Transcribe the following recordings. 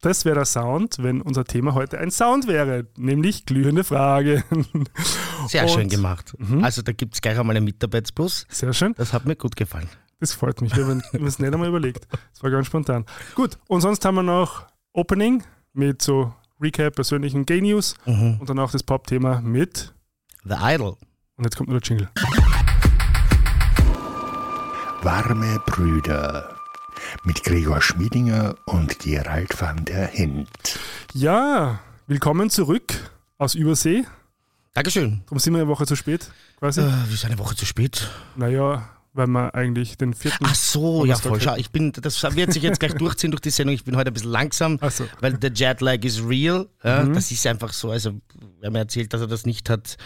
das wäre der Sound, wenn unser Thema heute ein Sound wäre, nämlich glühende Frage. Sehr Und- schön gemacht. Also da gibt es gleich einmal einen Mitarbeitsplus. Sehr schön. Das hat mir gut gefallen. Das freut mich. Wir haben uns nicht einmal überlegt. Das war ganz spontan. Gut, und sonst haben wir noch Opening mit so Recap, persönlichen Gay News Mhm. und dann auch das Pop-Thema mit. The Idol. Und jetzt kommt nur der Jingle. Warme Brüder mit Gregor Schmiedinger und Gerald van der Hint. Ja, willkommen zurück aus Übersee. Dankeschön. Darum sind wir eine Woche zu spät, quasi. Äh, wie ist eine Woche zu spät? Naja, weil wir eigentlich den vierten. Ach so, ja voll. Schau, ich bin, das wird sich jetzt gleich durchziehen durch die Sendung. Ich bin heute ein bisschen langsam, Ach so. weil der Jetlag ist real. Ja, Mhm. Das ist einfach so. Also, wer mir erzählt, dass er das nicht hat,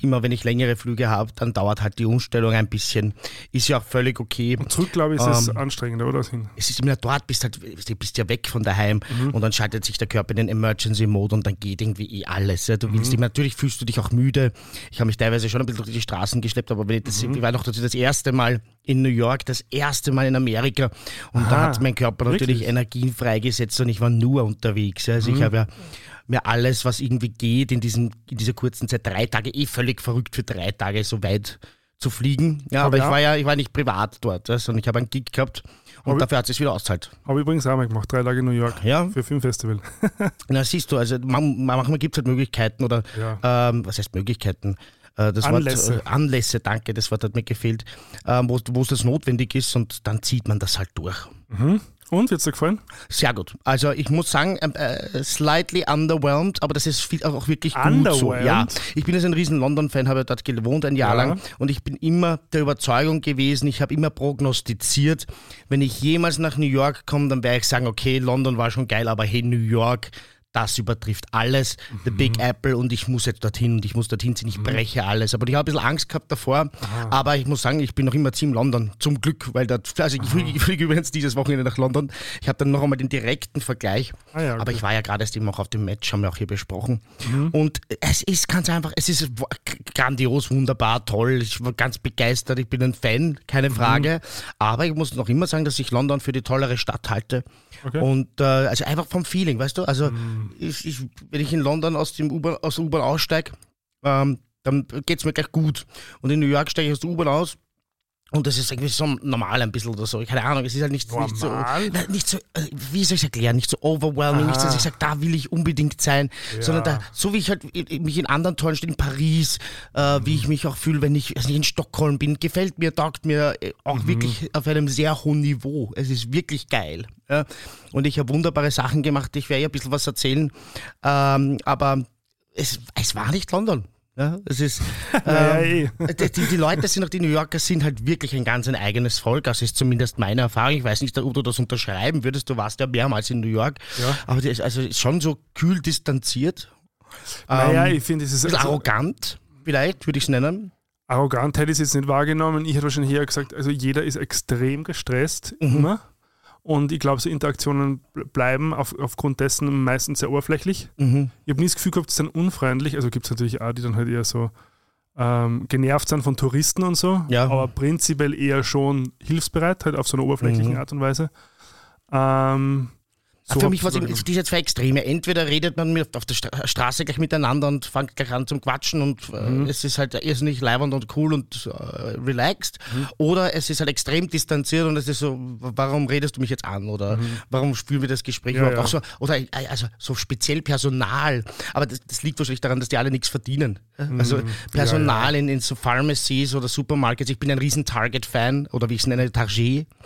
immer wenn ich längere Flüge habe, dann dauert halt die Umstellung ein bisschen. Ist ja auch völlig okay. Zurück, glaube ich, ist es Ähm, anstrengender, oder? Es ist immer dort, bist halt, du bist ja weg von daheim und dann schaltet sich der Körper in den Emergency Mode und dann geht irgendwie eh alles. Ja. Du willst immer, natürlich fühlst du dich auch müde. Ich habe mich teilweise schon ein bisschen durch die Straßen geschleppt, aber wenn ich, das, ich war noch das, das erste Mal in New York, das erste Mal in Amerika und da Aha, hat mein Körper natürlich wirklich? Energien freigesetzt und ich war nur unterwegs. Also ich habe ja mir alles, was irgendwie geht, in, diesem, in dieser kurzen Zeit, drei Tage, eh völlig verrückt für drei Tage so weit zu fliegen. Ja, aber ja. ich war ja, ich war nicht privat dort, sondern ich habe einen Gig gehabt und Aber- dafür hat es wieder auszahlt. Habe ich übrigens auch mal gemacht, drei Tage in New York Ja, für Filmfestival. na siehst du, also man- manchmal gibt es halt Möglichkeiten oder Ja. ähm, was heißt Möglichkeiten? Äh, Das Anlässe. Wort, äh, Anlässe, danke, das Wort hat mir gefehlt, ähm, wo wo es das notwendig ist und dann zieht man das halt durch. Und, wird's dir gefallen? Sehr gut. Also ich muss sagen, ähm, äh, slightly underwhelmed, aber das ist viel, auch wirklich gut so. Ja, ich bin jetzt ein riesen London-Fan, habe dort gewohnt ein Jahr Ja. lang und ich bin immer der Überzeugung gewesen, ich habe immer prognostiziert, wenn ich jemals nach New York komme, dann werde ich sagen, okay, London war schon geil, aber hey, New York, das übertrifft alles, The Mhm. Big Apple und ich muss jetzt dorthin und ich muss dorthin ziehen, ich breche alles. Aber ich habe ein bisschen Angst gehabt davor, aber ich muss sagen, ich bin noch immer Team London, zum Glück, weil dort, also ich fliege, ich fliege übrigens dieses Wochenende nach London. Ich habe dann noch einmal den direkten Vergleich, Ah ja, aber okay. ich war ja gerade erst eben auch auf dem Match, haben wir auch hier besprochen. Mhm. Und es ist ganz einfach, es ist grandios, wunderbar, toll, ich war ganz begeistert, ich bin ein Fan, keine Mhm. Frage, aber ich muss noch immer sagen, dass ich London für die tollere Stadt halte. Okay. Und äh, also einfach vom Feeling, weißt du? Also Mhm. ich, ich, wenn ich in London aus, dem U-Bahn, aus der U-Bahn aussteige, ähm, dann geht es mir gleich gut. Und in New York steige ich aus der U-Bahn aus und das ist irgendwie so normal ein bisschen oder so. Keine Ahnung, es ist halt nicht, nicht so, nicht so, äh, wie soll ich es erklären, nicht so overwhelming, nicht, dass ich sage, da will ich unbedingt sein, sondern da, so wie ich halt i- mich in anderen tollen Städten, in Paris, äh, wie ich mich auch fühle, wenn ich, also in Stockholm bin, gefällt mir, taugt mir äh, auch Mhm. wirklich auf einem sehr hohen Niveau. Es ist wirklich geil. Ja? Und ich habe wunderbare Sachen gemacht, ich werde ja ein bisschen was erzählen, ähm, aber es, es war nicht London. Ja, es ist, ähm, eh. die, die, Leute sind auch, die New Yorker sind halt wirklich ein ganz ein eigenes Volk. Das ist zumindest meine Erfahrung. Ich weiß nicht, ob du das unterschreiben würdest. Du warst ja mehrmals in New York. Ja. Aber die ist also schon so kühl distanziert. Naja, ähm, ich finde, es ist also, arrogant, vielleicht, würde ich es nennen. arrogant hätte ich es jetzt nicht wahrgenommen. Ich hätte wahrscheinlich eher gesagt, also jeder ist extrem gestresst, Mhm. immer. Und ich glaube, so Interaktionen bl- bleiben auf, aufgrund dessen meistens sehr oberflächlich. Mhm. Ich habe nie das Gefühl gehabt, sie sind unfreundlich. Also gibt es natürlich auch, die dann halt eher so ähm, genervt sind von Touristen und so. Ja. Aber prinzipiell eher schon hilfsbereit, halt auf so eine oberflächliche Mhm. Art und Weise. Ähm, so Für mich war es diese zwei Extreme. Entweder redet man auf der Stra Straße gleich miteinander und fängt gleich an zum Quatschen und äh, Mhm. es ist halt irrsinnig leibend und cool und äh, relaxed. Oder es ist halt extrem distanziert und es ist so, warum redest du mich jetzt an? Oder warum spüren wir das Gespräch Mhm. Ja, überhaupt ja. auch so? Oder äh, also so speziell Personal. Aber das, das liegt wahrscheinlich daran, dass die alle nichts verdienen. Also Personal In, in so Pharmacies oder Supermarkets. Ich bin ein riesen Target-Fan oder wie ich es nenne, Target.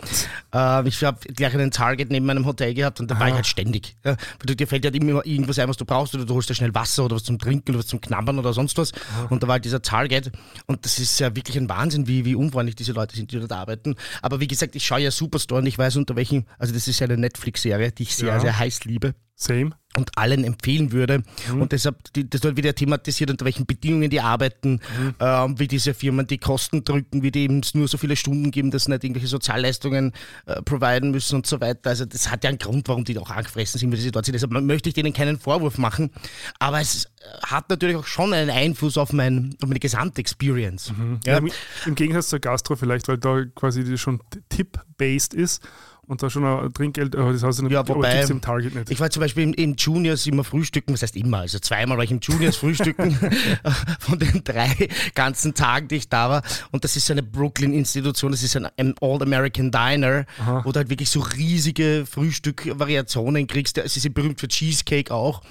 Äh, ich habe gleich einen Target neben meinem Hotel gehabt und da ich halt ständig. Ja, weil dir fällt halt immer irgendwas ein, was du brauchst oder du holst dir schnell Wasser oder was zum Trinken oder was zum Knabbern oder sonst was. Und da war halt dieser Target und das ist ja wirklich ein Wahnsinn, wie, wie unfreundlich diese Leute sind, die dort arbeiten. Aber wie gesagt, ich schaue ja Superstore und ich weiß unter welchen, also das ist ja eine Netflix-Serie, die ich sehr, Ja. sehr heiß liebe Same. Und allen empfehlen würde. Und deshalb, die, das wird wieder thematisiert, unter welchen Bedingungen die arbeiten, ähm, wie diese Firmen die Kosten drücken, wie die eben nur so viele Stunden geben, dass sie nicht irgendwelche Sozialleistungen äh, providen müssen und so weiter. Also das hat ja einen Grund, warum die auch angefressen sind, wie sie dort sind. Deshalb möchte ich denen keinen Vorwurf machen. Aber es äh, hat natürlich auch schon einen Einfluss auf, mein, auf meine Gesamtexperience. Ja. Ja. im, Gegensatz zur Gastro vielleicht, weil da quasi die schon tip-based ist und da schon ein Trinkgeld, das nicht, Ja, wobei- im Target nicht. Ich war zum Beispiel im, im Juniors immer frühstücken, was heißt immer, also zweimal war ich im Juniors frühstücken von den drei ganzen Tagen, die ich da war. Und das ist so eine Brooklyn-Institution, das ist ein, ein All-American Diner, wo du halt wirklich so riesige Frühstück-Variationen kriegst. Sie sind berühmt für Cheesecake auch.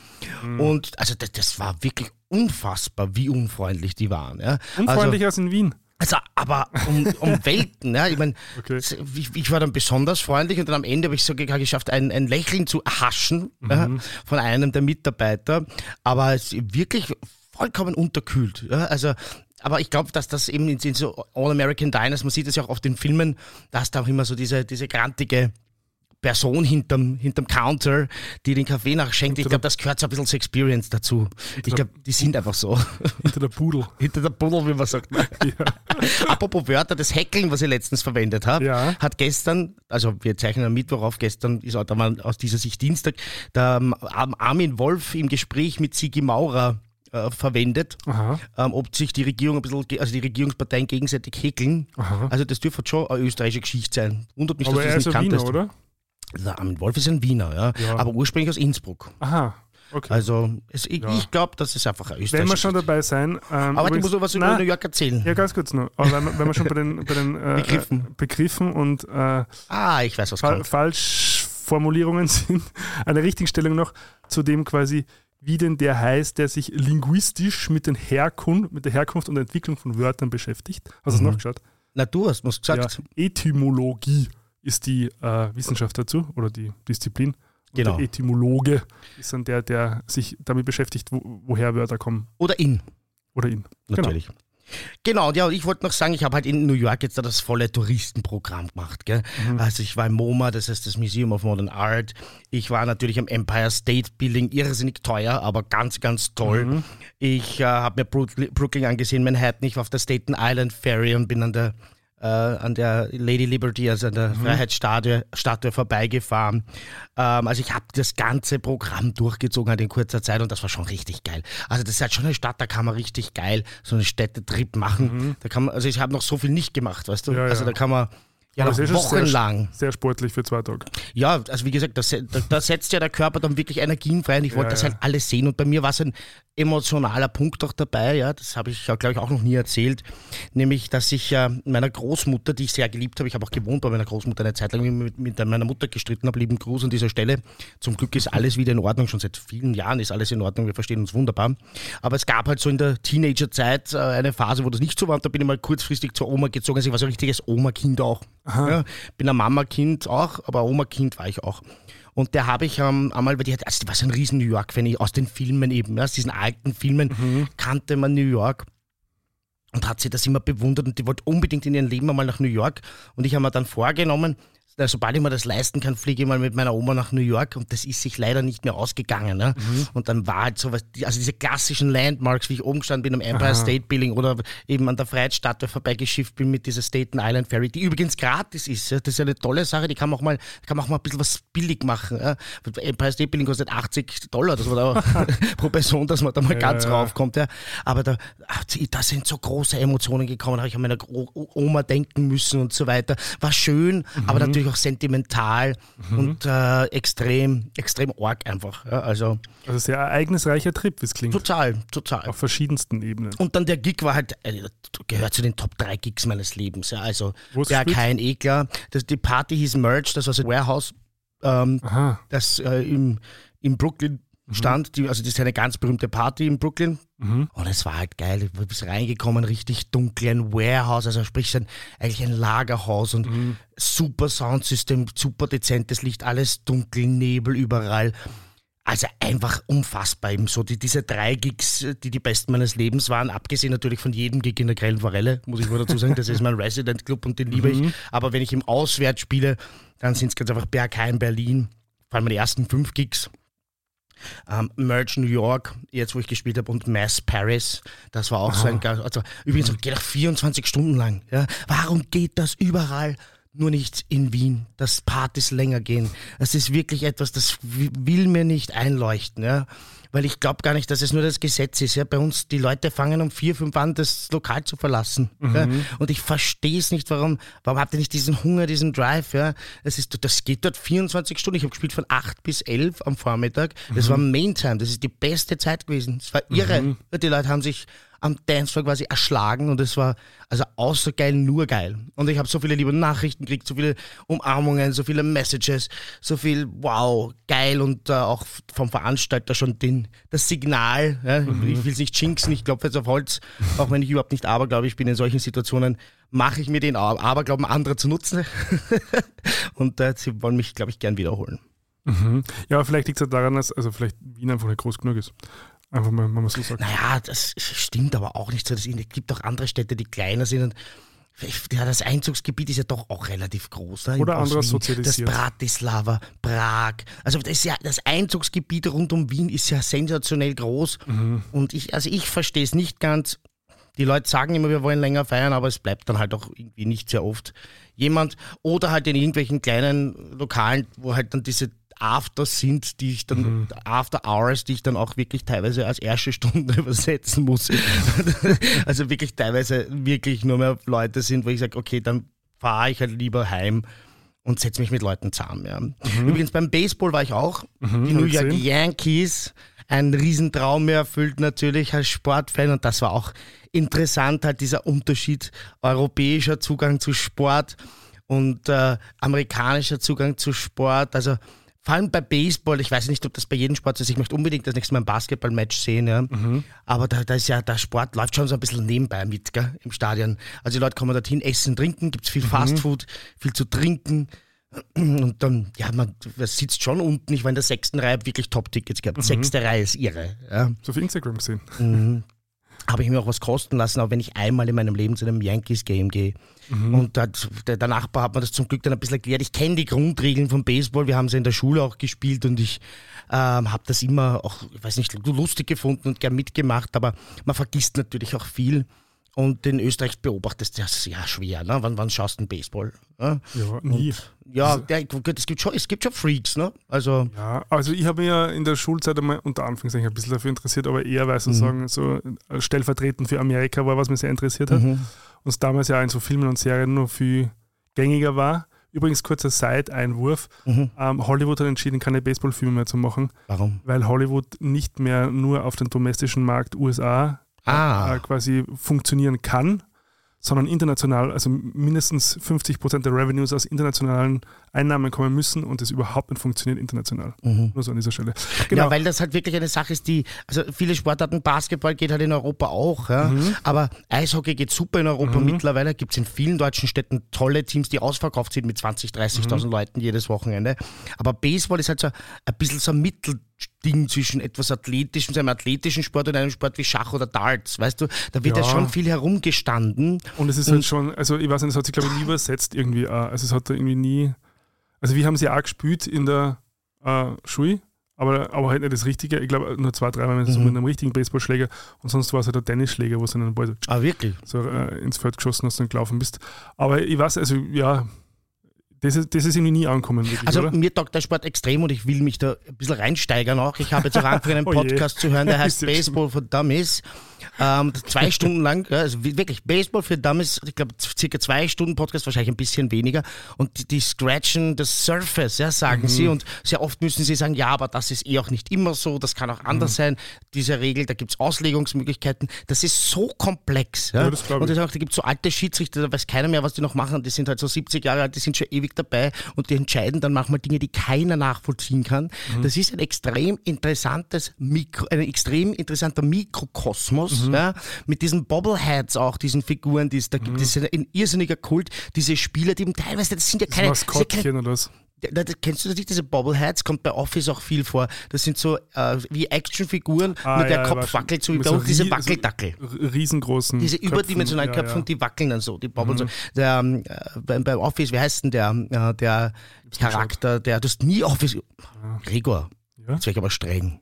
Mhm. Und also das, das war wirklich unfassbar, wie unfreundlich die waren. Ja. Unfreundlicher als in Wien. Also, aber um, um Welten, ja. Ich meine, Okay. ich, ich war dann besonders freundlich und dann am Ende habe ich sogar geschafft, ein, ein Lächeln zu erhaschen ja, von einem der Mitarbeiter. Aber es ist wirklich vollkommen unterkühlt. Ja. Also, aber ich glaube, dass das eben in, in so All-American Diners, man sieht es ja auch auf den Filmen, da hast du auch immer so diese, diese grantige Person hinterm, hinterm Counter, die den Kaffee nachschenkt. Ich glaube, das gehört so ein bisschen zur Experience dazu. Ich glaube, die sind einfach so. Hinter der Pudel. Hinter der Buddel, wie man sagt. Apropos Wörter, das Hackeln, was ich letztens verwendet habe, Ja. hat gestern, also wir zeichnen am Mittwoch auf, gestern ist auch da mal aus dieser Sicht Dienstag, der Armin Wolf im Gespräch mit Sigi Maurer äh, verwendet, ähm, ob sich die Regierung ein bisschen, also die Regierungsparteien gegenseitig häkeln. Aha. Also das dürfte schon eine österreichische Geschichte sein. Wundert mich, Aber dass er das ist nicht Wiener, kanntest. oder? Der Armin Wolf ist ein Wiener, ja, Ja. aber ursprünglich aus Innsbruck. Aha. Okay. Also es, ich, Ja. ich glaube, das ist einfach eine wenn wir schon dabei sein. Ähm, Aber ich muss noch was über New York erzählen. Ja, ganz kurz nur. Aber wenn wir, wenn wir schon bei den, bei den äh, Begriffen. äh, Begriffen und äh, Ah, ich weiß, was Fa kommt. Falschformulierungen sind, eine Richtigstellung noch zu dem quasi, wie denn der heißt, der sich linguistisch mit, den Herkunft, mit der Herkunft und Entwicklung von Wörtern beschäftigt. Hast du Mhm. es nachgeschaut? Na, du hast Ja, gesagt. Etymologie ist die äh, Wissenschaft dazu oder die Disziplin. Und Genau. Der Etymologe ist dann der, der sich damit beschäftigt, wo, woher Wörter kommen. Oder in, Oder ihn. natürlich. Genau, ja, und ich wollte noch sagen, ich habe halt in New York jetzt da das volle Touristenprogramm gemacht. Gell? Mhm. Also ich war im MoMA, das heißt das Museum of Modern Art. Ich war natürlich am Empire State Building, irrsinnig teuer, aber ganz, ganz toll. Mhm. Ich äh, habe mir Brooklyn, Brooklyn angesehen, Manhattan. Ich war auf der Staten Island Ferry und bin an der, äh, an der Lady Liberty, also an der Freiheitsstatue Statue vorbeigefahren. Ähm, also ich habe das ganze Programm durchgezogen halt in kurzer Zeit und das war schon richtig geil. Also das ist halt schon eine Stadt, da kann man richtig geil so einen Städtetrip machen. Da kann man, also ich habe noch so viel nicht gemacht, weißt du? Ja, also ja. da kann man ja das ist schon sehr- wochenlang. Sehr sportlich für zwei Tage. Ja, also wie gesagt, da, se- da, da setzt ja der Körper dann wirklich Energien frei und ich wollte Ja, das ja. halt alles sehen und bei mir war es ein emotionaler Punkt auch dabei, ja, das habe ich, glaube ich, auch noch nie erzählt, nämlich, dass ich äh, meiner Großmutter, die ich sehr geliebt habe, ich habe auch gewohnt bei meiner Großmutter eine Zeit lang mit, mit meiner Mutter gestritten habe, lieben Gruß an dieser Stelle. Zum Glück ist alles wieder in Ordnung, schon seit vielen Jahren ist alles in Ordnung, wir verstehen uns wunderbar. Aber es gab halt so in der Teenagerzeit äh, eine Phase, wo das nicht so war und da bin ich mal kurzfristig zur Oma gezogen, also ich war so ein richtiges Oma-Kind auch. Ja, bin ein Mama-Kind auch, aber Oma-Kind war ich auch. Und der habe ich ähm, einmal, weil die hat, also die war so ein riesen New York-Fan ich- aus den Filmen eben, ja, aus diesen alten Filmen kannte man New York und hat sie das immer bewundert und die wollte unbedingt in ihrem Leben einmal nach New York. Und ich habe mir dann vorgenommen, sobald ich mir das leisten kann, fliege ich mal mit meiner Oma nach New York und das ist sich leider nicht mehr ausgegangen. Ne? Und dann war halt so was, also diese klassischen Landmarks, wie ich oben gestanden bin am Empire State Building oder eben an der Freiheitsstatue vorbeigeschifft bin mit dieser Staten Island Ferry, die übrigens gratis ist. Ja? Das ist ja eine tolle Sache, die kann man auch mal, kann man auch mal ein bisschen was billig machen. Ja? Empire State Building kostet 80 Dollar das war da pro Person, dass man da mal ganz ja. raufkommt. Ja? Aber da, ach, da sind so große Emotionen gekommen, habe ich an meine Oma denken müssen und so weiter. War schön, aber natürlich auch sentimental und äh, extrem, extrem arg einfach. Ja? Also Also sehr ereignisreicher Trip, wie es klingt. total, total. Auf verschiedensten Ebenen. Und dann der Gig war halt, äh, gehört zu den Top 3 Gigs meines Lebens. Ja. Also Wo hast du der gespielt? kein Ekler. Das, die Party hieß Merch, das war so ein Warehouse, ähm, das äh, im, in Brooklyn stand. Die, also das ist eine ganz berühmte Party in Brooklyn. Mhm. Und es war halt geil. Du bist reingekommen, richtig dunkel, ein Warehouse, also sprich ein, eigentlich ein Lagerhaus und Mhm. super Soundsystem, super dezentes Licht, alles dunkel, Nebel überall. Also einfach unfassbar. Eben so die, diese drei Gigs, die die besten meines Lebens waren, abgesehen natürlich von jedem Gig in der Grellen Forelle, muss ich mal dazu sagen. Das ist mein Resident Club und den liebe ich. Aber wenn ich im Auswärts spiele, dann sind es ganz einfach Bergheim, Berlin. Vor allem meine ersten fünf Gigs. Ähm, Merge New York, jetzt wo ich gespielt habe, und Mass Paris. Das war auch so ein ganz, also übrigens geht auch 24 Stunden lang. Ja. Warum geht das überall nur nicht in Wien, dass Partys länger gehen. Das ist wirklich etwas, das will mir nicht einleuchten, ja. Weil ich glaube gar nicht, dass es nur das Gesetz ist. Ja. Bei uns, die Leute fangen um vier, fünf an, das Lokal zu verlassen. Mhm. Ja. Und ich verstehe es nicht, warum, warum habt ihr nicht diesen Hunger, diesen Drive? Ja. Das, ist, das geht dort 24 Stunden. Ich habe gespielt von 8 bis 11 am Vormittag. Das mhm. war Main Time. Das ist die beste Zeit gewesen. Es war irre. Mhm. Die Leute haben sich am Dancefloor quasi erschlagen und es war also außer geil, nur geil. Und ich habe so viele liebe Nachrichten gekriegt, so viele Umarmungen, so viele Messages, so viel wow, geil und äh, auch vom Veranstalter schon den, das Signal. Ja, mhm. Ich will es nicht jinxen, ich klopfe jetzt auf Holz, auch wenn ich überhaupt nicht aber glaube, ich bin in solchen Situationen, mache ich mir den Aberglauben anderer zu nutzen. und äh, sie wollen mich, glaube ich, gern wiederholen. Mhm. Ja, vielleicht liegt es ja daran, dass also vielleicht Wien einfach nicht groß genug ist. Einfach mal, mal so sagen. Naja, das stimmt aber auch nicht so. Es gibt auch andere Städte, die kleiner sind und ja, das Einzugsgebiet ist ja doch auch relativ groß. Ne? Oder anderes sozialisiert. Das Bratislava, Prag. Also das, ja, das, Einzugsgebiet rund um Wien ist ja sensationell groß. Mhm. Und ich, also ich verstehe es nicht ganz. Die Leute sagen immer, wir wollen länger feiern, aber es bleibt dann halt auch irgendwie nicht sehr oft jemand. Oder halt in irgendwelchen kleinen Lokalen, wo halt dann diese Afters sind, die ich dann, mhm. After Hours, die ich dann auch wirklich teilweise als erste Stunde übersetzen muss. also wirklich teilweise wirklich nur mehr Leute sind, wo ich sage, okay, dann fahre ich halt lieber heim und setze mich mit Leuten zusammen. Ja. Mhm. Übrigens beim Baseball war ich auch. Mhm, die New York. Yankees, ein Riesentraum mir erfüllt natürlich als Sportfan und das war auch interessant, halt dieser Unterschied europäischer Zugang zu Sport und äh, amerikanischer Zugang zu Sport. Also vor allem bei Baseball, ich weiß nicht, ob das bei jedem Sport ist, ich möchte unbedingt das nächste Mal ein Basketball-Match sehen, ja. Mhm. aber da, da, ist ja, der Sport läuft schon so ein bisschen nebenbei mit, gell, im Stadion. Also die Leute kommen dorthin, essen, trinken, gibt es viel mhm. Fastfood, viel zu trinken. Und dann, ja, man, man sitzt schon unten. Ich war in der sechsten Reihe, wirklich Top-Tickets gehabt. Mhm. Sechste Reihe ist irre. Ja. So auf Instagram gesehen. Mhm habe ich mir auch was kosten lassen, auch wenn ich einmal in meinem Leben zu einem Yankees-Game gehe. Mhm. Und der, der, Nachbar hat mir das zum Glück dann ein bisschen erklärt. Ich kenne die Grundregeln vom Baseball, wir haben sie in der Schule auch gespielt und ich ähm, habe das immer auch, ich weiß nicht, lustig gefunden und gern mitgemacht, aber man vergisst natürlich auch viel. Und in Österreich beobachtest du das ja schwer. Ne? Wann, wann schaust du einen Baseball? Ne? Ja, nie. Und, ja, also, der, es, gibt schon, es gibt schon Freaks. Ne? Also, ja, also ich habe mich ja in der Schulzeit einmal unter Anführungszeichen ein bisschen dafür interessiert, aber eher, weil sozusagen mhm. so stellvertretend für Amerika war, was mich sehr interessiert hat. Mhm. Und es damals ja in so Filmen und Serien noch viel gängiger war. Übrigens, kurzer Side-Einwurf. Mhm. Ähm, Hollywood hat entschieden, keine Baseballfilme mehr zu machen. Warum? Weil Hollywood nicht mehr nur auf den domestischen Markt USA ah. Äh, quasi funktionieren kann, sondern international, also mindestens 50 Prozent der Revenues aus internationalen Einnahmen kommen müssen und das überhaupt nicht funktioniert international. Mhm. Nur so an dieser Stelle. Genau. Ja, weil das halt wirklich eine Sache ist, die, also viele Sportarten, Basketball geht halt in Europa auch, ja, mhm. aber Eishockey geht super in Europa mhm. mittlerweile. Gibt es in vielen deutschen Städten tolle Teams, die ausverkauft sind mit 20, 30.000 mhm. Leuten jedes Wochenende. Aber Baseball ist halt so ein bisschen so ein Mittel Ding zwischen etwas athletischem, einem athletischen Sport und einem Sport wie Schach oder Darts, weißt du? Da wird ja, ja schon viel herumgestanden. Und es ist halt und halt schon, also ich weiß nicht, es hat sich glaube ich nie übersetzt irgendwie, also es hat da irgendwie nie, also wir haben sie auch gespielt in der äh, Schule, aber, aber halt nicht das Richtige. Ich glaube, nur zwei, dreimal mit, mhm. so mit einem richtigen Baseballschläger und sonst war es halt der Tennisschläger, wo du einen Ball so, ah, wirklich? so äh, ins Feld geschossen hast und gelaufen bist. Aber ich weiß, also ja, das ist, das ist irgendwie nie ankommen. Wirklich, also oder? mir taugt der Sport extrem und ich will mich da ein bisschen reinsteigern auch. Ich habe jetzt auch angefangen, einen oh Podcast oh zu hören, der heißt Baseball for Dummies. Ähm, zwei Stunden lang, also wirklich Baseball für Dummies, ich glaube circa zwei Stunden Podcast, wahrscheinlich ein bisschen weniger. Und die, die scratchen das Surface, ja, sagen mhm. sie. Und sehr oft müssen sie sagen, ja, aber das ist eh auch nicht immer so, das kann auch anders mhm. sein. Diese Regel, da gibt es Auslegungsmöglichkeiten. Das ist so komplex. Ja? ja das und das auch, da gibt es so alte Schiedsrichter, da weiß keiner mehr, was die noch machen. Die sind halt so 70 Jahre alt, die sind schon ewig dabei und die entscheiden dann manchmal Dinge, die keiner nachvollziehen kann. Mhm. Das ist ein extrem interessantes Mikro, ein extrem interessanter Mikrokosmos mhm. ja, mit diesen Bobbleheads auch, diesen Figuren, die es da gibt. Mhm. Das ist ein irrsinniger Kult. Diese Spieler, die teilweise, das sind ja keine. Das Maskottchen keine, oder was? Kennst du das nicht, diese Bobbleheads? Kommt bei Office auch viel vor. Das sind so äh, wie Actionfiguren, ah, nur der ja, Kopf wackelt so. Bei uns diese Wackeldackel. riesengroßen. Diese überdimensionalen Köpfe, ja, ja. die wackeln dann so, die bobbeln mhm. so. Der, ähm, äh, bei, bei, Office, wie heißt denn der, äh, der Charakter, der, du hast nie Office. Gregor. Jetzt wäre ich aber streng.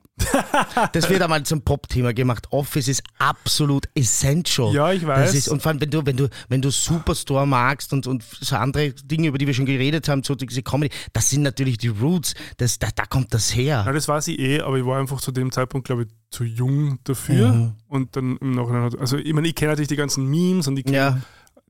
Das wird einmal zum Pop-Thema gemacht. Office ist absolut essential. Ja, ich weiß. Ist, und vor allem, wenn du, wenn du, wenn du Superstore magst und, und so andere Dinge, über die wir schon geredet haben, so diese Comedy, das sind natürlich die Roots. Das, da, da kommt das her. Ja, das weiß ich eh, aber ich war einfach zu dem Zeitpunkt, glaube ich, zu jung dafür. Mhm. Und dann im Nachhinein, also ich meine, ich kenne natürlich die ganzen Memes und ich kenne Ja.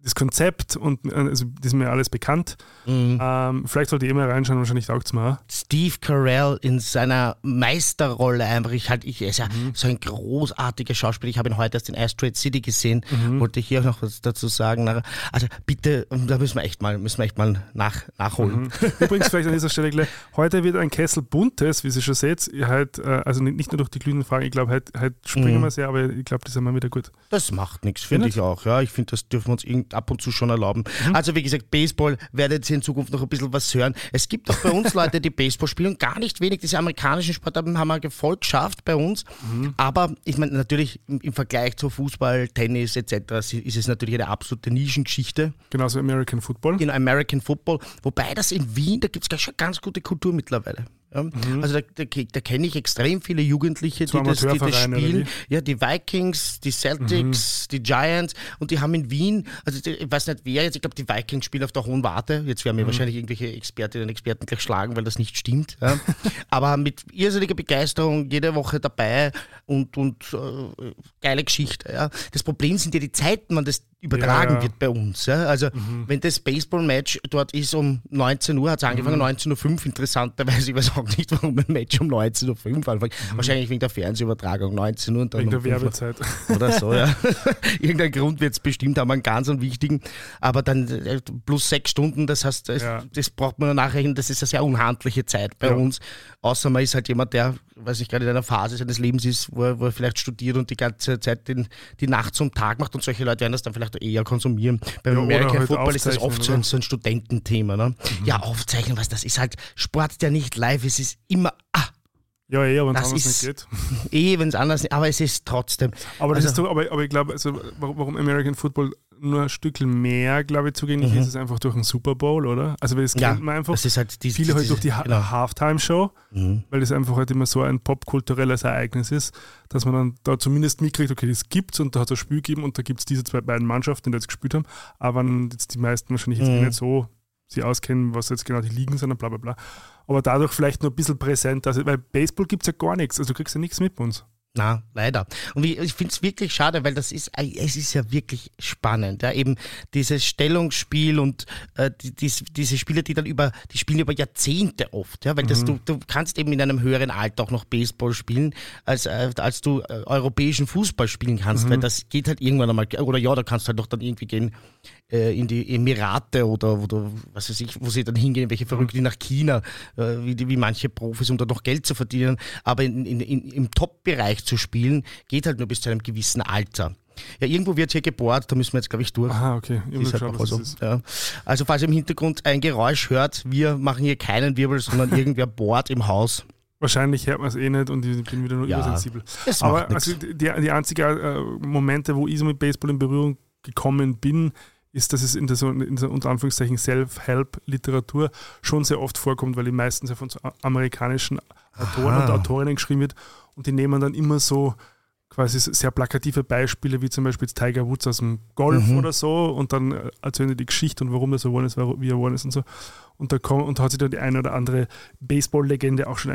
Das Konzept und äh, also das ist mir alles bekannt. Mhm. Ähm, vielleicht sollte ich eh mal reinschauen, wahrscheinlich taugt es mir. Steve Carell in seiner Meisterrolle einfach. Ich halt, ich, er ist ja Mhm. so ein großartiger Schauspieler. Ich habe ihn heute erst in Asteroid City gesehen. Mhm. Wollte ich hier auch noch was dazu sagen. Also bitte, da müssen wir echt mal, müssen wir echt mal nach, nachholen. Mhm. Übrigens, vielleicht an dieser Stelle gleich, heute wird ein Kessel buntes, wie Sie schon seht. Ihr halt, äh, also nicht, nur durch die glühenden Fragen, ich glaube, heute, heute springen Mhm. wir sehr, aber ich glaube, das ist mal wieder gut. Das macht nichts, finde ich auch. Ja, ich finde, das dürfen wir uns ab und zu schon erlauben. Mhm. Also wie gesagt, Baseball werdet ihr in Zukunft noch ein bisschen was hören. Es gibt auch bei uns Leute, die Baseball spielen und gar nicht wenig. Diese amerikanischen Sportarten haben wir Erfolg geschafft bei uns. Mhm. Aber ich meine, natürlich im, im Vergleich zu Fußball, Tennis etc. ist es natürlich eine absolute Nischengeschichte Genauso American Football. in American Football. Wobei das in Wien, da gibt es schon ganz gute Kultur mittlerweile. Ja, Also da, da, da kenne ich extrem viele Jugendliche, die das, die das spielen. Ja, die Vikings, die Celtics, die Giants und die haben in Wien, also die, ich weiß nicht wer jetzt, ich glaube die Vikings spielen auf der hohen Warte. Jetzt werden mir wahrscheinlich irgendwelche Expertinnen und Experten gleich schlagen, weil das nicht stimmt. Ja. Aber mit irrsinniger Begeisterung jede Woche dabei und, und äh, geile Geschichte. Ja. Das Problem sind ja die Zeiten, wann das übertragen Ja, ja. wird bei uns. Ja? Also wenn das Baseball-Match dort ist um 19 Uhr, hat es angefangen, 19.05 Uhr, interessanterweise, ich weiß auch nicht, warum ein Match um 19.05 Uhr anfängt. Wahrscheinlich wegen der Fernsehübertragung 19 Uhr und dann Wegen der 5 Uhr. Werbezeit. Oder so, ja. Irgendein Grund wird es bestimmt haben, einen ganz wichtigen. Aber dann äh, plus sechs Stunden, das heißt, das, Ja. das braucht man nachrechnen, das ist eine sehr unhandliche Zeit bei uns. Außer man ist halt jemand, der, weiß ich, gerade in einer Phase seines Lebens ist, wo er, wo er vielleicht studiert und die ganze Zeit den, die Nacht zum Tag macht und solche Leute werden das dann vielleicht eher konsumieren. Beim Ja, American halt Football ist das oft so ein, so ein Studententhema. Ne? Ja, aufzeichnen, was das ist halt Sport, der nicht live ist, ist immer, ah, Ja, eh, aber wenn es anders ist- nicht geht. eh, wenn es anders nicht, aber es ist trotzdem. Aber, das Also- ist so, aber, aber ich glaube, also, warum American Football nur ein Stück mehr, glaube ich, zugänglich ist, ist einfach durch den Super Bowl, oder? Also, weil das Mhm. Ja, kennt man einfach. das ist halt die, Viele halt diese- durch die ha genau. Halftime-Show, Mhm. weil das einfach halt immer so ein popkulturelles Ereignis ist, dass man dann da zumindest mitkriegt, okay, das gibt's und da hat es ein Spiel gegeben und da gibt es diese zwei beiden Mannschaften, die jetzt gespielt haben. Aber jetzt die meisten wahrscheinlich jetzt eh Mhm. nicht so sie auskennen, was jetzt genau die Ligen sind und bla bla bla. Aber dadurch vielleicht nur ein bisschen präsent, also, weil Baseball gibt es ja gar nichts, also du kriegst ja nichts mit uns. Na, leider. Und ich finde es wirklich schade, weil das ist, äh, es ist ja wirklich spannend. Ja? Eben dieses Stellungsspiel und äh, die, dies, diese Spieler, die dann über, die spielen über Jahrzehnte oft, ja, weil das, du, du kannst eben in einem höheren Alter auch noch Baseball spielen, als, äh, als du äh, europäischen Fußball spielen kannst, weil das geht halt irgendwann einmal, oder ja, da kannst du halt doch dann irgendwie gehen äh, in die Emirate oder, oder was weiß ich, wo sie dann hingehen, welche Verrückten nach China, äh, wie, die- wie manche Profis, um da noch Geld zu verdienen. Aber in, in, in, im Top-Bereich zu spielen, geht halt nur bis zu einem gewissen Alter. Ja, irgendwo wird hier gebohrt, da müssen wir jetzt, glaube ich, durch. Aha, okay. Ist halt schauen, auch was so. das ist. Ja. Also falls ihr im Hintergrund ein Geräusch hört, wir machen hier keinen Wirbel, sondern irgendwer bohrt im Haus. Wahrscheinlich hört man es eh nicht und ich bin wieder nur Ja, übersensibel. das Aber also die, die einzigen äh, Momente, wo ich so mit Baseball in Berührung gekommen bin, ist, dass es in der, so, in der unter Anführungszeichen Self-Help-Literatur schon sehr oft vorkommt, weil die meistens ja von so amerikanischen Autoren Aha. und Autorinnen geschrieben wird und die nehmen dann immer so quasi sehr plakative Beispiele, wie zum Beispiel Tiger Woods aus dem Golf Mhm. oder so und dann äh, erzählen die die Geschichte und warum er so geworden ist, wie er geworden ist und so. Und da, kommt, und da hat sich dann die eine oder andere Baseball-Legende auch schon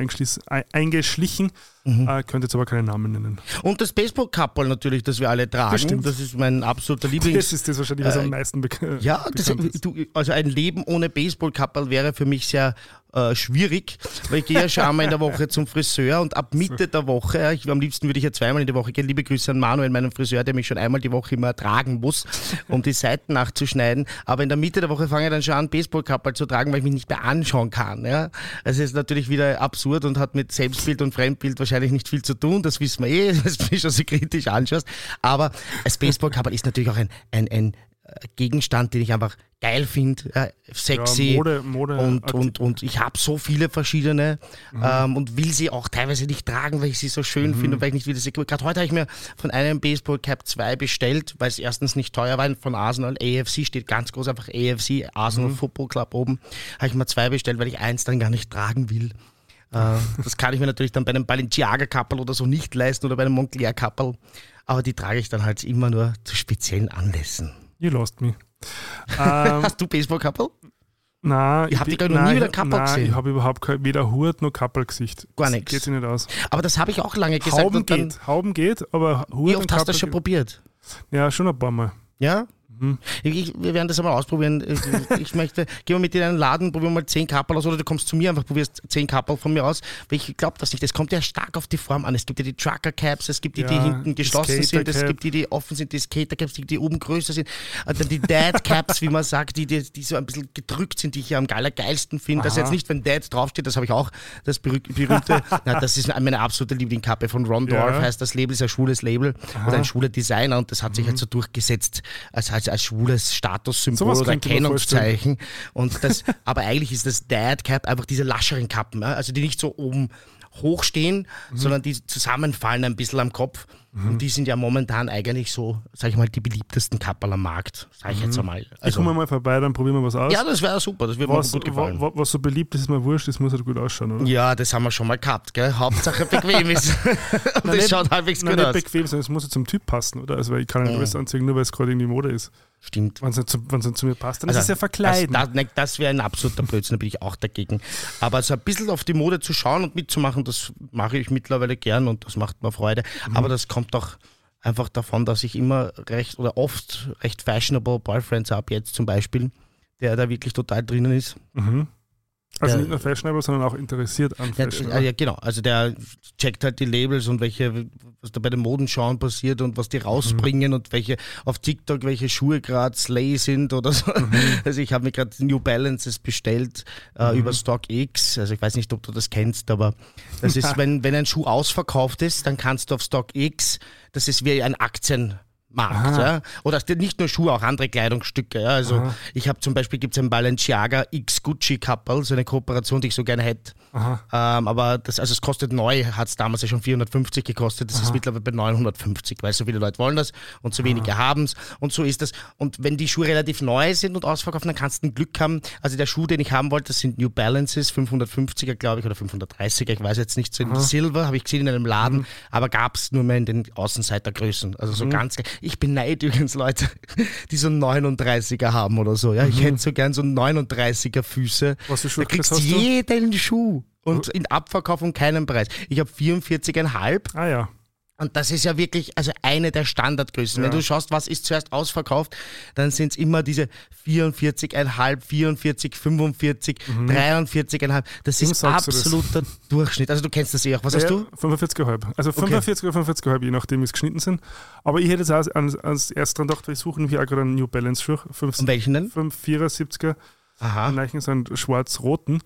eingeschlichen. Mhm. Äh, könnte jetzt aber keinen Namen nennen. Und das Baseball-Kappel natürlich, das wir alle tragen. stimmt. Das ist mein absoluter Lieblings... Das ist das wahrscheinlich, was Äh, am meisten bekannt Ja, das, ist. du, also ein Leben ohne Baseballkappel wäre für mich sehr äh, schwierig, weil ich gehe ja schon einmal in der Woche zum Friseur und ab Mitte der Woche, ja, ich, am liebsten würde ich ja zweimal in der Woche gehen, liebe Grüße an Manuel, meinen Friseur, der mich schon einmal die Woche immer ertragen muss, um die Seiten nachzuschneiden, aber in der Mitte der Woche fange ich dann schon an, Baseballkappel zu tragen, weil ich mich nicht mehr anschauen kann. Ja. Es ist natürlich wieder absurd und hat mit Selbstbild und Fremdbild wahrscheinlich nicht viel zu tun, das wissen wir eh, dass du mich schon so kritisch anschaust, aber das Baseballkappel ist natürlich auch ein, ein, ein äh, Gegenstand, den ich einfach geil finde, äh, sexy. Ja, Mode, Mode und, und, und ich habe so viele verschiedene ähm, und will sie auch teilweise nicht tragen, weil ich sie so schön finde und weil ich nicht wieder sie. Gerade heute habe ich mir von einem Baseball Cap 2 bestellt, weil es erstens nicht teuer war, von Arsenal. AFC steht ganz groß, einfach AFC, Arsenal Football Club oben. Habe ich mir zwei bestellt, weil ich eins dann gar nicht tragen will. Äh, das kann ich mir natürlich dann bei einem Balenciaga-Kappel oder so nicht leisten oder bei einem Moncler-Kappel. Aber die trage ich dann halt immer nur zu speziellen Anlässen. You lost me. Ähm, Hast du Baseball-Kappel? Nein, ich habe dich noch nie wieder Kappel gesehen. Ich habe überhaupt kein, weder Hut noch Kappelgesicht. Gar nichts. Geht sich nicht aus. Aber das habe ich auch lange gesagt. Hauben geht, Hauben geht, aber Hut Wie oft hast du das schon probiert? Ja, schon ein paar Mal. Ja? Mhm. Ich, wir werden das einmal ausprobieren. Ich möchte, gehen wir mit dir in einen Laden, probieren mal 10 Kappel aus oder du kommst zu mir, einfach probierst 10 Kappel von mir aus. Weil ich glaube das nicht. Es kommt ja stark auf die Form an. Es gibt ja die Trucker Caps, es gibt die, ja, die hinten geschlossen sind, es gibt die, die offen sind, die Skater Caps, die, die oben größer sind. Und dann die Dad Caps, wie man sagt, die, die, die so ein bisschen gedrückt sind, die ich ja am allergeilsten finde. Also jetzt nicht, wenn Dad draufsteht, das habe ich auch, das berühmte, na, das ist meine absolute Lieblingskappe von Ron Dorf, ja. heißt das Label, ist ein schwules Label Aha. oder ein schwuler Designer und das hat sich mhm. halt so durchgesetzt als, als, als schwules Statussymbol oder Erkennungszeichen. Und das, aber eigentlich ist das Dad Cap einfach diese lascheren Kappen, also die nicht so oben hochstehen, mhm. sondern die zusammenfallen ein bisschen am Kopf. Mhm. Und die sind ja momentan eigentlich so, sag ich mal, die beliebtesten Kapperl am Markt, sag ich mhm. jetzt einmal. Also, ich komme mal vorbei, dann probieren wir was aus. Ja, das wäre super, das würde mir gut gefallen. Was, was so beliebt ist, ist mir wurscht, das muss halt gut ausschauen, oder? Ja, das haben wir schon mal gehabt, gell? Hauptsache bequem ist. Und nein, das schaut halbwegs nein, gut nicht aus. bequem, sondern es muss ja zum Typ passen, oder? Also, ich kann nicht alles anziehen, nur weil es gerade in die Mode ist. Stimmt. Wenn es nicht, zu mir passt, dann also, ist es ja verkleiden. Also, das, das wäre ein absoluter Blödsinn, da bin ich auch dagegen. Aber so ein bisschen auf die Mode zu schauen und mitzumachen, das mache ich mittlerweile gern und das macht mir Freude. Mhm. Aber das kommt auch einfach davon, dass ich immer recht oder oft recht fashionable Boyfriends habe, jetzt zum Beispiel, der da wirklich total drinnen ist. Mhm. Also der, nicht nur fashionable, sondern auch interessiert an Fashion. Ja, ja, genau. Also der checkt halt die Labels und welche, was da bei den Modenschauen passiert und was die rausbringen mhm. und welche auf TikTok, welche Schuhe gerade Slay sind oder so. Mhm. Also ich habe mir gerade New Balances bestellt äh, mhm. über StockX. Also ich weiß nicht, ob du das kennst, aber das ist, wenn, wenn ein Schuh ausverkauft ist, dann kannst du auf StockX, das ist wie ein Aktien Markt. Ja? Oder nicht nur Schuhe, auch andere Kleidungsstücke. Ja? Also Aha. ich habe zum Beispiel gibt es ein Balenciaga X Gucci Couple, so eine Kooperation, die ich so gerne hätte. Ähm, aber das, also es kostet neu, hat es damals ja schon 450 gekostet. Das Aha. ist mittlerweile bei 950, weil so viele Leute wollen das und so wenige haben es. Und so ist das. Und wenn die Schuhe relativ neu sind und ausverkauft, dann kannst du ein Glück haben. Also der Schuh, den ich haben wollte, das sind New Balances, 550er, glaube ich, oder 530er, ich weiß jetzt nicht, so in Aha. Silber, habe ich gesehen in einem Laden, mhm. aber gab es nur mehr in den Außenseitergrößen. Also so mhm. ganz. Ich beneide übrigens Leute, die so 39er haben oder so. Ja, ich mhm. hätte so gern so 39er Füße. Was für Schuhe da kriegst jeden du? Schuh und in Abverkauf um keinen Preis. Ich habe 44,5. Ah ja. Und das ist ja wirklich also eine der Standardgrößen. Ja. Wenn du schaust, was ist zuerst ausverkauft, dann sind es immer diese 44,5, 44, 45, mhm. 43,5. Das Warum ist absoluter das? Durchschnitt. Also du kennst das eh auch. Was ja, hast du? 45,5. Also 45 okay. oder 45,5, je nachdem, wie es geschnitten sind. Aber ich hätte jetzt als, als erstes dran gedacht, wir suchen hier gerade einen New Balance Schuh. Und welchen denn? 574er. Aha. Die Leichen sind schwarz-roten.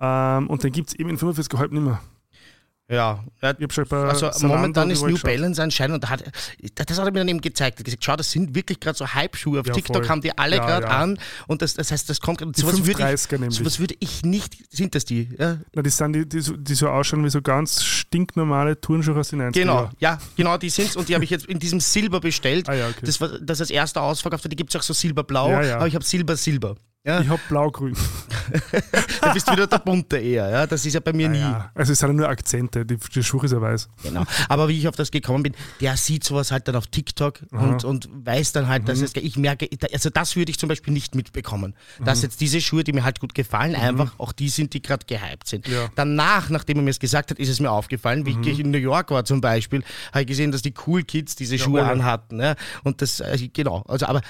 Ähm, und den gibt es eben in 45,5 nicht mehr. Ja, also momentan ist New Balance anscheinend, und hat, das hat er mir dann eben gezeigt. Er hat gesagt, schau, das sind wirklich gerade so Hype-Schuhe. Auf ja, TikTok voll. haben die alle ja, gerade ja. an und das, das heißt, das kommt gerade. Sowas würde, ich, sowas würde ich nicht, sind das die? Ja? Na, die sind die, die, so, die so ausschauen wie so ganz stinknormale Turnschuhe aus den 90 Genau, ja, genau, die sind es und die habe ich jetzt in diesem Silber bestellt. Ah, ja, okay. Das war das als erster ausverkauft, die gibt es auch so silberblau, aber ich habe Silber-Silber. Ja. Ich habe blau-grün. da bist du wieder der bunte eher, ja. Das ist ja bei mir nie. Ja. Also es sind nur Akzente, die, die Schuhe ist ja weiß. Genau. Aber wie ich auf das gekommen bin, der sieht sowas halt dann auf TikTok und, und weiß dann halt, dass mhm. es, ich merke, also das würde ich zum Beispiel nicht mitbekommen. Dass mhm. jetzt diese Schuhe, die mir halt gut gefallen, mhm. einfach auch die sind, die gerade gehypt sind. Ja. Danach, nachdem er mir es gesagt hat, ist es mir aufgefallen, wie mhm. ich in New York war zum Beispiel, habe ich gesehen, dass die Cool Kids diese ja, Schuhe anhatten. Ja. Und das, also, genau. Also, aber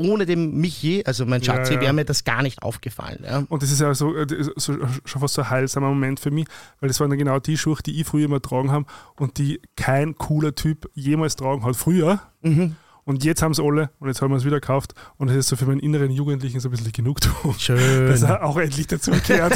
ohne den Michi, also mein Schatzi, ja, ja. wäre mir das gar nicht aufgefallen. Ja. Und das ist ja so, äh, so, schon fast so ein heilsamer Moment für mich, weil das waren genau die Schuhe, die ich früher immer tragen habe und die kein cooler Typ jemals tragen hat. Früher. Mhm. Und jetzt haben es alle und jetzt haben wir es wieder gekauft und es ist so für meinen inneren Jugendlichen so ein bisschen Genugtuung. Schön. Dass er auch endlich dazugehört.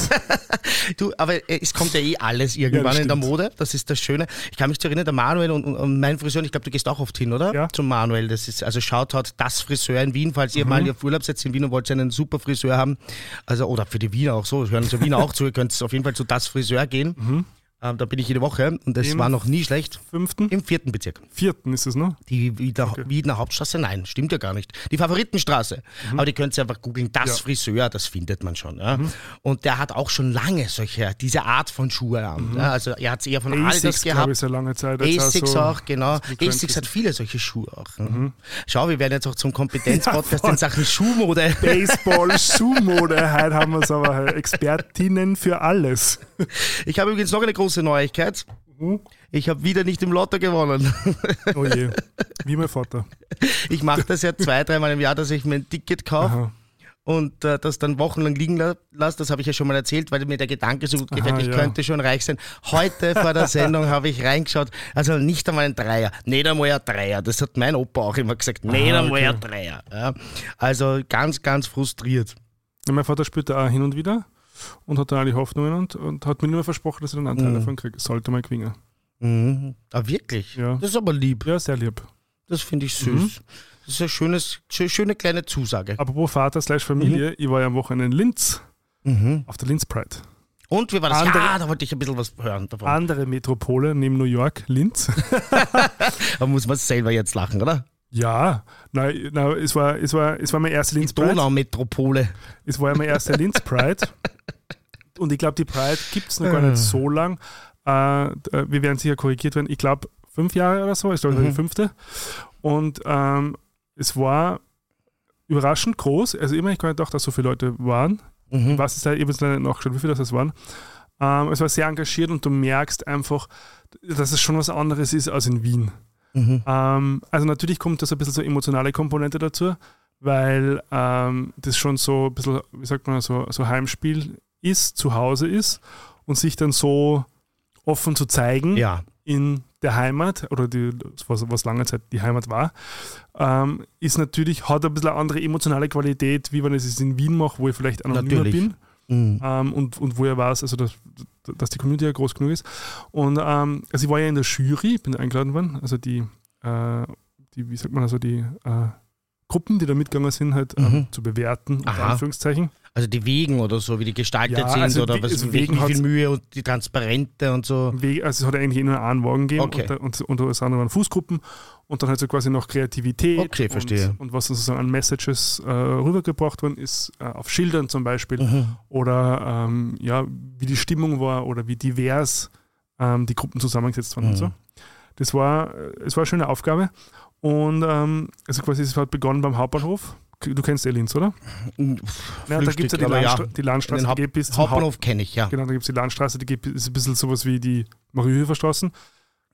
du, aber es kommt ja eh alles irgendwann ja, in der Mode. Das ist das Schöne. Ich kann mich zu erinnern, der Manuel und, und, mein Friseur, ich glaube, du gehst auch oft hin, oder? Ja. Zum Manuel. Das ist, also Shoutout, das Friseur in Wien, falls ihr mhm. mal auf Urlaub seid in Wien und wollt einen super Friseur haben. Also, oder für die Wiener auch so, hören Sie Wiener auch zu, ihr könnt auf jeden Fall zu das Friseur gehen. Mhm. Ähm, da bin ich jede Woche und das Im war noch nie schlecht. Fünften? Im vierten Bezirk. Vierten ist es, ne? Die Wiener, Wiener Hauptstraße? Nein, stimmt ja gar nicht. Die Favoritenstraße. Aber die könnt ihr einfach googeln. Das Mhm. Ja. Mhm. Friseur, das findet man schon. Ja. Und der hat auch schon lange solche, diese Art von Schuhe an. Ja. Also er hat es eher von Asics, gehabt. ich, sehr lange Zeit. Asics so- auch, genau. bekannt Asics hat viele solche Schuhe auch. ne? Mhm. Schau, wir werden jetzt auch zum Kompetenzpodcast in Sachen Schuhmode. Baseball, Schuhmode. Heute haben wir es aber Expertinnen für alles. Ich habe übrigens noch eine große Neuigkeit. Mhm. Ich habe wieder nicht im Lotto gewonnen. Oh je. Wie mein Vater. Ich mache das ja zwei, dreimal im Jahr, dass ich mir ein Ticket kaufe und äh, das dann wochenlang liegen la lasse. Das habe ich ja schon mal erzählt, weil mir der Gedanke so gut gefällt, Aha, ich ja. könnte schon reich sein. Heute vor der Sendung habe ich reingeschaut, also nicht einmal ein Dreier, nicht einmal ein Dreier. Das hat mein Opa auch immer gesagt, nicht Aha, einmal okay. ein Dreier. Ja. Also ganz, ganz frustriert. Ja, mein Vater spielt da auch hin und wieder und hat da alle Hoffnungen und, und hat mir nur versprochen, dass er einen Anteil Mhm. davon kriegt. Sollte mal gewinnen. Mhm. Ah, wirklich? Ja. Das ist aber lieb. Ja, sehr lieb. Das finde ich süß. Mhm. Das ist eine schönes, schö- schöne kleine Zusage. Apropos Vater slash Familie, ich war ja am Wochenende in Linz Mhm. auf der Linz Pride. Und wie war das? Andere- ja, da wollte ich ein bisschen was hören davon. Andere Metropole neben New York, Linz. Da muss man selber jetzt lachen, oder? ja, nein, nein, es, war, es, war, es war mein erster Linz Pride. Donaumetropole. Es war ja mein erster Linz Pride. Und ich glaube, die Pride gibt es noch gar Ah. nicht so lang. Äh, d- wir werden sicher korrigiert werden. Ich glaube, fünf Jahre oder so. Ich glaube, Mhm. die fünfte. Und ähm, es war überraschend groß. Also immer, ich gar nicht gedacht, dass so viele Leute waren. Mhm. Was ist da, jetzt leider nicht nachgeschaut, wie viele das waren. Ähm, es war sehr engagiert und du merkst einfach, dass es schon was anderes ist als in Wien. Mhm. Ähm, also natürlich kommt da so ein bisschen so emotionale Komponente dazu, weil ähm, das schon so ein bisschen, wie sagt man, so, so Heimspiel ist, zu Hause ist und sich dann so offen zu zeigen Ja. in der Heimat oder die, was, was lange Zeit die Heimat war, ähm, ist natürlich, hat ein bisschen eine andere emotionale Qualität, wie wenn ich es in Wien mache, wo ich vielleicht anonymer Natürlich. bin Mhm. ähm, und, und wo er weiß, also dass, dass die Community ja groß genug ist. Und ähm, also ich war ja in der Jury, bin eingeladen worden, also die, äh, die wie sagt man, also die äh, Gruppen, die da mitgegangen sind, halt ähm, Mhm. zu bewerten, unter Aha. Anführungszeichen. Also die Wegen oder so, wie die gestaltet Ja, sind also oder wie- was, also wie, viel Mühe und die Transparente und so. Weg, also es hat eigentlich eh nur einen Wagen gegeben Okay. und, da- und, und das andere waren Fußgruppen und dann halt so quasi noch Kreativität Okay, verstehe. Und, und was sozusagen an Messages äh, rübergebracht worden ist, äh, auf Schildern zum Beispiel Mhm. oder ähm, ja, wie die Stimmung war oder wie divers ähm, die Gruppen zusammengesetzt waren und Mhm. so. Das war, äh, es war eine schöne Aufgabe und ähm, also quasi es hat begonnen beim Hauptbahnhof. Du kennst Elins, oder? Ja, da gibt es ja die, aber ja. Die Landstraße, Den die Haupt geht bis zum Haupt Hauptbahnhof kenne ich, ja. Genau, da gibt es die Landstraße, die geht, ist ein bisschen sowas wie die Mariehöferstraßen,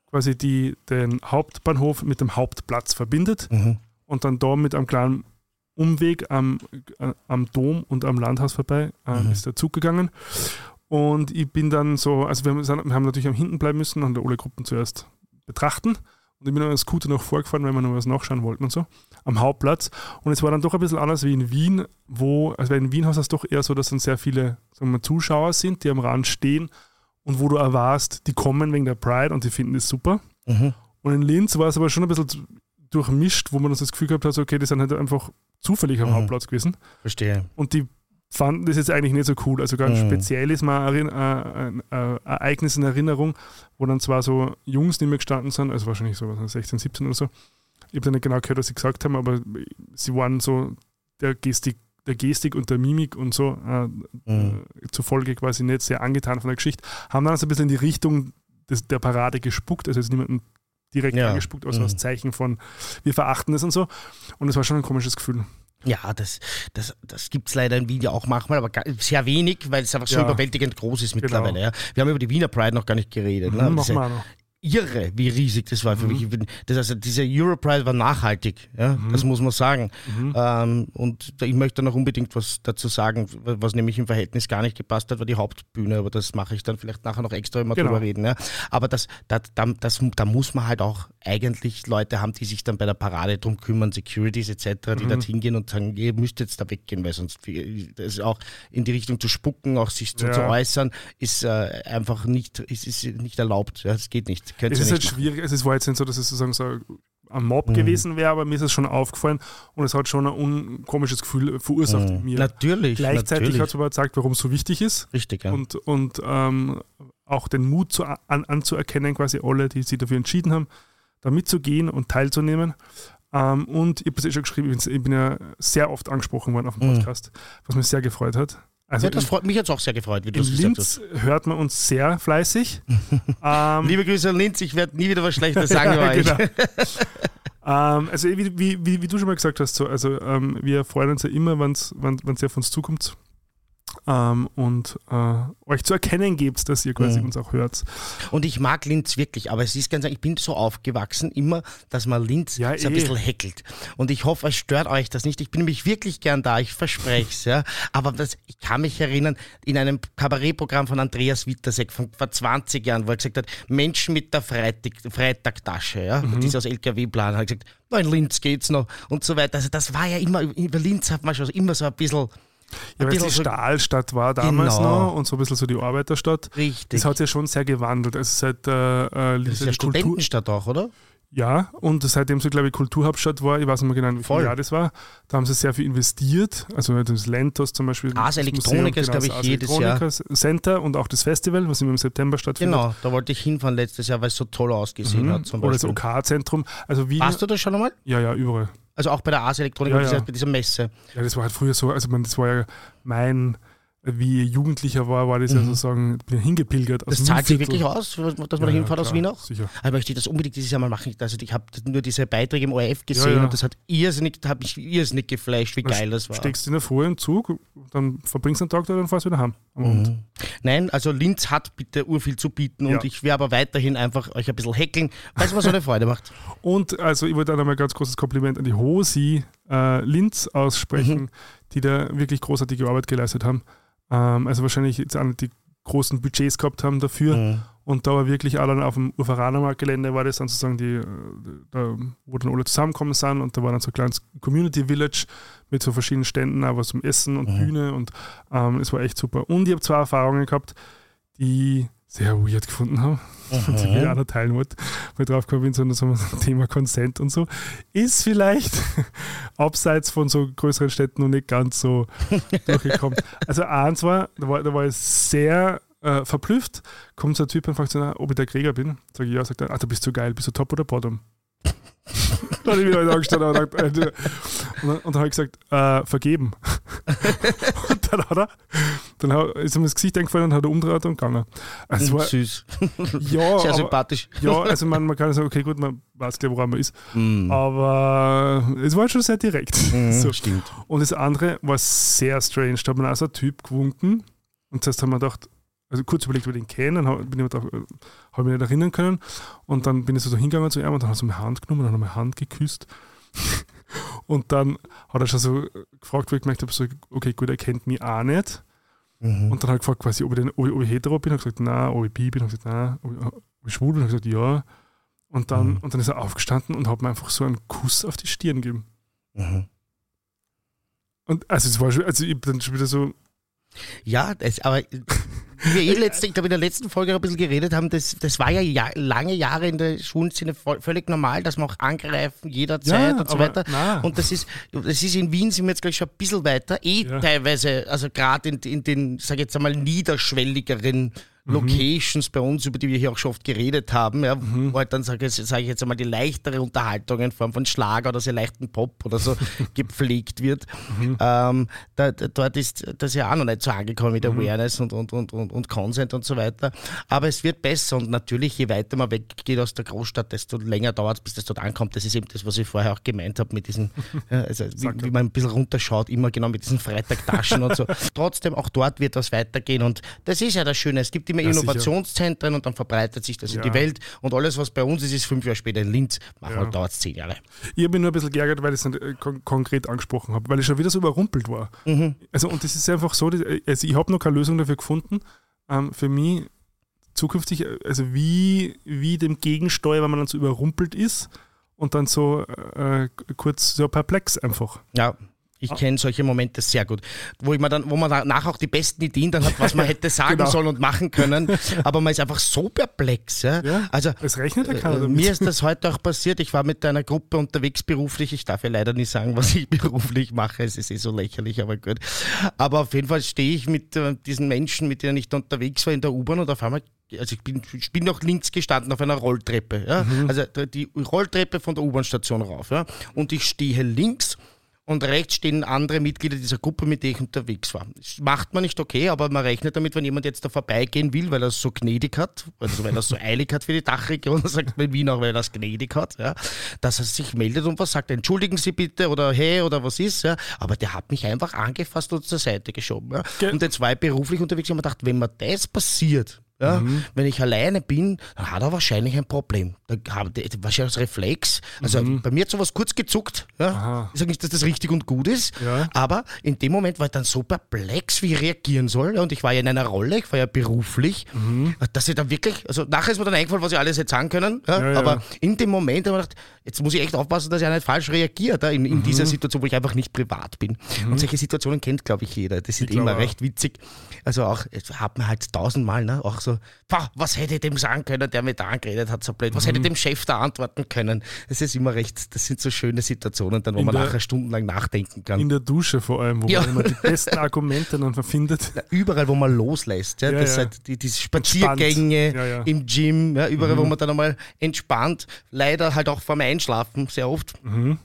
quasi die den Hauptbahnhof mit dem Hauptplatz verbindet Mhm. und dann da mit einem kleinen Umweg am, äh, am Dom und am Landhaus vorbei äh, Mhm. ist der Zug gegangen. Und ich bin dann so, also wir haben, sind- wir haben natürlich am hinten bleiben müssen und alle Gruppen zuerst betrachten. Und ich bin dann mit dem Scooter noch vorgefahren, weil wir noch was nachschauen wollten und so, am Hauptplatz. Und es war dann doch ein bisschen anders wie in Wien, wo, also in Wien hast du es doch eher so, dass dann sehr viele sagen wir, Zuschauer sind, die am Rand stehen und wo du erwartest, die kommen wegen der Pride und die finden das super. Mhm. Und in Linz war es aber schon ein bisschen durchmischt, wo man das Gefühl gehabt hat, okay, die sind halt einfach zufällig am Mhm. Hauptplatz gewesen. Verstehe. Und die fanden das jetzt eigentlich nicht so cool. Also ganz Mhm. speziell ist mal ein, ein, ein Ereignis in Erinnerung, wo dann zwar so Jungs neben mir gestanden sind, also wahrscheinlich so was, 16, 17 oder so. Ich habe dann nicht genau gehört, was sie gesagt haben, aber sie waren so der Gestik, der Gestik und der Mimik und so äh, Mhm. äh, zufolge quasi nicht sehr angetan von der Geschichte, haben dann so ein bisschen in die Richtung des, der Parade gespuckt, also jetzt niemanden direkt Ja. angespuckt, aber so Mhm. als Zeichen von, wir verachten es und so. Und es war schon ein komisches Gefühl. Ja, das, das, das gibt es leider in Wien ja auch manchmal, aber gar, sehr wenig, weil es einfach so Ja. überwältigend groß ist mittlerweile. Genau. Ja. Wir haben über die Wiener Pride noch gar nicht geredet. Ne? Mhm, Das ist irre, wie riesig das war für Mhm. mich. Das also, diese Europride war nachhaltig, ja? das muss man sagen. Mhm. Ähm, und ich möchte noch unbedingt was dazu sagen, was nämlich im Verhältnis gar nicht gepasst hat, war die Hauptbühne, aber das mache ich dann vielleicht nachher noch extra immer Genau. drüber reden. Ja? Aber das, das, da, das, da muss man halt auch eigentlich Leute haben, die sich dann bei der Parade drum kümmern, Securities etc., die Mhm. dorthin gehen und sagen, ihr müsst jetzt da weggehen, weil sonst das ist auch in die Richtung zu spucken, auch sich so Ja. zu äußern, ist äh, einfach nicht, ist, ist nicht erlaubt. Ja, das geht nicht. Könnt Es ihr ist halt nicht machen. schwierig, also es war jetzt nicht so, dass es sozusagen so ein Mob Mhm. gewesen wäre, aber mir ist es schon aufgefallen und es hat schon ein unkomisches Gefühl verursacht in Mhm. mir. Natürlich. Gleichzeitig hat es aber gezeigt, warum es so wichtig ist Richtig, ja. und, und ähm, auch den Mut zu, an, anzuerkennen, quasi alle, die sich dafür entschieden haben, da mitzugehen und teilzunehmen. Ähm, und ich habe es eh schon geschrieben, ich bin ja sehr oft angesprochen worden auf dem mhm. Podcast, mhm. was mich sehr gefreut hat. Also ja, das freut mich jetzt auch sehr gefreut, wie du es gesagt hast. hört man uns sehr fleißig. ähm, Liebe Grüße an Linz, ich werde nie wieder was Schlechtes sagen über euch. Genau. ähm, also wie, wie, wie, wie, du schon mal gesagt hast, so, also ähm, wir freuen uns ja immer, wenn es auf uns zukommt ähm, und äh, euch zu erkennen gebt, dass ihr quasi mhm. uns auch hört. Und ich mag Linz wirklich, aber es ist ganz, ich bin so aufgewachsen immer, dass man Linz ja, so ein eh. bisschen heckelt. Und ich hoffe, es stört euch das nicht. Ich bin nämlich wirklich gern da, ich verspreche es. Ja. Aber das, ich kann mich erinnern, in einem Kabarettprogramm von Andreas Wittersek von vor 20 Jahren, wo er gesagt hat, Menschen mit der Freitag, Freitagtasche, ja, mhm. die ist aus LKW-Plan, hat gesagt, in Linz geht's noch und so weiter. Also das war ja immer, über Linz hat man schon immer so ein bisschen ja, weil es die Stahlstadt war damals genau. noch und so ein bisschen so die Arbeiterstadt. Richtig. Das hat sich ja schon sehr gewandelt. Also seit äh, äh, das ist ja Studentenstadt auch, oder? Ja, und seitdem sie, glaube ich, Kulturhauptstadt war, ich weiß nicht mehr genau, wie viel Jahr das war, da haben sie sehr viel investiert. Also das Lentos zum Beispiel. Ars Electronica ist, glaube ich, das jedes Jahr. Center und auch das Festival, was immer im September stattfindet. Genau, da wollte ich hinfahren letztes Jahr, weil es so toll ausgesehen mhm. hat. Oder das OK-Zentrum. Also Warst du das schon einmal? Ja, ja, überall. Also auch bei der Ars Electronica, ja, ja. bei dieser Messe. Ja, das war halt früher so, also man, das war ja mein wie Jugendlicher war, war das mhm. ja sozusagen hingepilgert. Das zahlt sich wirklich aus, dass man ja, da hinfährt aus Wien auch? Sicher. Aber ich möchte das unbedingt dieses Jahr mal machen. Also ich habe nur diese Beiträge im ORF gesehen ja, ja. und das hat irrsinnig, hat mich irrsinnig geflasht, wie geil das war. Steckst in der Früh im Zug, dann verbringst du einen Tag da und fährst wieder heim. Mhm. Nein, also Linz hat bitte urviel zu bieten und ich werde aber weiterhin einfach euch ein bisschen hackeln, weil es mir so eine Freude macht. Und also ich wollte auch nochmal ein ganz großes Kompliment an die Hosi äh, Linz aussprechen, mhm. die da wirklich großartige Arbeit geleistet haben. Ähm, also wahrscheinlich jetzt auch nicht die großen Budgets gehabt haben dafür. Mhm. Und da war wirklich dann auf dem Uferanermarkt-Gelände war das dann sozusagen die, da, wo dann alle zusammengekommen sind und da war dann so ein kleines Community Village mit so verschiedenen Ständen, was zum Essen und mhm. Bühne und ähm, es war echt super. Und ich habe zwei Erfahrungen gehabt, die sehr weird gefunden habe und ich auch noch teilen wollte, weil ich drauf gekommen bin, sondern so ein Thema Consent und so, ist vielleicht abseits von so größeren Städten noch nicht ganz so durchgekommen. Also eins war, da war, da war ich sehr äh, verblüfft, kommt so ein Typ und fragt so, ob ich der Krieger bin. Sag ich ja, sagt er, ah, du bist so geil, bist du top oder bottom? dann habe ich wieder angestanden und, äh, und, dann habe ich gesagt, äh, vergeben. Dann hat er, dann ist ihm das Gesicht eingefallen und hat er umgedreht und gegangen. Also war, Süß. Ja, Sehr aber, sympathisch. Ja, also man, man kann sagen, okay, gut, man weiß gleich, woran man ist. Mm. Aber es war schon sehr direkt. Mm, so. Stimmt. Und das andere war sehr strange. Da hat man auch so ein Typ gewunken und zuerst haben wir gedacht, also kurz überlegt, ob ich den kenne, dann bin ich drauf, habe mich nicht erinnern können. Und dann bin ich so hingegangen zu ihm und dann hat er meine Hand genommen und dann hat er meine Hand geküsst. Und dann hat er schon so gefragt, wo ich gemerkt habe, so, okay, gut, er kennt mich auch nicht. Mhm. Und dann hat er gefragt, quasi, ob ich, denn, ob, ich, hetero bin. Ich habe gesagt, nein, ob ich bi bin. Ich habe gesagt, nein, ob ich, schwul bin. Ich habe gesagt, ja. Und dann, mhm. und dann ist er aufgestanden und hat mir einfach so einen Kuss auf die Stirn gegeben. Mhm. Und also es war schon, also ich bin dann schon wieder so. Ja, das, aber wir eh letzte, ich glaube in der letzten Folge ein bisschen geredet haben, das, das war ja, ja lange Jahre in der Schwulenszene völlig normal, dass man auch angreifen jederzeit ja, und so weiter. Na. Und das ist, das ist in Wien sind wir jetzt gleich schon ein bisschen weiter, eh ja. teilweise, also gerade in, in den, sag ich jetzt einmal, niederschwelligeren Mhm. Locations bei uns, über die wir hier auch schon oft geredet haben, ja, mhm. wo halt dann, sage sag ich jetzt einmal, die leichtere Unterhaltung in Form von Schlager oder sehr leichten Pop oder so gepflegt wird. Mhm. Ähm, da, da, dort ist das ja auch noch nicht so angekommen mit mhm. Awareness und, und, und, und, und Consent und so weiter. Aber es wird besser und natürlich, je weiter man weggeht aus der Großstadt, desto länger dauert es, bis das dort ankommt. Das ist eben das, was ich vorher auch gemeint habe mit diesen, also wie, wie, man ein bisschen runterschaut, immer genau mit diesen Freitagtaschen und so. Trotzdem, auch dort wird was weitergehen und das ist ja das Schöne. Es gibt immer ja, Innovationszentren sicher. und dann verbreitet sich das ja. in die Welt. Und alles, was bei uns ist, ist fünf Jahre später in Linz. Machen ja. dauert es zehn Jahre. Ich habe mich nur ein bisschen geärgert, weil ich es äh, kon konkret angesprochen habe, weil ich schon wieder so überrumpelt war. Mhm. Also, und das ist einfach so, also ich habe noch keine Lösung dafür gefunden. Ähm, für mich zukünftig, äh, also wie, wie dem Gegensteuer, wenn man dann so überrumpelt ist und dann so äh, kurz so perplex einfach. Ja, ich kenne solche Momente sehr gut, wo, ich mir dann, wo man danach auch die besten Ideen dann hat, was man hätte sagen genau. sollen und machen können. Aber man ist einfach so perplex. Ja? ja also, es rechnet ja keiner damit. Mir ist das heute auch passiert. Ich war mit einer Gruppe unterwegs beruflich. Ich darf ja leider nicht sagen, was ich beruflich mache. Es ist eh so lächerlich, aber gut. Aber auf jeden Fall stehe ich mit äh, diesen Menschen, mit denen ich da unterwegs war, in der U-Bahn und auf einmal also ich bin, ich bin noch links gestanden auf einer Rolltreppe. Ja? Mhm. Also die Rolltreppe von der U-Bahn-Station rauf. Ja? Und ich stehe links und rechts stehen andere Mitglieder dieser Gruppe, mit denen ich unterwegs war. Das macht man nicht okay, aber man rechnet damit, wenn jemand jetzt da vorbeigehen will, weil er es so gnädig hat, also weil er es so eilig hat für die Dachregion, sagt man in Wien auch, weil er es gnädig hat, ja, dass er sich meldet und was sagt, entschuldigen Sie bitte oder hey oder was ist, ja, aber der hat mich einfach angefasst und zur Seite geschoben. Ja. Und jetzt war ich beruflich unterwegs und habe gedacht, wenn mir das passiert, ja? Mhm. Wenn ich alleine bin, dann hat er wahrscheinlich ein Problem. Da haben die, wahrscheinlich als Reflex. Also mhm. bei mir hat sowas kurz gezuckt. Ja? Ich sage nicht, dass das richtig und gut ist, ja. aber in dem Moment war ich dann so perplex, wie ich reagieren soll. Und ich war ja in einer Rolle, ich war ja beruflich, mhm. dass ich dann wirklich, also nachher ist mir dann eingefallen, was ich alles jetzt sagen können. Ja? aber in dem Moment habe ich gedacht, jetzt muss ich echt aufpassen, dass ich nicht falsch reagiere in, in mhm. dieser Situation, wo ich einfach nicht privat bin. Mhm. Und solche Situationen kennt, glaube ich, jeder. Das sind ich immer recht witzig. Also auch, hat man halt tausendmal, ne? auch so, was hätte ich dem sagen können, der mir da angeredet hat, so blöd. Was mhm. hätte ich dem Chef da antworten können? Das ist immer recht, das sind so schöne Situationen, dann, wo in man der, nachher stundenlang nachdenken kann. In der Dusche vor allem, wo ja. man immer die besten Argumente dann verfindet. überall, wo man loslässt. Ja? ja das ja. Halt die, diese Spaziergänge im Gym, ja, überall, mhm. wo man dann einmal entspannt, leider halt auch vor meinem Einschlafen sehr oft. Mhm.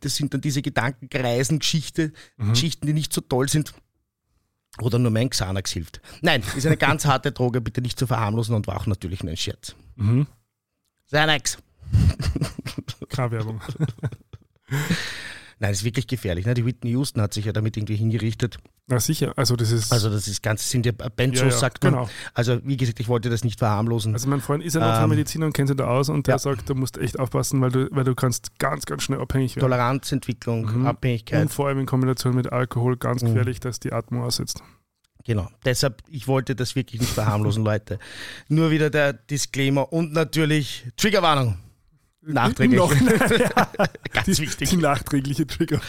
Das sind dann diese Gedankenkreisen, Geschichte, mhm. Geschichten, die nicht so toll sind. Oder nur mein Xanax hilft. Nein, ist eine ganz harte Droge, bitte nicht zu verharmlosen und war auch natürlich nur ein Scherz. Mhm. Xanax. Keine Werbung. Nein, das ist wirklich gefährlich. Ne? Die Whitney Houston hat sich ja damit irgendwie hingerichtet. Na sicher, also das ist. Also das ist ganz, sind ja Benzos, ja, ja, sagt man. Genau. Also wie gesagt, ich wollte das nicht verharmlosen. Also mein Freund ist ja Notfallmediziner ähm, und kennt sich da aus und der ja. sagt, du musst echt aufpassen, weil du, weil du kannst ganz, ganz schnell abhängig werden. Toleranzentwicklung, mhm. Abhängigkeit. Und vor allem in Kombination mit Alkohol ganz mhm. gefährlich, mhm. dass die Atmung aussetzt. Genau, deshalb, ich wollte das wirklich nicht verharmlosen, Leute. Nur wieder der Disclaimer und natürlich Triggerwarnung. Nachträglich. Noch, ja, Ganz die, wichtig. Die nachträgliche Trigger.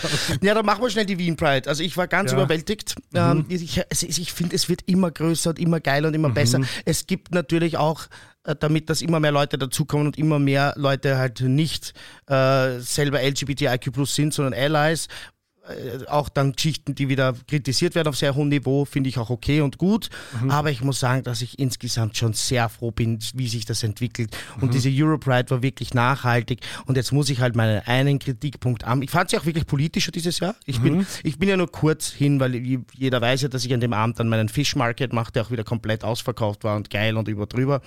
Ja, dann machen wir schnell die Wien Pride. Also ich war ganz ja. überwältigt. Mhm. Ähm, ich, ich finde, es wird immer größer und immer geiler und immer mhm. besser. Es gibt natürlich auch äh, damit dass immer mehr Leute dazukommen und immer mehr Leute halt nicht äh, selber LGBTIQ plus sind, sondern Allies auch dann Geschichten, die wieder kritisiert werden auf sehr hohem Niveau, finde ich auch okay und gut. Mhm. Aber ich muss sagen, dass ich insgesamt schon sehr froh bin, wie sich das entwickelt. Und mhm. diese Europride war wirklich nachhaltig. Und jetzt muss ich halt meinen einen Kritikpunkt an. Ich fand sie auch wirklich politischer dieses Jahr. Ich, mhm. bin, ich bin ja nur kurz hin, weil jeder weiß ja, dass ich an dem Abend dann meinen Fish Market mache, der auch wieder komplett ausverkauft war und geil und über drüber.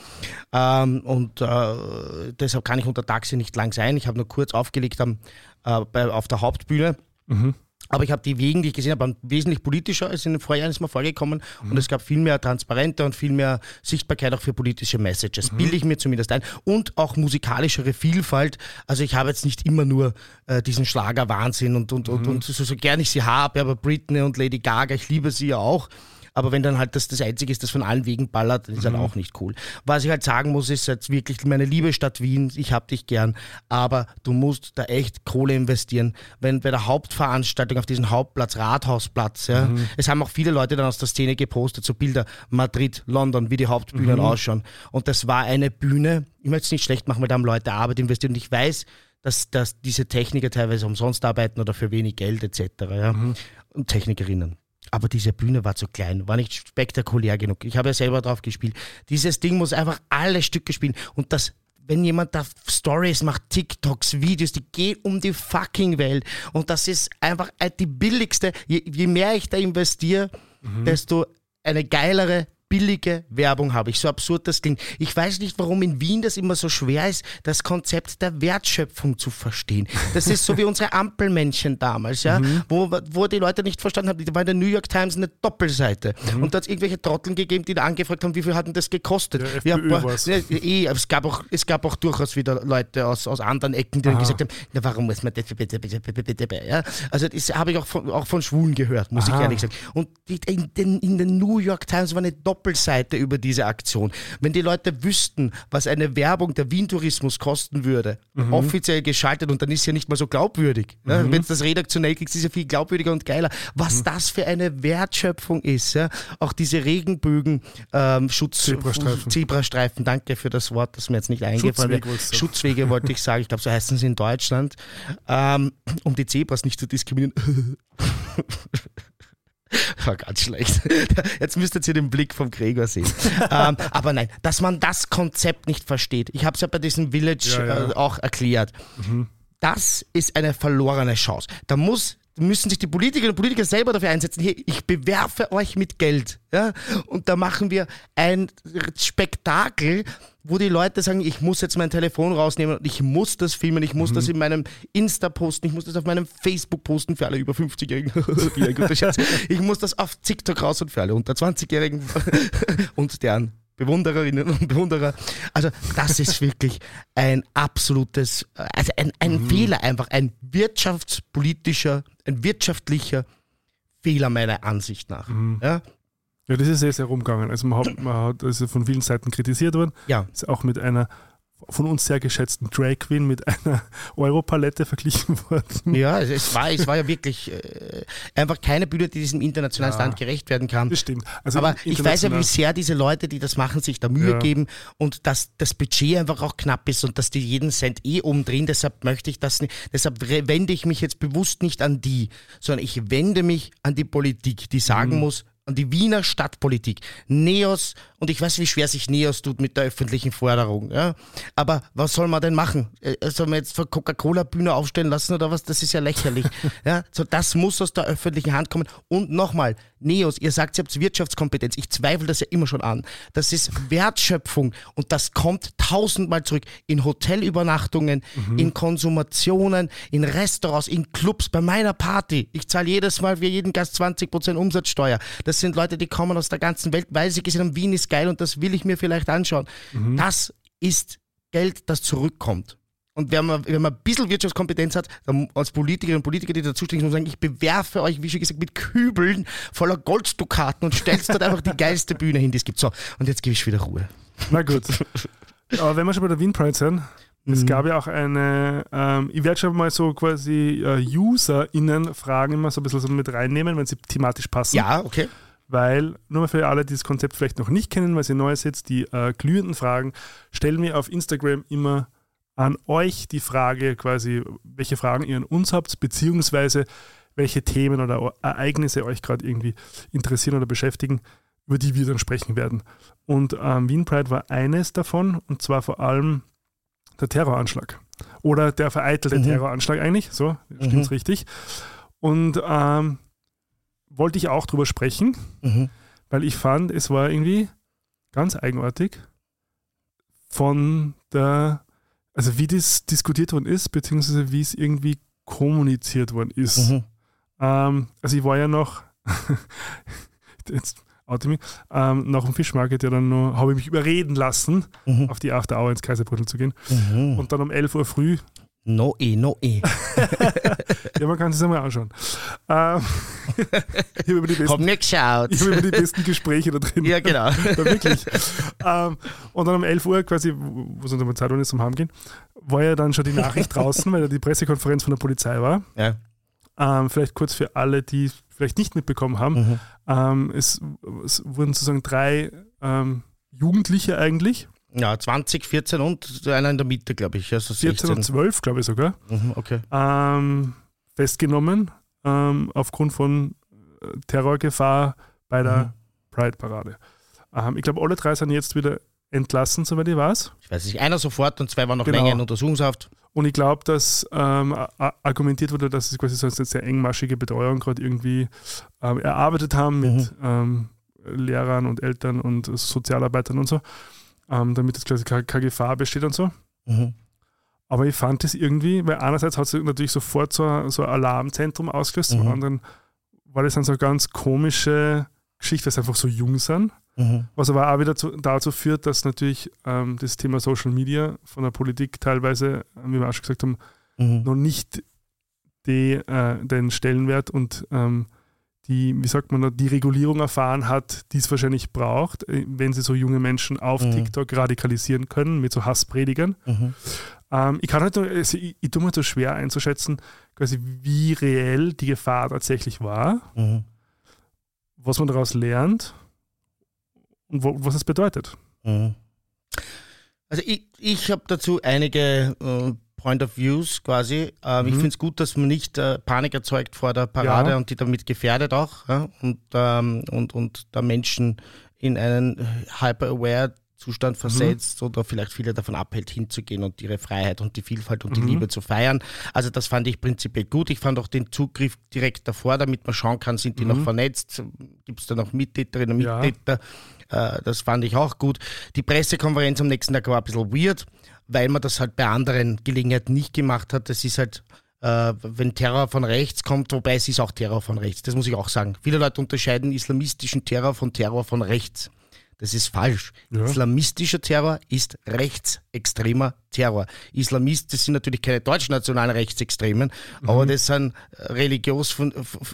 Ähm, und äh, deshalb kann ich unter Taxi nicht lang sein. Ich habe nur kurz aufgelegt am, äh, bei, auf der Hauptbühne. Mhm. Aber ich habe die Wegen, die ich gesehen habe, wesentlich politischer als in den Vorjahren ist mir vorgekommen. Mhm. Und es gab viel mehr Transparente und viel mehr Sichtbarkeit auch für politische Messages. Mhm. Bilde ich mir zumindest ein. Und auch musikalischere Vielfalt. Also ich habe jetzt nicht immer nur äh, diesen Schlager-Wahnsinn und, und, mhm. und, und so, so gern ich sie habe, aber Britney und Lady Gaga, ich liebe sie ja auch. Aber wenn dann halt das das Einzige ist, das von allen Wegen ballert, dann ist halt mhm. halt auch nicht cool. Was ich halt sagen muss, ist jetzt wirklich meine liebe Stadt Wien, ich hab dich gern, aber du musst da echt Kohle investieren. Wenn bei der Hauptveranstaltung auf diesem Hauptplatz, Rathausplatz, ja, mhm. es haben auch viele Leute dann aus der Szene gepostet, so Bilder, Madrid, London, wie die Hauptbühnen mhm. ausschauen. Und das war eine Bühne, ich möchte es nicht schlecht machen, weil da haben Leute Arbeit investiert und ich weiß, dass, dass diese Techniker teilweise umsonst arbeiten oder für wenig Geld etc. Ja? Mhm. Und Technikerinnen. Aber diese Bühne war zu klein, war nicht spektakulär genug. Ich habe ja selber drauf gespielt. Dieses Ding muss einfach alle Stücke spielen. Und das, wenn jemand da Stories macht, TikToks, Videos, die gehen um die fucking Welt. Und das ist einfach die billigste. Je, je mehr ich da investiere, mhm. desto eine geilere, billige Werbung habe ich. So absurd das klingt. Ich weiß nicht, warum in Wien das immer so schwer ist, das Konzept der Wertschöpfung zu verstehen. Das ist so wie unsere Ampelmännchen damals, ja, mhm. wo, wo die Leute nicht verstanden haben. Da war in der New York Times eine Doppelseite. Mhm. Und da hat es irgendwelche Trotteln gegeben, die da angefragt haben, wie viel hat denn das gekostet? Ja, FPÖ ja, ja, eh, es, gab auch, es gab auch durchaus wieder Leute aus, aus anderen Ecken, die dann gesagt haben, na, warum muss man das bitte, bitte, bitte, bitte, ja? Also das habe ich auch von, auch von Schwulen gehört, muss Aha. ich ehrlich sagen. Und in, den, in der New York Times war eine Doppelseite Doppelseite über diese Aktion. Wenn die Leute wüssten, was eine Werbung der Wien-Tourismus kosten würde, mhm. offiziell geschaltet und dann ist ja nicht mal so glaubwürdig. Mhm. Ja, Wenn es das redaktionell kriegst, ist ja viel glaubwürdiger und geiler. Was mhm. das für eine Wertschöpfung ist. Ja? Auch diese Regenbögen, ähm, Schutz, Zebrastreifen. Zebrastreifen, danke für das Wort, das mir jetzt nicht eingefallen ist. Schutzwege wollte ich sagen, ich glaube, so heißen sie in Deutschland, ähm, um die Zebras nicht zu diskriminieren. War ganz schlecht. Jetzt müsstet ihr den Blick vom Gregor sehen. ähm, aber nein, dass man das Konzept nicht versteht. Ich habe es ja bei diesem Village Ja, ja. Äh, auch erklärt. Das ist eine verlorene Chance. Da muss müssen sich die Politikerinnen und Politiker selber dafür einsetzen, hier, ich bewerfe euch mit Geld. Ja? Und da machen wir ein Spektakel, wo die Leute sagen, ich muss jetzt mein Telefon rausnehmen und ich muss das filmen, ich muss das in meinem Insta posten, ich muss das auf meinem Facebook posten für alle über 50-Jährigen. Wie ein guter Scherz. Ich muss das auf TikTok raus und für alle unter 20-Jährigen und deren Bewundererinnen und Bewunderer. Also das ist wirklich ein absolutes, also ein, ein Fehler einfach, ein wirtschaftspolitischer, ein wirtschaftlicher Fehler meiner Ansicht nach. Ja? Ja, das ist sehr, sehr rumgegangen. Also man hat, man hat also von vielen Seiten kritisiert worden. Ja. Ist auch mit einer von uns sehr geschätzten Drag Queen mit einer Europalette verglichen worden. Ja, es, es, war, es war ja wirklich äh, einfach keine Bühne, die diesem internationalen Ja. Standard gerecht werden kann. Das stimmt. Also Aber ich weiß ja, wie sehr diese Leute, die das machen, sich da Mühe Ja. geben und dass das Budget einfach auch knapp ist und dass die jeden Cent eh umdrehen. Deshalb möchte ich das nicht, deshalb wende ich mich jetzt bewusst nicht an die, sondern ich wende mich an die Politik, die Mhm. sagen muss, an die Wiener Stadtpolitik. Neos, und ich weiß, wie schwer sich Neos tut mit der öffentlichen Forderung. Ja? Aber was soll man denn machen? Äh, Soll man jetzt vor Coca-Cola-Bühne aufstellen lassen oder was? Das ist ja lächerlich. ja? So, das muss aus der öffentlichen Hand kommen. Und nochmal, Neos, ihr sagt, ihr habt Wirtschaftskompetenz. Ich zweifle das ja immer schon an. Das ist Wertschöpfung und das kommt tausendmal zurück in Hotelübernachtungen, in Konsumationen, in Restaurants, in Clubs, bei meiner Party. Ich zahle jedes Mal für jeden Gast 20% Umsatzsteuer. Das sind Leute, die kommen aus der ganzen Welt, weil sie gesehen haben, Wien ist geil und das will ich mir vielleicht anschauen. Das ist Geld, das zurückkommt. Und wenn man, wenn man ein bisschen Wirtschaftskompetenz hat, dann als Politikerinnen und Politiker, die dazu stehen, muss man sagen, ich bewerfe euch, wie schon gesagt, mit Kübeln voller Golddukaten und stellst dort einfach die geilste Bühne hin, die es gibt. So, und jetzt gebe ich wieder Ruhe. Na gut. Aber wenn wir schon bei der Wien Pride sind, Mhm. es gab ja auch eine, ähm, ich werde schon mal so quasi äh, UserInnen-Fragen immer so ein bisschen so mit reinnehmen, wenn sie thematisch passen. Ja, okay. Weil, nur mal für alle, die das Konzept vielleicht noch nicht kennen, weil sie neu sitzt, die äh, glühenden Fragen, stellen wir auf Instagram immer an euch die Frage quasi, welche Fragen ihr an uns habt, beziehungsweise welche Themen oder Ereignisse euch gerade irgendwie interessieren oder beschäftigen, über die wir dann sprechen werden. Und ähm, Wien Pride war eines davon, und zwar vor allem der Terroranschlag. Oder der vereitelte Mhm. Terroranschlag eigentlich, so, stimmt's richtig. Und ähm, wollte ich auch drüber sprechen, Mhm. weil ich fand, es war irgendwie ganz eigenartig von der, also wie das diskutiert worden ist, beziehungsweise wie es irgendwie kommuniziert worden ist. Mhm. Ähm, also ich war ja noch, jetzt oute mich, ähm, nach dem Fischmarket ja dann noch, habe ich mich überreden lassen, Mhm. auf die After Hour ins Kaiserbrüttel zu gehen. Mhm. Und dann um 11 Uhr früh, No eh, no eh. ja man kann es sich einmal anschauen. Ähm, ich habe über, die Hab besten- nicht geschaut. ich hab über die besten Gespräche da drin. Ja, genau. Ja, wirklich. ähm, und dann um 11 Uhr quasi, wo es unsere Zeitung ist zum Heimgehen, war ja dann schon die Nachricht draußen, weil ja die Pressekonferenz von der Polizei war. Ja. Ähm, vielleicht kurz für alle, die es vielleicht nicht mitbekommen haben. Mhm. Ähm, es, es wurden sozusagen drei ähm, Jugendliche eigentlich, ja, 20, 14 und einer in der Mitte, glaube ich. Also 14 und 16. 12, glaube ich sogar, Mhm, okay. ähm, festgenommen ähm, aufgrund von äh, Terrorgefahr bei der Mhm. Pride-Parade. Ähm, ich glaube, alle drei sind jetzt wieder entlassen, soweit ich weiß. Ich weiß nicht, einer sofort und zwei waren noch Genau. länger in Untersuchungshaft. Und ich glaube, dass ähm, argumentiert wurde, dass sie quasi so eine sehr engmaschige Betreuung gerade irgendwie ähm, erarbeitet haben mit ähm, Lehrern und Eltern und Sozialarbeitern und so, ähm, damit es quasi keine, keine Gefahr besteht und so. Mhm. Aber ich fand das irgendwie, weil einerseits hat es natürlich sofort so, ein- so ein Alarmzentrum ausgelöst, zum Mhm. anderen war das dann so eine ganz komische Geschichte, weil sie einfach so jung sind. Mhm. Was aber auch wieder zu, dazu führt, dass natürlich ähm, das Thema Social Media von der Politik teilweise, äh, wie wir auch schon gesagt haben, Mhm. noch nicht die, äh, den Stellenwert und ähm, die, wie sagt man, die Regulierung erfahren hat, die es wahrscheinlich braucht, äh, wenn sie so junge Menschen auf Mhm. TikTok radikalisieren können mit so Hasspredigern. Mhm. Ähm, ich kann halt also ich, ich tue mir so schwer einzuschätzen, quasi wie reell die Gefahr tatsächlich war, Mhm. was man daraus lernt und wo, was es bedeutet. Mhm. Also ich, ich habe dazu einige äh, Point of Views quasi. Ähm, mhm. Ich finde es gut, dass man nicht äh, Panik erzeugt vor der Parade ja. und die damit gefährdet auch ja? und, ähm, und, und da Menschen in einen hyper-aware Zustand mhm. versetzt mhm. oder vielleicht viele davon abhält, hinzugehen und ihre Freiheit und die Vielfalt und die mhm. Liebe zu feiern. Also das fand ich prinzipiell gut. Ich fand auch den Zugriff direkt davor, damit man schauen kann, sind die mhm. noch vernetzt, gibt es da noch Mittäterinnen und Mittäter. Ja. Äh, das fand ich auch gut. Die Pressekonferenz am nächsten Tag war ein bisschen weird, weil man das halt bei anderen Gelegenheiten nicht gemacht hat. Das ist halt äh, wenn Terror von rechts kommt, wobei es ist auch Terror von rechts, das muss ich auch sagen. Viele Leute unterscheiden islamistischen Terror von Terror von rechts. Das ist falsch. Ja. Islamistischer Terror ist rechtsextremer Terror. Islamisten sind natürlich keine deutschnationalen Rechtsextremen, mhm. aber das sind religiös,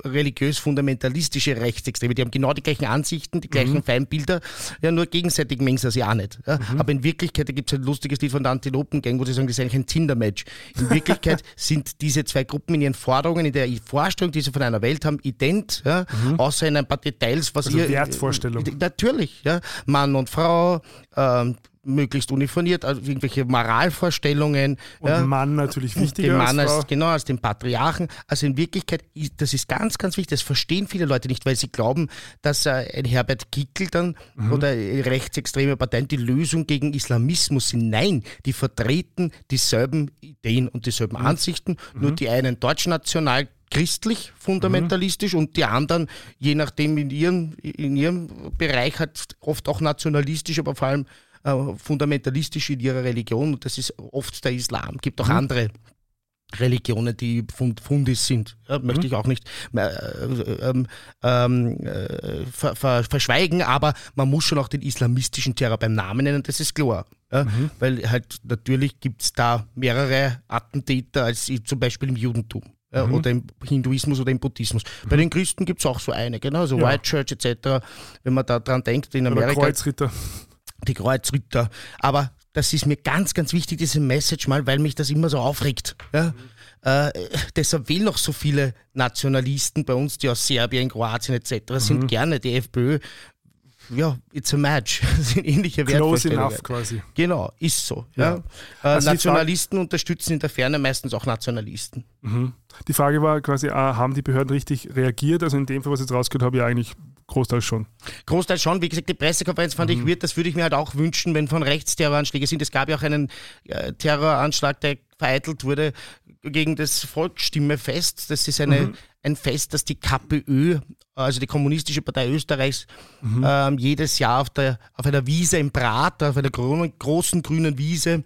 religiös fundamentalistische Rechtsextreme. Die haben genau die gleichen Ansichten, die gleichen mhm. Feindbilder, ja, nur gegenseitig mengen sie sich auch nicht. Ja. Mhm. Aber in Wirklichkeit, da gibt es ein lustiges Lied von der Antilopen-Gang, wo sie sagen, das ist eigentlich ein Tinder-Match. In Wirklichkeit sind diese zwei Gruppen in ihren Forderungen, in der Vorstellung, die sie von einer Welt haben, ident, ja, mhm. außer in ein paar Details, was also ihr. Wertvorstellung. Natürlich, ja. Mann und Frau, ähm, möglichst uniformiert, also irgendwelche Moralvorstellungen. Und ja. Mann natürlich wichtiger den Mann als, als genau als den Patriarchen. Also in Wirklichkeit, das ist ganz, ganz wichtig. Das verstehen viele Leute nicht, weil sie glauben, dass äh, ein Herbert Kickel dann mhm. oder rechtsextreme Parteien die Lösung gegen Islamismus sind. Nein, die vertreten dieselben Ideen und dieselben mhm. Ansichten, nur mhm. die einen deutschnational christlich, fundamentalistisch mhm. und die anderen, je nachdem in ihrem, in ihrem Bereich, hat oft auch nationalistisch, aber vor allem äh, fundamentalistisch in ihrer Religion. Und das ist oft der Islam. Es gibt auch mhm. andere Religionen, die fund Fundis sind, ja, möchte mhm. ich auch nicht äh, äh, ähm, äh, ver ver verschweigen, aber man muss schon auch den islamistischen Terror beim Namen nennen, das ist klar. Ja, mhm. Weil halt natürlich gibt es da mehrere Attentäter als zum Beispiel im Judentum ja, mhm. oder im Hinduismus oder im Buddhismus. Mhm. Bei den Christen gibt es auch so einige, genau, also ja. White Church etc., wenn man da dran denkt, in Amerika. Aber Kreuzritter. Die Kreuzritter. Aber das ist mir ganz, ganz wichtig, diese Message mal, weil mich das immer so aufregt. Ja? Äh, deshalb wählen noch so viele Nationalisten bei uns, die aus Serbien, Kroatien etc. sind mhm. gerne die FPÖ, ja, it's a match. Das sind ähnliche Close enough quasi. Genau, ist so. Ja. ja. Äh, also Nationalisten unterstützen in der Ferne meistens auch Nationalisten. Mhm. Die Frage war quasi, äh, haben die Behörden richtig reagiert? Also in dem Fall, was ich jetzt rausgehört habe, ja eigentlich Großteil schon. Großteil schon. Wie gesagt, die Pressekonferenz fand mhm. ich wird, das würde ich mir halt auch wünschen, wenn von rechts Terroranschläge sind. Es gab ja auch einen äh, Terroranschlag, der vereitelt wurde gegen das Volksstimmefest. Das ist eine, mhm. ein Fest, das die KPÖ, also die Kommunistische Partei Österreichs, mhm. ähm, jedes Jahr auf, der, auf einer Wiese im Brat, auf einer großen grünen Wiese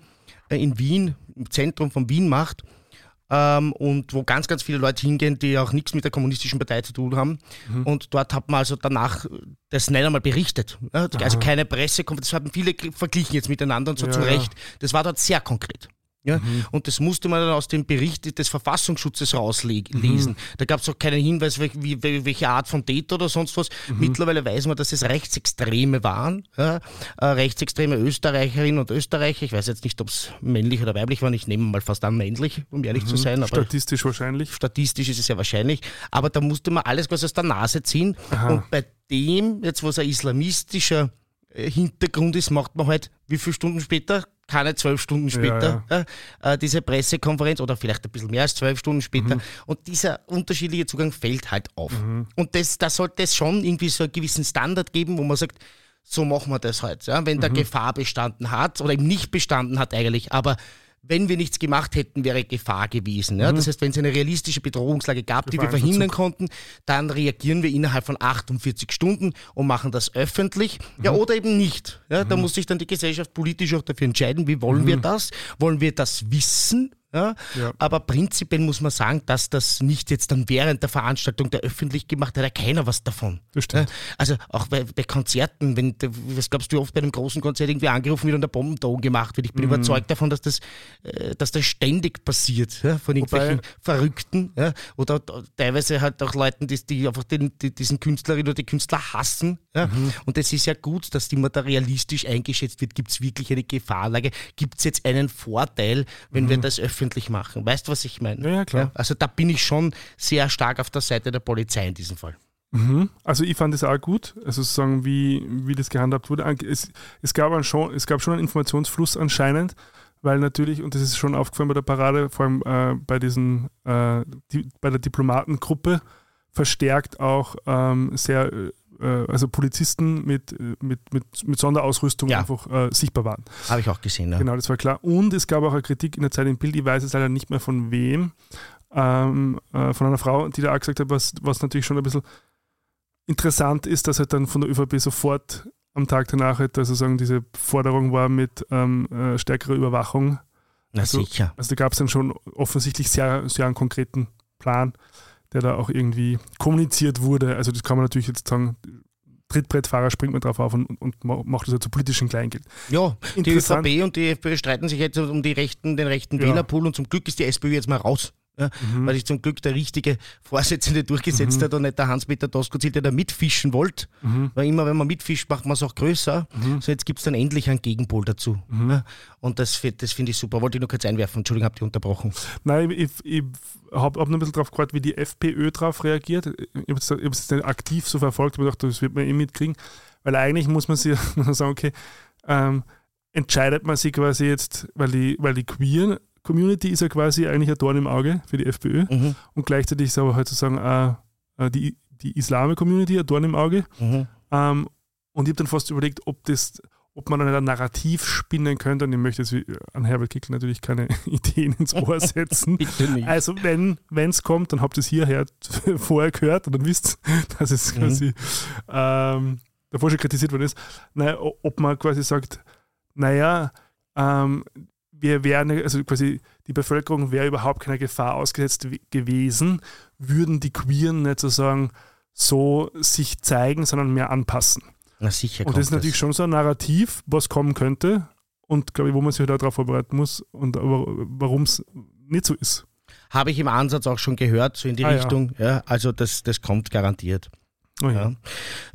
äh, in Wien, im Zentrum von Wien macht. Ähm, und wo ganz, ganz viele Leute hingehen, die auch nichts mit der kommunistischen Partei zu tun haben. Mhm. Und dort hat man also danach das nicht einmal berichtet. Also keine Pressekonferenz, das haben viele verglichen jetzt miteinander und so ja, zu Recht. Das war dort sehr konkret. Ja? Mhm. Und das musste man dann aus dem Bericht des Verfassungsschutzes rauslesen. Mhm. Da gab es auch keinen Hinweis, wie, welche Art von Täter oder sonst was. Mhm. Mittlerweile weiß man, dass es Rechtsextreme waren. Ja? Äh, rechtsextreme Österreicherinnen und Österreicher. Ich weiß jetzt nicht, ob es männlich oder weiblich waren. Ich nehme mal fast an männlich, um ehrlich zu mhm. sein. statistisch wahrscheinlich. Statistisch ist es ja wahrscheinlich. Aber da musste man alles quasi aus der Nase ziehen. Aha. Und bei dem, jetzt was ein islamistischer äh, Hintergrund ist, macht man halt, wie viele Stunden später? Keine zwölf Stunden später ja, ja. Äh, diese Pressekonferenz oder vielleicht ein bisschen mehr als zwölf Stunden später. Mhm. Und dieser unterschiedliche Zugang fällt halt auf. Mhm. Und das, da sollte es schon irgendwie so einen gewissen Standard geben, wo man sagt, so machen wir das halt. Ja? Wenn mhm. da Gefahr bestanden hat oder eben nicht bestanden hat eigentlich, aber wenn wir nichts gemacht hätten, wäre Gefahr gewesen. Ja? Mhm. Das heißt, wenn es eine realistische Bedrohungslage gab, die wir verhindern konnten, dann reagieren wir innerhalb von 48 Stunden und machen das öffentlich. Mhm. Ja, oder eben nicht. Ja? Da mhm. muss sich dann die Gesellschaft politisch auch dafür entscheiden, wie wollen wir mhm. das? Wollen wir das wissen? Ja? ja? Aber prinzipiell muss man sagen, dass das nicht jetzt dann während der Veranstaltung der öffentlich gemacht hat, hat ja keiner was davon. Ja? Also auch bei, bei, Konzerten, wenn, was glaubst du, oft bei einem großen Konzert irgendwie angerufen wird und der Bombendrohung gemacht wird. Ich bin mhm. überzeugt davon, dass das, äh, dass das ständig passiert von irgendwelchen Wobei, Verrückten ja? oder teilweise halt auch Leuten, die, die einfach den, die, diesen Künstlerin oder die Künstler hassen. Ja? Mhm. Und es ist ja gut, dass immer da realistisch eingeschätzt wird, gibt es wirklich eine Gefahrlage, gibt es jetzt einen Vorteil, wenn mhm. wir das öffentlich machen. Weißt du, was ich meine? Ja, klar. Ja, also da bin ich schon sehr stark auf der Seite der Polizei in diesem Fall. Mhm. Also ich fand es auch gut, also sozusagen wie, wie das gehandhabt wurde. Es, es, gab schon, es gab schon einen Informationsfluss anscheinend, weil natürlich, und das ist schon aufgefallen bei der Parade, vor allem äh, bei diesen, äh, die, bei der Diplomatengruppe, verstärkt auch ähm, sehr, äh, also Polizisten mit, mit, mit, mit Sonderausrüstung Ja. einfach äh, sichtbar waren. Habe ich auch gesehen. Ja. Genau, das war klar. Und es gab auch eine Kritik in der Zeit im Bild, ich weiß es leider nicht mehr von wem, ähm, äh, von einer Frau, die da auch gesagt hat, was, was natürlich schon ein bisschen interessant ist, dass halt dann von der ÖVP sofort am Tag danach halt, also sagen, diese Forderung war mit ähm, äh, stärkerer Überwachung. Na also- sicher. Also da gab es dann schon offensichtlich sehr, sehr einen konkreten Plan, der da auch irgendwie kommuniziert wurde. Also das kann man natürlich jetzt sagen, Trittbrettfahrer springt man drauf auf und, und ma- macht das halt zu politischem Kleingeld. Ja, die. ÖVP und die FPÖ streiten sich jetzt um die rechten, den rechten Ja. Wählerpool und zum Glück ist die SPÖ jetzt mal raus. Ja, Mhm. Weil sich zum Glück der richtige Vorsitzende durchgesetzt hat und nicht der Hans-Peter Doskozil, der da mitfischen wollte. Mhm. Weil immer, wenn man mitfischt, macht man es auch größer. So, jetzt gibt es dann endlich einen Gegenpol dazu. Mhm. Ja, und das, das finde ich super. Wollte ich nur kurz einwerfen. Entschuldigung, habt ihr unterbrochen. Nein, ich, ich, habe hab noch ein bisschen drauf gewartet, wie die FPÖ darauf reagiert. Ich habe es nicht aktiv so verfolgt, aber ich dachte, das wird man eh mitkriegen. Weil eigentlich muss man sich sagen, okay, ähm, entscheidet man sich quasi jetzt, weil die, weil die queer Community ist ja quasi eigentlich ein Dorn im Auge für die FPÖ Mhm. und gleichzeitig ist aber halt sozusagen äh, die, die Islame Community ein Dorn im Auge. Mhm. Ähm, und ich habe dann fast überlegt, ob das ob man dann ein Narrativ spinnen könnte, und ich möchte jetzt wie an Herbert Kickl natürlich keine Ideen ins Ohr setzen. Also wenn es kommt, dann habt ihr es hierher vorher gehört und dann wisst dass es Mhm. quasi ähm, davor schon kritisiert worden ist. Naja, ob man quasi sagt, naja, ähm, wir wären, also quasi die Bevölkerung wäre überhaupt keiner Gefahr ausgesetzt gewesen, würden die Queeren nicht sozusagen so sich zeigen, sondern mehr anpassen. Na sicher. Und das ist natürlich schon so ein Narrativ, was kommen könnte und glaube ich, wo man sich darauf vorbereiten muss und warum es nicht so ist. Habe ich im Ansatz auch schon gehört, so in die Ah, ja. Richtung. Ja. also das, das kommt garantiert. Oh ja. Ja.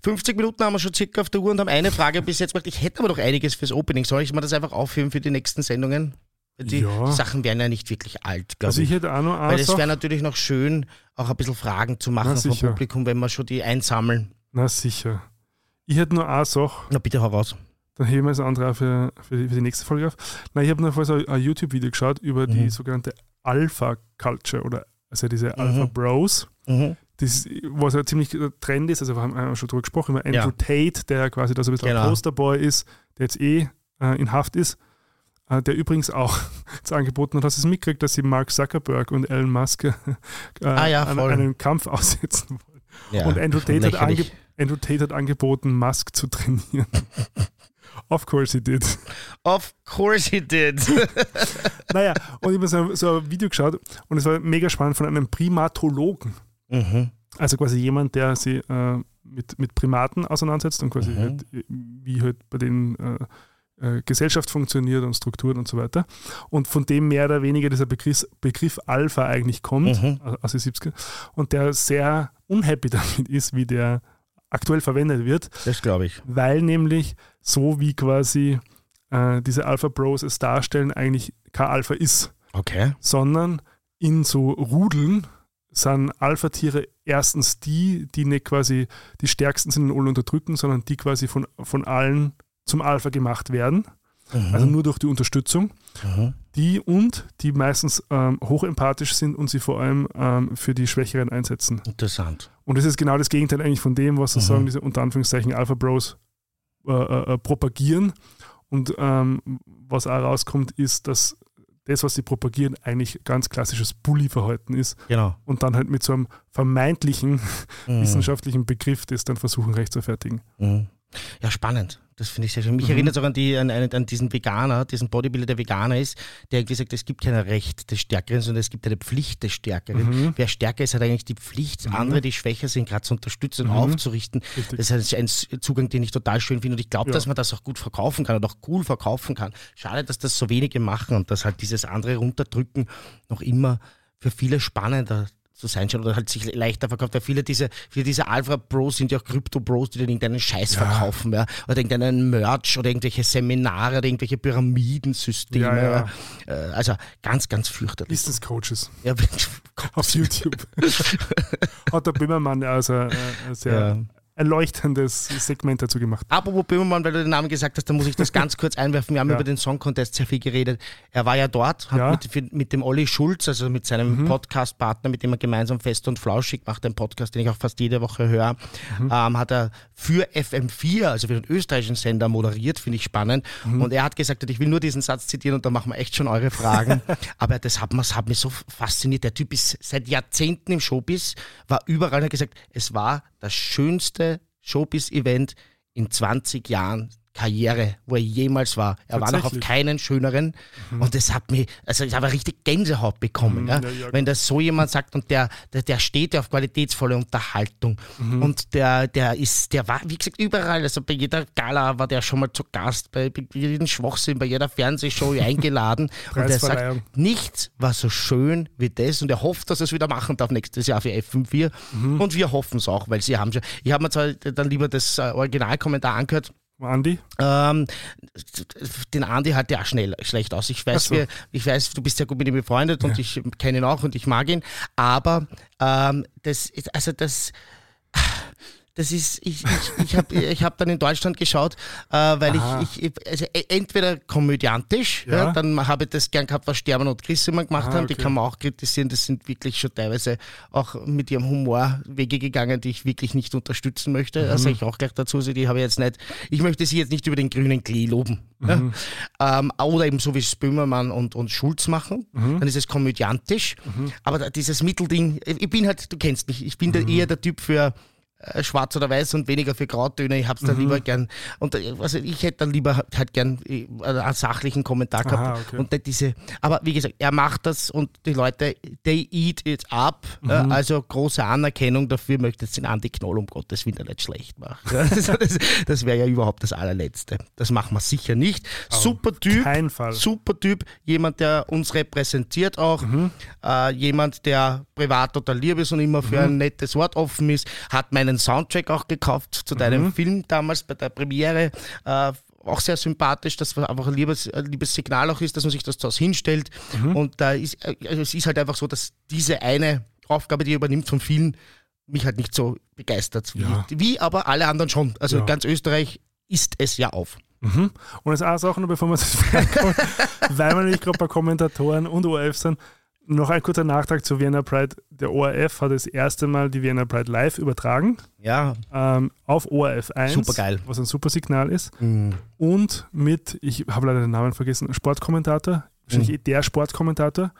50 Minuten haben wir schon circa auf der Uhr und haben eine Frage bis jetzt gemacht. Ich hätte aber noch einiges fürs Opening. Soll ich mir das einfach aufheben für die nächsten Sendungen? Die Ja. Sachen werden ja nicht wirklich alt, glaube Also ich. ich hätte auch noch Weil es wäre natürlich noch schön, auch ein bisschen Fragen zu machen Na, vom sicher. Publikum, wenn wir schon die einsammeln. Na sicher. Ich hätte nur eine Sache, Na bitte heraus. dann heben wir das andere auch für, für, die, für die nächste Folge auf. Na, ich habe noch vorher so ein YouTube-Video geschaut über die Mhm. sogenannte Alpha-Culture oder also diese Alpha-Bros. Mhm. Das, was ja ziemlich Trend ist, also wir haben schon drüber gesprochen, über Andrew Ja. Tate, der ja quasi da so ein bisschen Genau. ein Posterboy ist, der jetzt eh äh, in Haft ist, äh, der übrigens auch jetzt angeboten hat, hast du es mitgekriegt, dass sie Mark Zuckerberg und Elon Musk äh, Ah ja, an, einen Kampf aussetzen wollen. Ja, Und Andrew Tate, hat ange. Andrew Tate hat angeboten, Musk zu trainieren. of course he did. Of course he did. Naja, und ich habe so, so ein Video geschaut und es war mega spannend von einem Primatologen. Mhm. Also quasi jemand, der sich äh, mit, mit Primaten auseinandersetzt und quasi Mhm. halt, wie halt bei denen äh, äh, Gesellschaft funktioniert und Strukturen und so weiter. Und von dem mehr oder weniger dieser Begriff, Begriff Alpha eigentlich kommt, Mhm. äh, aus den 70er, und der sehr unhappy damit ist, wie der aktuell verwendet wird, Das glaube ich. weil nämlich so wie quasi äh, diese Alpha Bros es darstellen, eigentlich kein Alpha ist Okay. sondern in so Rudeln sind Alpha-Tiere erstens die, die nicht quasi die stärksten sind und alle unterdrücken, sondern die quasi von, von allen zum Alpha gemacht werden, Mhm. also nur durch die Unterstützung. mhm. Die und die meistens ähm, hochempathisch sind und sie vor allem ähm, für die Schwächeren einsetzen. Interessant. Und das ist genau das Gegenteil eigentlich von dem, was sozusagen diese unter Anführungszeichen Alpha Bros äh, äh, äh, propagieren. Und ähm, was auch rauskommt, ist, dass das, was sie propagieren, eigentlich ganz klassisches Bully-Verhalten ist Genau. und dann halt mit so einem vermeintlichen Mhm. wissenschaftlichen Begriff das dann versuchen rechtfertigen. Mhm. Ja, spannend. Das finde ich sehr schön. Mich Mhm. erinnert es auch an, die, an, an diesen Veganer, diesen Bodybuilder, der Veganer ist, der irgendwie sagt, es gibt kein Recht des Stärkeren, sondern es gibt eine Pflicht des Stärkeren. Mhm. Wer stärker ist, hat eigentlich die Pflicht, andere, die schwächer sind, gerade zu unterstützen und Mhm. aufzurichten. Richtig. Das ist ein Zugang, den ich total schön finde und ich glaube, Ja. dass man das auch gut verkaufen kann und auch cool verkaufen kann. Schade, dass das so wenige machen und dass halt dieses andere Runterdrücken noch immer für viele spannender zu sein scheint oder halt sich leichter verkauft, weil viele diese, viele diese Alpha-Bros sind ja auch Krypto-Bros, die dann irgendeinen Scheiß Ja. verkaufen, ja, oder irgendeinen Merch oder irgendwelche Seminare oder irgendwelche Pyramidensysteme. Ja, ja. Äh, Also ganz, ganz fürchterlich. Business Coaches Ja, auf YouTube. Hat der Böhmermann ja also äh, sehr Ja. Erleuchtendes Segment dazu gemacht. Apropos Böhmermann, weil du den Namen gesagt hast, da muss ich das ganz kurz einwerfen. Wir haben ja. über den Song Contest sehr viel geredet. Er war ja dort, hat ja. Mit, mit, dem Olli Schulz, also mit seinem mhm. Podcast-Partner, mit dem er gemeinsam fest und flauschig macht, einen Podcast, den ich auch fast jede Woche höre, mhm. ähm, hat er für FM4, also für den österreichischen Sender, moderiert, finde ich spannend. Mhm. Und er hat gesagt, ich will nur diesen Satz zitieren und da machen wir echt schon eure Fragen. Aber das hat, das hat mich so fasziniert. Der Typ ist seit Jahrzehnten im Showbiz, war überall, hat gesagt, es war das schönste Showbiz-Event in 20 Jahren Karriere, wo er jemals war. Er war noch auf keinen schöneren mhm. und das hat mich, also ich habe richtig Gänsehaut bekommen, mhm, ja? Ja, ja, wenn das so jemand sagt und der, der, der steht auf qualitätsvolle Unterhaltung mhm. und der, der ist, der war, wie gesagt, überall, also bei jeder Gala war der schon mal zu Gast, bei, bei jedem Schwachsinn, bei jeder Fernsehshow eingeladen und er sagt, nichts war so schön wie das und er hofft, dass er es wieder machen darf nächstes Jahr für F54 mhm. und wir hoffen es auch, weil sie haben schon, ich habe mir zwar dann lieber das äh, Originalkommentar angehört, Andi? Ähm, den Andi hat ja schnell schlecht aus. Ich weiß, so. wir, ich weiß, du bist sehr gut mit ihm befreundet und ich kenne ihn auch und ich mag ihn. Aber ähm, das, also das, das ist, ich, ich, ich habe ich hab dann in Deutschland geschaut, äh, weil ich, ich, also e, entweder komödiantisch, ja. ja dann habe ich das gern gehabt, was Sterben und immer gemacht ah, haben, okay. die kann man auch kritisieren, das sind wirklich schon teilweise auch mit ihrem Humor Wege gegangen, die ich wirklich nicht unterstützen möchte. Mhm. Sage ich auch gleich dazu, die habe ich jetzt nicht, ich möchte sie jetzt nicht über den grünen Klee loben. Mhm. Ja? Ähm, oder eben so wie Spömermann und, und Schulz machen, mhm. dann ist es komödiantisch, mhm. aber dieses Mittelding, ich bin halt, du kennst mich, ich bin mhm. eher der Typ für schwarz oder weiß und weniger für Grautöne. Ich hab's dann mhm. lieber gern. Und äh, also ich hätte dann lieber halt gern äh, einen sachlichen Kommentar gehabt. Aha, okay. Und nicht diese. Aber wie gesagt, er macht das und die Leute, they eat it up. Mhm. Also große Anerkennung dafür, möchte jetzt den Andi Knoll um Gottes Willen nicht schlecht machen. Das, das wäre ja überhaupt das allerletzte. Das machen wir sicher nicht. Oh, super Typ. Kein Fall. Super Typ. Jemand, der uns repräsentiert auch. Mhm. Äh, jemand, der privat total lieb ist und immer für mhm. ein nettes Wort offen ist. Hat meine einen Soundtrack auch gekauft zu deinem mhm. Film damals bei der Premiere. Äh, auch sehr sympathisch, dass einfach ein liebes, ein liebes Signal auch ist, dass man sich das zu Hause hinstellt. Mhm. Und da ist, also es ist halt einfach so, dass diese eine Aufgabe, die er übernimmt von vielen, mich halt nicht so begeistert. Ja. Wie, wie, aber alle anderen schon. Also ja. ganz Österreich ist es ja auf. Mhm. Und als eine Sache noch, bevor wir das weil wir nämlich gerade bei Kommentatoren und ORF sind, noch ein kurzer Nachtrag zu Vienna Pride. Der ORF hat das erste Mal die Vienna Pride live übertragen. Ja. Ähm, auf ORF 1. Super geil. Was ein super Signal ist. Mhm. Und mit, ich habe leider den Namen vergessen, Sportkommentator. Wahrscheinlich mhm. der Sportkommentator.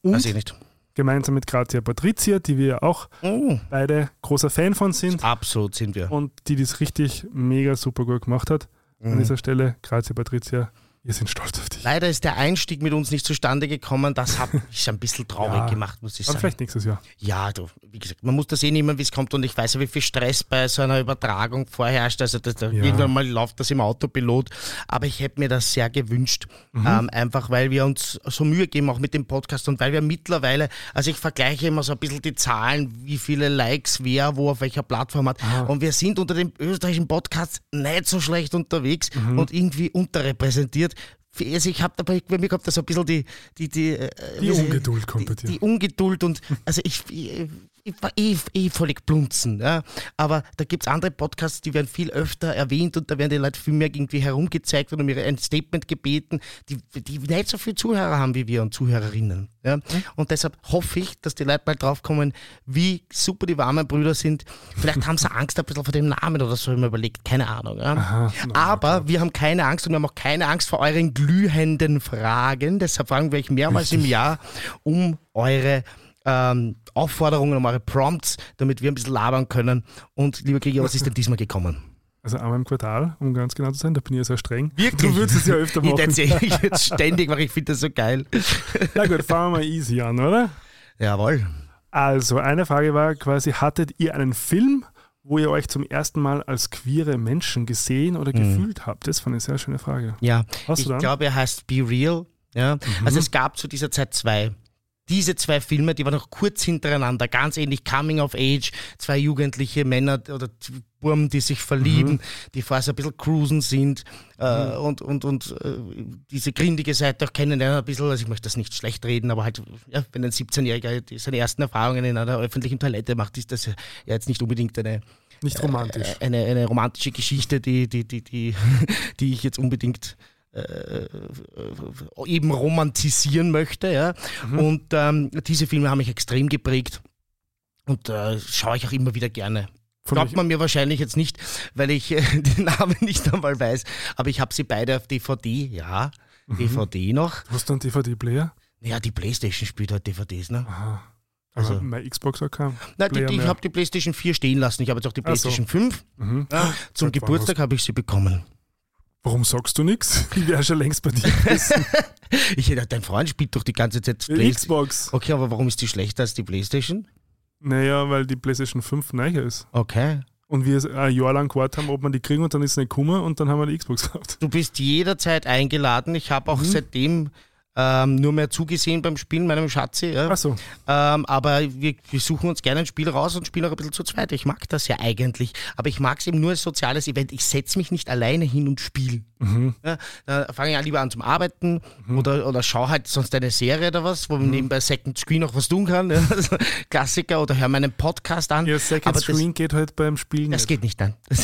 Und Weiß ich nicht. Gemeinsam mit Grazia Patrizia, die wir auch mhm. beide großer Fan von sind. Absolut sind wir. Und die das richtig mega super gut gemacht hat. An mhm. dieser Stelle, Grazia Patrizia, wir sind stolz auf dich. Leider ist der Einstieg mit uns nicht zustande gekommen. Das hat mich ein bisschen traurig ja, gemacht, muss ich sagen. Aber vielleicht nächstes Jahr. Ja, du, wie gesagt, man muss das eh nehmen, wie es kommt. Und ich weiß ja, wie viel Stress bei so einer Übertragung vorherrscht. Also das, ja. irgendwann mal läuft das im Autopilot. Aber ich hätte mir das sehr gewünscht. Mhm. Ähm, einfach weil wir uns so Mühe geben, auch mit dem Podcast. Und weil wir mittlerweile, also ich vergleiche immer so ein bisschen die Zahlen, wie viele Likes wer wo auf welcher Plattform hat. Ah. Und wir sind unter den österreichischen Podcasts nicht so schlecht unterwegs mhm. und irgendwie unterrepräsentiert also ich habe dabei bei mir gehabt, dass so ein bisschen die die die, äh, die Ungeduld kommt dir. Die Ungeduld und also ich, ich ich war eh, eh völlig blunzen. Ja. Aber da gibt es andere Podcasts, die werden viel öfter erwähnt und da werden die Leute viel mehr irgendwie herumgezeigt und um ihre ein Statement gebeten, die, die nicht so viele Zuhörer haben wie wir und Zuhörerinnen. Ja. Mhm. Und deshalb hoffe ich, dass die Leute mal draufkommen, wie super die warmen Brüder sind. Vielleicht haben sie Angst ein bisschen vor dem Namen oder so, ich mir überlegt, keine Ahnung. Ja. Aha, Aber wir haben keine Angst und wir haben auch keine Angst vor euren glühenden Fragen. Deshalb fragen wir euch mehrmals im Jahr um eure ähm, Aufforderungen, um eure Prompts, damit wir ein bisschen labern können. Und lieber Krieger, was ist denn diesmal gekommen? Also einmal im Quartal, um ganz genau zu sein, da bin ich ja sehr streng. Wirklich? Du würdest es ja öfter machen. Ich erzähle jetzt ständig, weil ich finde das so geil. Na gut, fangen wir mal easy an, oder? Jawohl. Also, eine Frage war quasi, hattet ihr einen Film, wo ihr euch zum ersten Mal als queere Menschen gesehen oder mhm. gefühlt habt? Das war eine sehr schöne Frage. Ja, Hast ich glaube, er heißt Be Real. Ja? Mhm. Also es gab zu dieser Zeit zwei diese zwei Filme, die waren noch kurz hintereinander, ganz ähnlich Coming of Age, zwei jugendliche Männer oder Burm, die sich verlieben, mhm. die vorher so ein bisschen cruisen sind äh, mhm. und, und, und äh, diese grindige Seite auch kennenlernen ein bisschen, also ich möchte das nicht schlecht reden, aber halt, ja, wenn ein 17-Jähriger seine ersten Erfahrungen in einer öffentlichen Toilette macht, ist das ja jetzt nicht unbedingt eine Nicht romantisch. äh, eine, eine romantische Geschichte, die, die, die, die, die ich jetzt unbedingt äh, eben romantisieren möchte. Ja? Mhm. Und ähm, diese Filme haben mich extrem geprägt und äh, schaue ich auch immer wieder gerne. Von Glaubt man mir wahrscheinlich jetzt nicht, weil ich äh, den Namen nicht einmal weiß, aber ich habe sie beide auf DVD, ja, Mhm. DVD noch. Hast du einen DVD-Player? Ja, die Playstation spielt halt DVDs, ne? Aha. Also- Also, mein Xbox hat keinen Na, die, ich habe die Playstation 4 stehen lassen, ich habe jetzt auch die Ach so. Playstation 5. Mhm. Ja, zum Geburtstag habe ich sie bekommen. Warum sagst du nichts? Ich wäre schon längst bei dir gewesen. Ich hätte dein Freund spielt doch die ganze Zeit Play- Xbox. Okay, aber warum ist die schlechter als die Playstation? Naja, weil die PlayStation 5 neu ist. Okay. Und wir ein Jahr lang gewartet haben, ob man die kriegen und dann ist es nicht gekommen und dann haben wir die Xbox gehabt. Du bist jederzeit eingeladen. Ich habe auch Mhm. seitdem ähm, nur mehr zugesehen beim Spielen, meinem Schatzi. Ja. Achso, Ähm, aber wir, wir suchen uns gerne ein Spiel raus und spielen auch ein bisschen zu zweit. Ich mag das ja eigentlich. Aber ich mag es eben nur als soziales Event. Ich setze mich nicht alleine hin und spiele. Mhm. Ja, da fange ich an lieber an zum Arbeiten oder, oder schaue halt sonst eine Serie oder was, wo man Mhm. nebenbei Second Screen noch was tun kann. Ja. Also Klassiker oder höre meinen Podcast an. ja, Second Aber das- Screen geht halt beim Spielen Das nicht. geht nicht, nein.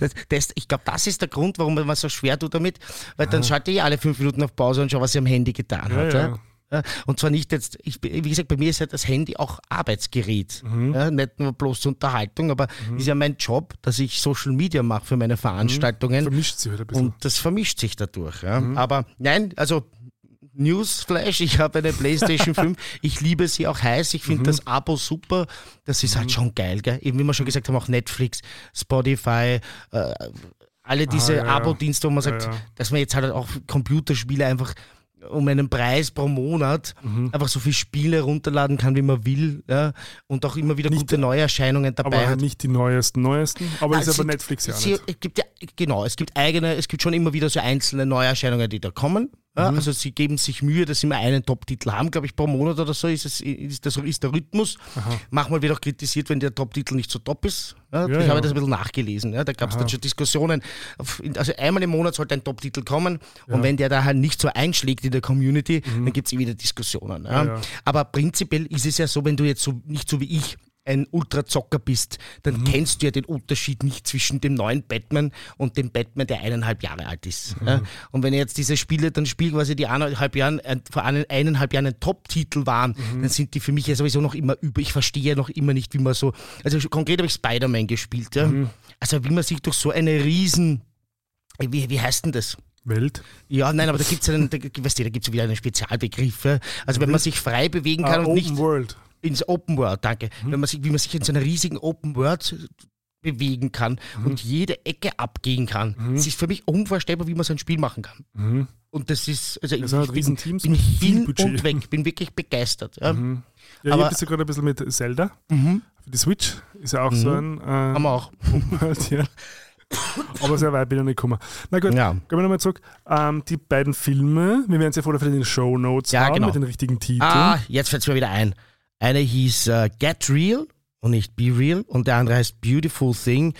Das, das, ich glaube, das ist der Grund, warum man so schwer tut damit, weil dann schalte ich alle fünf Minuten auf Pause und schaue, was sie am Handy getan Ja, hat. ja. Ja. Und zwar nicht jetzt, ich, wie gesagt, bei mir ist ja das Handy auch Arbeitsgerät. Mhm. Ja, nicht nur bloß Unterhaltung, aber ist ja mein Job, dass ich Social Media mache für meine Veranstaltungen. Vermischt sich halt ein bisschen. Und das vermischt sich dadurch. Ja. Mhm. Aber nein, also Newsflash, ich habe eine Playstation 5. Ich liebe sie auch heiß. Ich Mhm. finde das Abo super. Das ist halt schon geil, gell? Eben wie wir schon gesagt haben, auch Netflix, Spotify, äh, alle diese Ah, ja. Abo-Dienste, wo man sagt, Ja, ja. dass man jetzt halt auch Computerspiele einfach um einen Preis pro Monat Mhm. einfach so viele Spiele runterladen kann, wie man will. Ja? Und auch immer wieder Nicht- gute Neuerscheinungen dabei aber hat. nicht die neuesten, neuesten. Aber Nein, ist aber Netflix ja sie, nicht. Es gibt ja, genau, es gibt eigene, es gibt schon immer wieder so einzelne Neuerscheinungen, die da kommen. Ja, Mhm. Also sie geben sich Mühe, dass sie immer einen Top-Titel haben, glaube ich, pro Monat oder so ist, es, ist, das, ist der Rhythmus. Manchmal wird auch kritisiert, wenn der Top-Titel nicht so top ist. Ja, Ja, ich habe das ein bisschen nachgelesen. Da gab es dann schon Diskussionen. Also einmal im Monat sollte ein Top-Titel kommen und wenn der da halt nicht so einschlägt in der Community, dann gibt es eh wieder Diskussionen. Mhm. Aber prinzipiell ist es ja so, wenn du jetzt so nicht so wie ich ein Ultrazocker bist, dann Mhm. kennst du ja den Unterschied nicht zwischen dem neuen Batman und dem Batman, der eineinhalb Jahre alt ist. Mhm. Ja? Und wenn jetzt diese Spiele dann spiele, quasi die eineinhalb Jahren, äh, vor eineinhalb Jahren ein Top-Titel waren, Mhm. dann sind die für mich ja sowieso noch immer über. Ich verstehe ja noch immer nicht, wie man so. Also konkret habe ich Spider-Man gespielt. Ja? Mhm. Also wie man sich durch so eine riesen. Wie, wie heißt denn das? Welt. Ja, nein, aber da gibt es einen, da, weißt du, da gibt's wieder einen Spezialbegriff. ja. Also wenn man sich frei bewegen kann Ah, und Open nicht World. Ins Open World, danke. Mhm. Wenn man sich, wie man sich in so einer riesigen Open World bewegen kann Mhm. und jede Ecke abgehen kann. Das ist für mich unvorstellbar, wie man so ein Spiel machen kann. Mhm. Und das ist, also Das ich halt bin, bin hin Budget. und weg, bin wirklich begeistert. Ja. Mhm. Ja, Aber- ich habe gerade ein bisschen mit Zelda. Mhm. Für die Switch ist ja auch so ein äh, Haben wir auch. Ja. Aber sehr weit bin ich noch nicht gekommen. Na gut, Ja. gehen wir nochmal zurück. Ähm, die beiden Filme, wir werden sie ja vorher in den Show Notes Ja, haben genau. mit den richtigen Titeln. Ah, jetzt fällt es mir wieder ein. Eine hieß äh, Get Real und nicht Be Real und der andere heißt Beautiful Thing.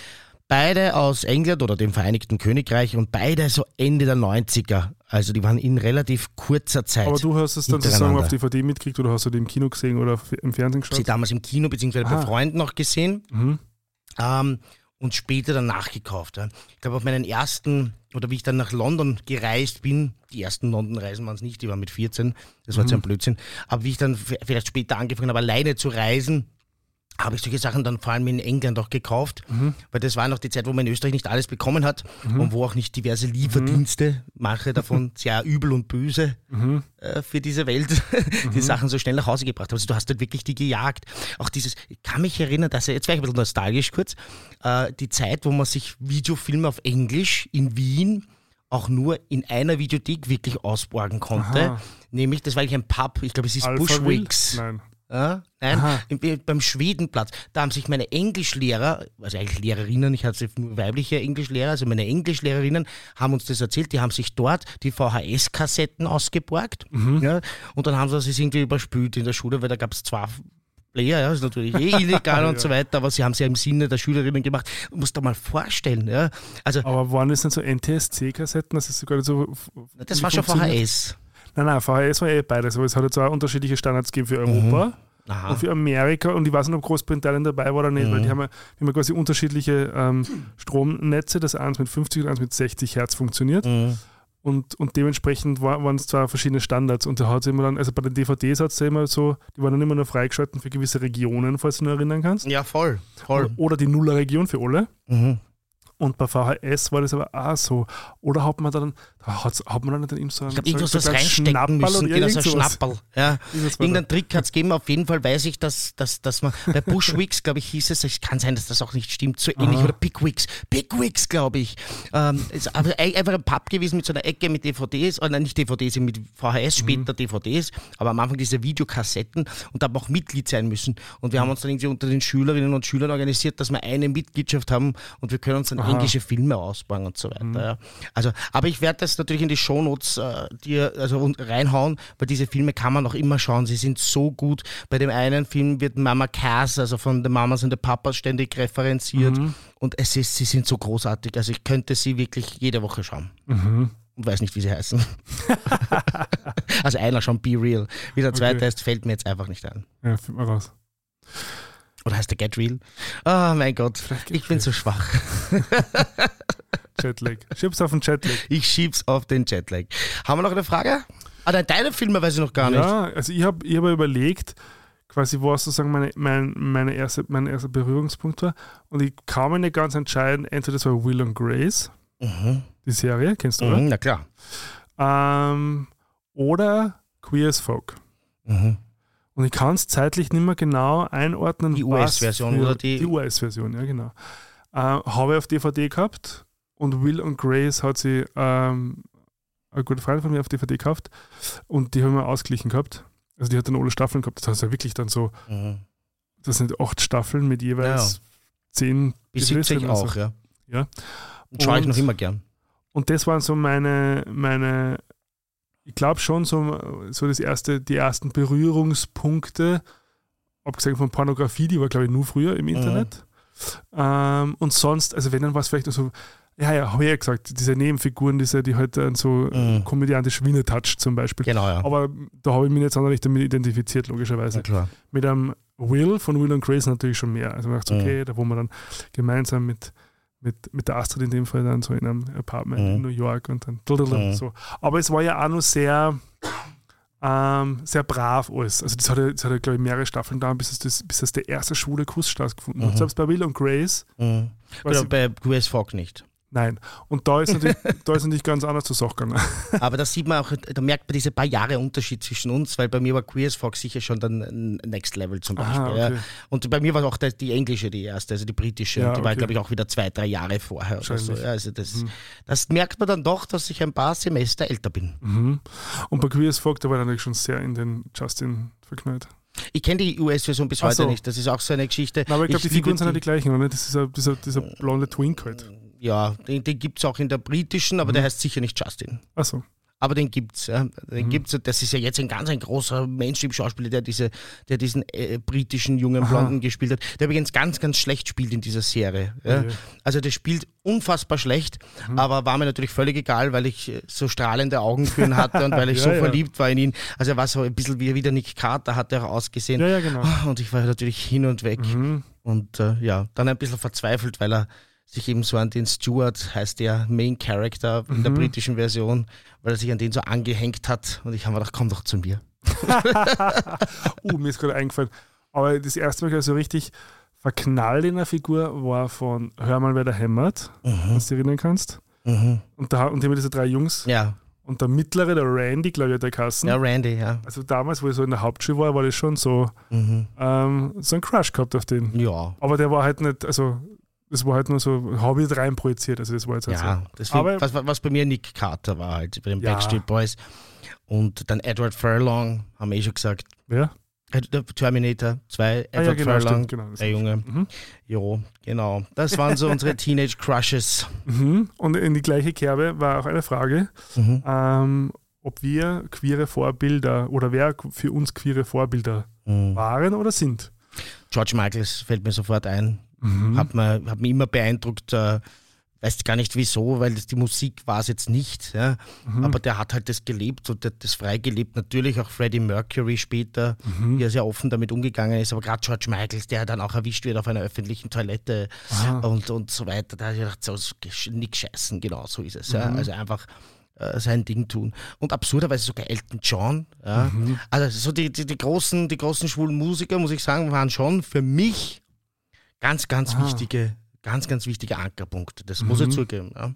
Beide aus England oder dem Vereinigten Königreich und beide so Ende der 90er. Also die waren in relativ kurzer Zeit. Aber du hast es dann sozusagen auf DVD mitgekriegt oder hast du die im Kino gesehen oder im Fernsehen sie geschaut? damals im Kino bzw. bei Aha. Freunden noch gesehen Mhm. ähm, und später dann nachgekauft. Ja. Ich glaube, auf meinen ersten, oder wie ich dann nach London gereist bin, die ersten London-Reisen waren es nicht, die waren mit 14, das war jetzt ein Blödsinn, aber wie ich dann vielleicht später angefangen habe, alleine zu reisen, habe ich solche Sachen dann vor allem in England auch gekauft, weil das war noch die Zeit, wo man in Österreich nicht alles bekommen hat und wo auch nicht diverse Lieferdienste, manche davon sehr übel und böse äh, für diese Welt, die Sachen so schnell nach Hause gebracht haben. Also du hast halt wirklich die gejagt. Auch dieses, ich kann mich erinnern, dass er, jetzt wäre ich ein bisschen nostalgisch kurz, äh, die Zeit, wo man sich Videofilme auf Englisch in Wien auch nur in einer Videothek wirklich ausborgen konnte. Aha. Nämlich, das war eigentlich ein Pub, ich glaube, es ist? Bushwicks. Nein. Ja, nein, im, beim Schwedenplatz. Da haben sich meine Englischlehrer, also eigentlich Lehrerinnen, ich hatte nur weibliche Englischlehrer, also meine Englischlehrerinnen haben uns das erzählt, die haben sich dort die VHS-Kassetten ausgeborgt. Mhm. Ja, und dann haben sie das irgendwie überspült in der Schule, weil da gab es zwei Player, ja, ist natürlich eh illegal und so weiter, aber sie haben es ja im Sinne der Schülerinnen gemacht. Du musst dir mal vorstellen, ja. Also, Aber waren das nicht so NTSC-Kassetten? Das ist sogar so. das war schon? VHS. Nein, nein, VHS war eh beides, aber es hat jetzt auch unterschiedliche Standards gegeben für Europa. Und für Amerika, und ich weiß nicht, ob Großbritannien dabei war oder nicht, mhm. weil die haben, ja, die haben ja quasi unterschiedliche ähm, Stromnetze, das eins mit 50 und eins mit 60 Hertz funktioniert. Mhm. Und, und dementsprechend war, waren es zwar verschiedene Standards. Und da hat es immer dann, also bei den DVDs hat es immer so, die waren dann immer nur freigeschalten für gewisse Regionen, falls du noch erinnern kannst. Ja, voll. voll. Oder die Nullerregion für alle. Mhm. Und bei VHS war das aber auch so. Oder hat man dann, hat, hat man dann eben so einen, ich irgendwas so reinstecken müssen, genau so ein Schnapperl. Ja. Irgendeinen Trick hat es gegeben, auf jeden Fall weiß ich, dass, dass, dass man, bei Bushwicks, glaube ich, hieß es, es kann sein, dass das auch nicht stimmt, so ähnlich, Aha. oder Pickwicks, Pickwicks, glaube ich. Ähm, ist aber einfach ein Pub gewesen mit so einer Ecke mit DVDs, oder nicht DVDs, mit VHS, mhm. später mhm. DVDs, aber am Anfang diese Videokassetten und da haben auch Mitglied sein müssen. Und wir haben uns dann irgendwie unter den Schülerinnen und Schülern organisiert, dass wir eine Mitgliedschaft haben und wir können uns dann Aha. Englische Filme ausbauen und so weiter. Mhm. Ja. Also, aber ich werde das natürlich in die Shownotes äh, dir also reinhauen, weil diese Filme kann man noch immer schauen. Sie sind so gut. Bei dem einen Film wird Mama Cass, also von The Mamas and the Papas, ständig referenziert. Mhm. Und es ist, sie sind so großartig. Also ich könnte sie wirklich jede Woche schauen. Mhm und weiß nicht, wie sie heißen. also einer schon Be Real. Wie der zweite okay. heißt, fällt mir jetzt einfach nicht ein. Ja, find mal raus. Oder heißt der Get Real? Oh mein Gott, ich bin so schwach. Jetlag. Schieb's auf den Jetlag. Ich schieb's auf den Jetlag. Haben wir noch eine Frage? Ah, deine Filme weiß ich noch gar nicht. Ja, also ich habe ich hab überlegt, quasi was sozusagen meine, mein, meine erste, mein erster Berührungspunkt war. Und ich kann mir nicht ganz entscheiden, entweder das war Will and Grace, mhm. die Serie, kennst du, mhm, oder? Na klar. Ähm, oder Queer as Folk. Mhm. Und ich kann es zeitlich nicht mehr genau einordnen. Die US-Version oder die? Die US-Version, ja, genau. Äh, habe ich auf DVD gehabt und Will und Grace hat sie ähm, eine gute Freundin von mir auf DVD gekauft und die haben wir ausgeglichen gehabt. Also die hat dann alle Staffeln gehabt. Das heißt ja wirklich dann so, mhm. das sind acht Staffeln mit jeweils ja. zehn bis 70 auch, so. ja. ja. Und schaue ich noch immer gern. Und das waren so meine, meine ich glaube schon so, so das erste, die ersten Berührungspunkte, abgesehen von Pornografie, die war glaube ich nur früher im Internet. Mhm. Ähm, und sonst, also wenn dann was vielleicht so, ja, ja, habe ich ja gesagt, diese Nebenfiguren, diese, die halt dann so mhm. komödiantisch Wiener Touch zum Beispiel. Genau, ja. Aber da habe ich mich jetzt auch nicht damit identifiziert, logischerweise. Mit einem Will von Will und Grace natürlich schon mehr. Also man dachte, mhm. okay, da wo man dann gemeinsam mit mit, mit der Astrid in dem Fall dann so in einem Apartment mhm. in New York und dann mhm. so. Aber es war ja auch noch sehr, ähm, sehr brav alles. Also das hat ja, das glaube ich, mehrere Staffeln da, bis das, bis es der erste schwule Kuss stattgefunden hat. Mhm. Selbst bei Will und Grace. Mhm. Oder bei Grace Fogg nicht. Nein. Und da ist natürlich, da ist natürlich ganz anders zur Sache gegangen. Aber da sieht man auch, da merkt man diese paar Jahre Unterschied zwischen uns, weil bei mir war Queer as Fox sicher schon dann Next Level zum Beispiel. Aha, okay. ja. Und bei mir war auch die, die englische die erste, also die britische. Ja, die okay. war, glaube ich, auch wieder zwei, drei Jahre vorher. Oder so. Also das, mhm. das merkt man dann doch, dass ich ein paar Semester älter bin. Mhm. Und bei Queer as Fox, da war natürlich schon sehr in den Justin verknallt. Ich kenne die US-Version bis heute so. nicht. Das ist auch so eine Geschichte. Na, aber ich glaube, die Figuren sind ja die gleichen, oder? Das ist dieser, dieser blonde Twink halt ja, den, den gibt es auch in der britischen, aber mhm. der heißt sicher nicht Justin. Achso. Aber den gibt's, ja. Den mhm. gibt's. Das ist ja jetzt ein ganz ein großer Mainstream-Schauspieler, der diese, der diesen äh, britischen jungen Blonden Aha. gespielt hat, der übrigens ganz, ganz schlecht spielt in dieser Serie. Ja. Okay. Also der spielt unfassbar schlecht, mhm. aber war mir natürlich völlig egal, weil ich äh, so strahlende Augen für ihn hatte und weil ich ja, so verliebt war in ihn. Also er war so ein bisschen wie, wie der Nick Carter, hat er ausgesehen. Ja, ja, genau. Und ich war natürlich hin und weg. Mhm. Und äh, ja, dann ein bisschen verzweifelt, weil er sich eben so an den Stuart, heißt der Main Character in mhm. der britischen Version, weil er sich an den so angehängt hat und ich habe mir gedacht, komm doch zu mir. uh, mir ist gerade eingefallen. Aber das erste Mal, so richtig verknallt in der Figur war von Hör mal, wer da hämmert, mhm. wenn du dich erinnern kannst. Mhm. Und, da, und immer diese drei Jungs. Ja. Und der mittlere, der Randy, glaube ich, der Kassen. Ja, Randy, ja. Also damals, wo ich so in der Hauptschule war, war das schon so, mhm. ähm, so ein Crush gehabt auf den. Ja. Aber der war halt nicht, also das war halt nur so, habe ich rein projiziert. Also das war jetzt halt ja, so. Deswegen, Aber, was, was bei mir Nick Carter war, halt bei den ja. Backstreet Boys. Und dann Edward Furlong, haben wir eh schon gesagt. Ja. Äh, Terminator 2, Edward ah, ja, genau, Furlong, genau, der Junge. Mhm. Jo, genau. Das waren so unsere Teenage Crushes. Mhm. Und in die gleiche Kerbe war auch eine Frage, mhm. ähm, ob wir queere Vorbilder oder wer für uns queere Vorbilder mhm. waren oder sind. George Michaels fällt mir sofort ein. Mhm. Hat, mir, hat mich immer beeindruckt, äh, weiß gar nicht wieso, weil das, die Musik war es jetzt nicht, ja. Mhm. aber der hat halt das gelebt und der hat das frei gelebt. Natürlich auch Freddie Mercury später, mhm. der sehr offen damit umgegangen ist, aber gerade George Michael, der dann auch erwischt wird auf einer öffentlichen Toilette und, und so weiter, da habe ich gedacht, so, nix scheißen, genau so ist es. Mhm. Ja. Also einfach äh, sein Ding tun. Und absurderweise sogar Elton John. Ja. Mhm. Also so die, die, die, großen, die großen schwulen Musiker, muss ich sagen, waren schon für mich ganz, ganz ah. wichtige ganz, ganz wichtiger Ankerpunkt. Das mhm. muss ich mhm. zugeben. Ja.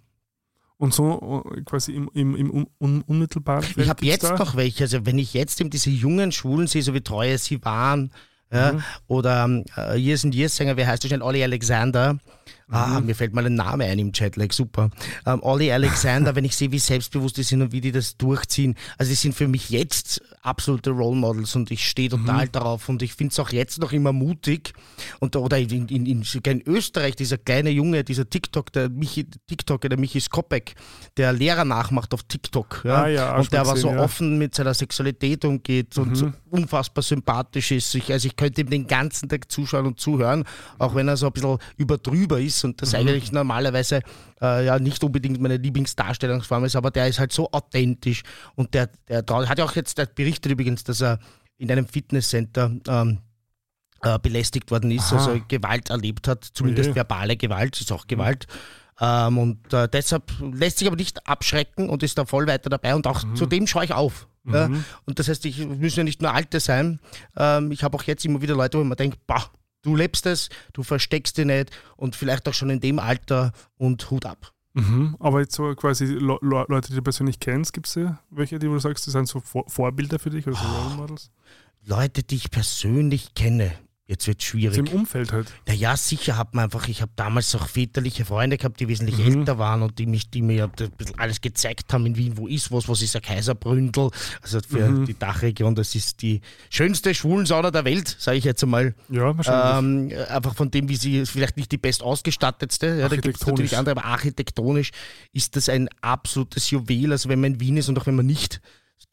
Und so äh, quasi im, im, im un unmittelbaren Ich habe jetzt da? noch welche. Also wenn ich jetzt eben diese jungen Schwulen sehe, so wie treue sie waren, ja, mhm. oder äh, Years and Years Sänger, wie heißt der schon? Olli Alexander. Ah, mhm. mir fällt mal ein Name ein im Chatlag, super. Ähm, Olli Alexander, wenn ich sehe, wie selbstbewusst die sind und wie die das durchziehen. Also die sind für mich jetzt absolute Role Models und ich stehe total mhm. darauf und ich finde es auch jetzt noch immer mutig. Und, oder in, in, in, Österreich, dieser kleine Junge, dieser TikTok, der Michi, TikToker, der Michi Skopek, der Lehrer nachmacht auf TikTok. Ja? Ah, ja, und der aber so ja. offen mit seiner Sexualität umgeht und so mhm. unfassbar sympathisch ist. Ich, also ich könnte ihm den ganzen Tag zuschauen und zuhören, auch wenn er so ein bisschen überdrüber ist und das mhm. eigentlich normalerweise äh, ja nicht unbedingt meine Lieblingsdarstellungsform ist, aber der ist halt so authentisch und der, der, der hat ja auch jetzt der berichtet übrigens, dass er in einem Fitnesscenter ähm, äh, belästigt worden ist, Aha. also Gewalt erlebt hat, zumindest okay. verbale Gewalt, ist auch Gewalt. Mhm. Ähm, und äh, deshalb lässt sich aber nicht abschrecken und ist da voll weiter dabei und auch mhm. zu dem schaue ich auf. Mhm. Ja? Und das heißt, ich müssen ja nicht nur Alte sein. Ähm, ich habe auch jetzt immer wieder Leute, wo man denkt, bah, Du lebst es, du versteckst dich nicht und vielleicht auch schon in dem Alter und Hut ab. Mhm, aber jetzt so quasi Le Le Leute, die du persönlich kennst, gibt es ja welche, die du sagst, die sind so Vor Vorbilder für dich oder so Role Models? Leute, die ich persönlich kenne, Jetzt wird es schwierig. Im Umfeld halt. Naja, sicher hat man einfach, ich habe damals auch väterliche Freunde gehabt, die wesentlich mhm. älter waren und die, mich, die mir alles gezeigt haben in Wien, wo ist was, was ist ein Kaiserbründel. Also für mhm. die Dachregion, das ist die schönste Schwulensauna der Welt, sage ich jetzt einmal. Ja, wahrscheinlich. Ähm, einfach von dem, wie sie, vielleicht nicht die best ausgestattetste, ja, da gibt es natürlich andere, aber architektonisch ist das ein absolutes Juwel. Also wenn man in Wien ist und auch wenn man nicht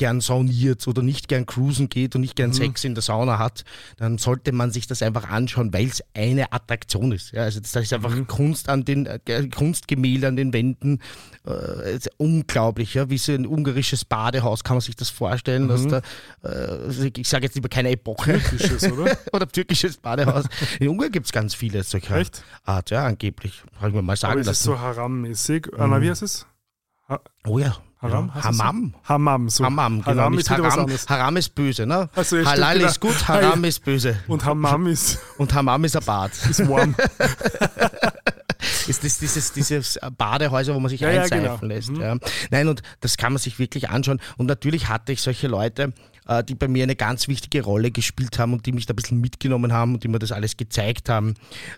gern sauniert oder nicht gern cruisen geht und nicht gern mhm. Sex in der Sauna hat, dann sollte man sich das einfach anschauen, weil es eine Attraktion ist. Ja, also das, ist einfach mhm. Kunst an den äh, Kunstgemälde an den Wänden, äh, unglaublich. Ja, wie so ein ungarisches Badehaus kann man sich das vorstellen, mhm. dass da, äh, ich sage jetzt lieber keine Epoche, türkisches oder oder türkisches Badehaus. In Ungarn gibt es ganz viele solcher Echt? Art, ja angeblich, habe ich mir mal sagen Aber ist lassen. so haram-mäßig? Mhm. Wie heißt es? Ha oh ja, Haram? Ja, Hammam? Hammam, so. Hammam, genau. Haram ist, Haram, Haram ist böse, ne? Also, Halal ist gut, Haram ist böse. Und Hammam ist. Und Hammam ist ein Bad. Ist warm. ist das dieses, dieses Badehäuser, wo man sich ja, einseifen ja, genau. lässt. Mhm. Ja. Nein, und das kann man sich wirklich anschauen. Und natürlich hatte ich solche Leute, die bei mir eine ganz wichtige Rolle gespielt haben und die mich da ein bisschen mitgenommen haben und die mir das alles gezeigt haben.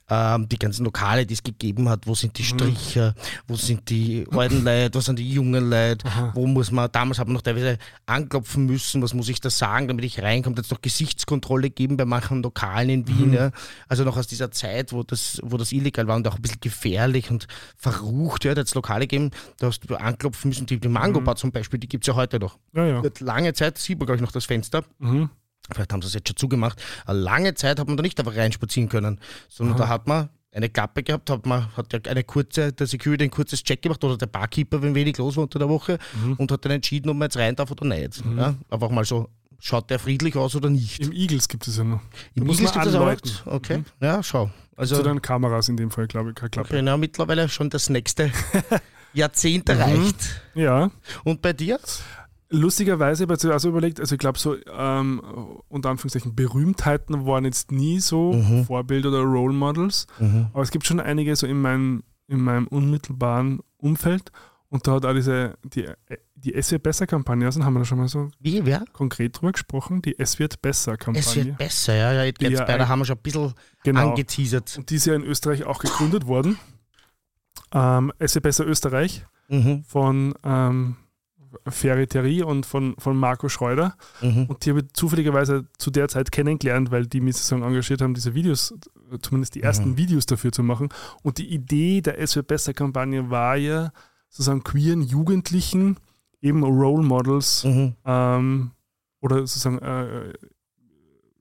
Ähm, die ganzen Lokale, die es gegeben hat, wo sind die mhm. Stricher, wo sind die alten Leute, wo sind die jungen Leute, wo muss man, damals hat man noch teilweise anklopfen müssen, was muss ich da sagen, damit ich reinkomme, da hat es noch Gesichtskontrolle gegeben bei manchen Lokalen in Wien, mhm. ja. also noch aus dieser Zeit, wo das, wo das illegal war und auch ein bisschen gefährlich und verrucht, ja, da hat es Lokale gegeben, da hast du anklopfen müssen, die, die Mango Bar mhm. zum Beispiel, die gibt es ja heute noch. Ja, ja. Lange Zeit, sieht man glaube ich noch das Fenster. Mhm. Vielleicht haben sie es jetzt schon zugemacht. Eine lange Zeit hat man da nicht einfach reinspazieren können, sondern Aha. da hat man eine Klappe gehabt, hat man hat ja eine kurze, der Security ein kurzes Check gemacht oder der Barkeeper, wenn wenig los war unter der Woche mhm. und hat dann entschieden, ob man jetzt rein darf oder nicht. Mhm. Ja, einfach mal so, schaut der friedlich aus oder nicht. Im Eagles gibt es ja noch. Im Eagles gibt es auch Okay, mhm. ja, schau. Also, Zu den Kameras in dem Fall, glaube ich, keine Klappe. Okay, na, mittlerweile schon das nächste Jahrzehnt erreicht. Mhm. Ja. Und bei dir? Lustigerweise habe ich also überlegt, also ich glaube so ähm, unter Anführungszeichen Berühmtheiten waren jetzt nie so mhm. Vorbild oder Role Models, mhm. aber es gibt schon einige so in meinem, in meinem unmittelbaren Umfeld und da hat auch diese, die, die Es wird besser Kampagne, also haben wir da schon mal so Wie, wer? konkret drüber gesprochen, die Es wird besser Kampagne. Es wird besser, ja, ja, jetzt ja, bei, da haben wir schon ein bisschen genau. angeteasert. Und die ist ja in Österreich auch gegründet worden. Ähm, es wird besser Österreich mhm. von ähm, Ferreterie und von, von Marco Schreuder. Mhm. Und die habe ich zufälligerweise zu der Zeit kennengelernt, weil die mich sozusagen engagiert haben, diese Videos, zumindest die ersten mhm. Videos dafür zu machen. Und die Idee der Es wird besser Kampagne war ja, sozusagen queeren Jugendlichen eben Role Models mhm. ähm, oder sozusagen äh,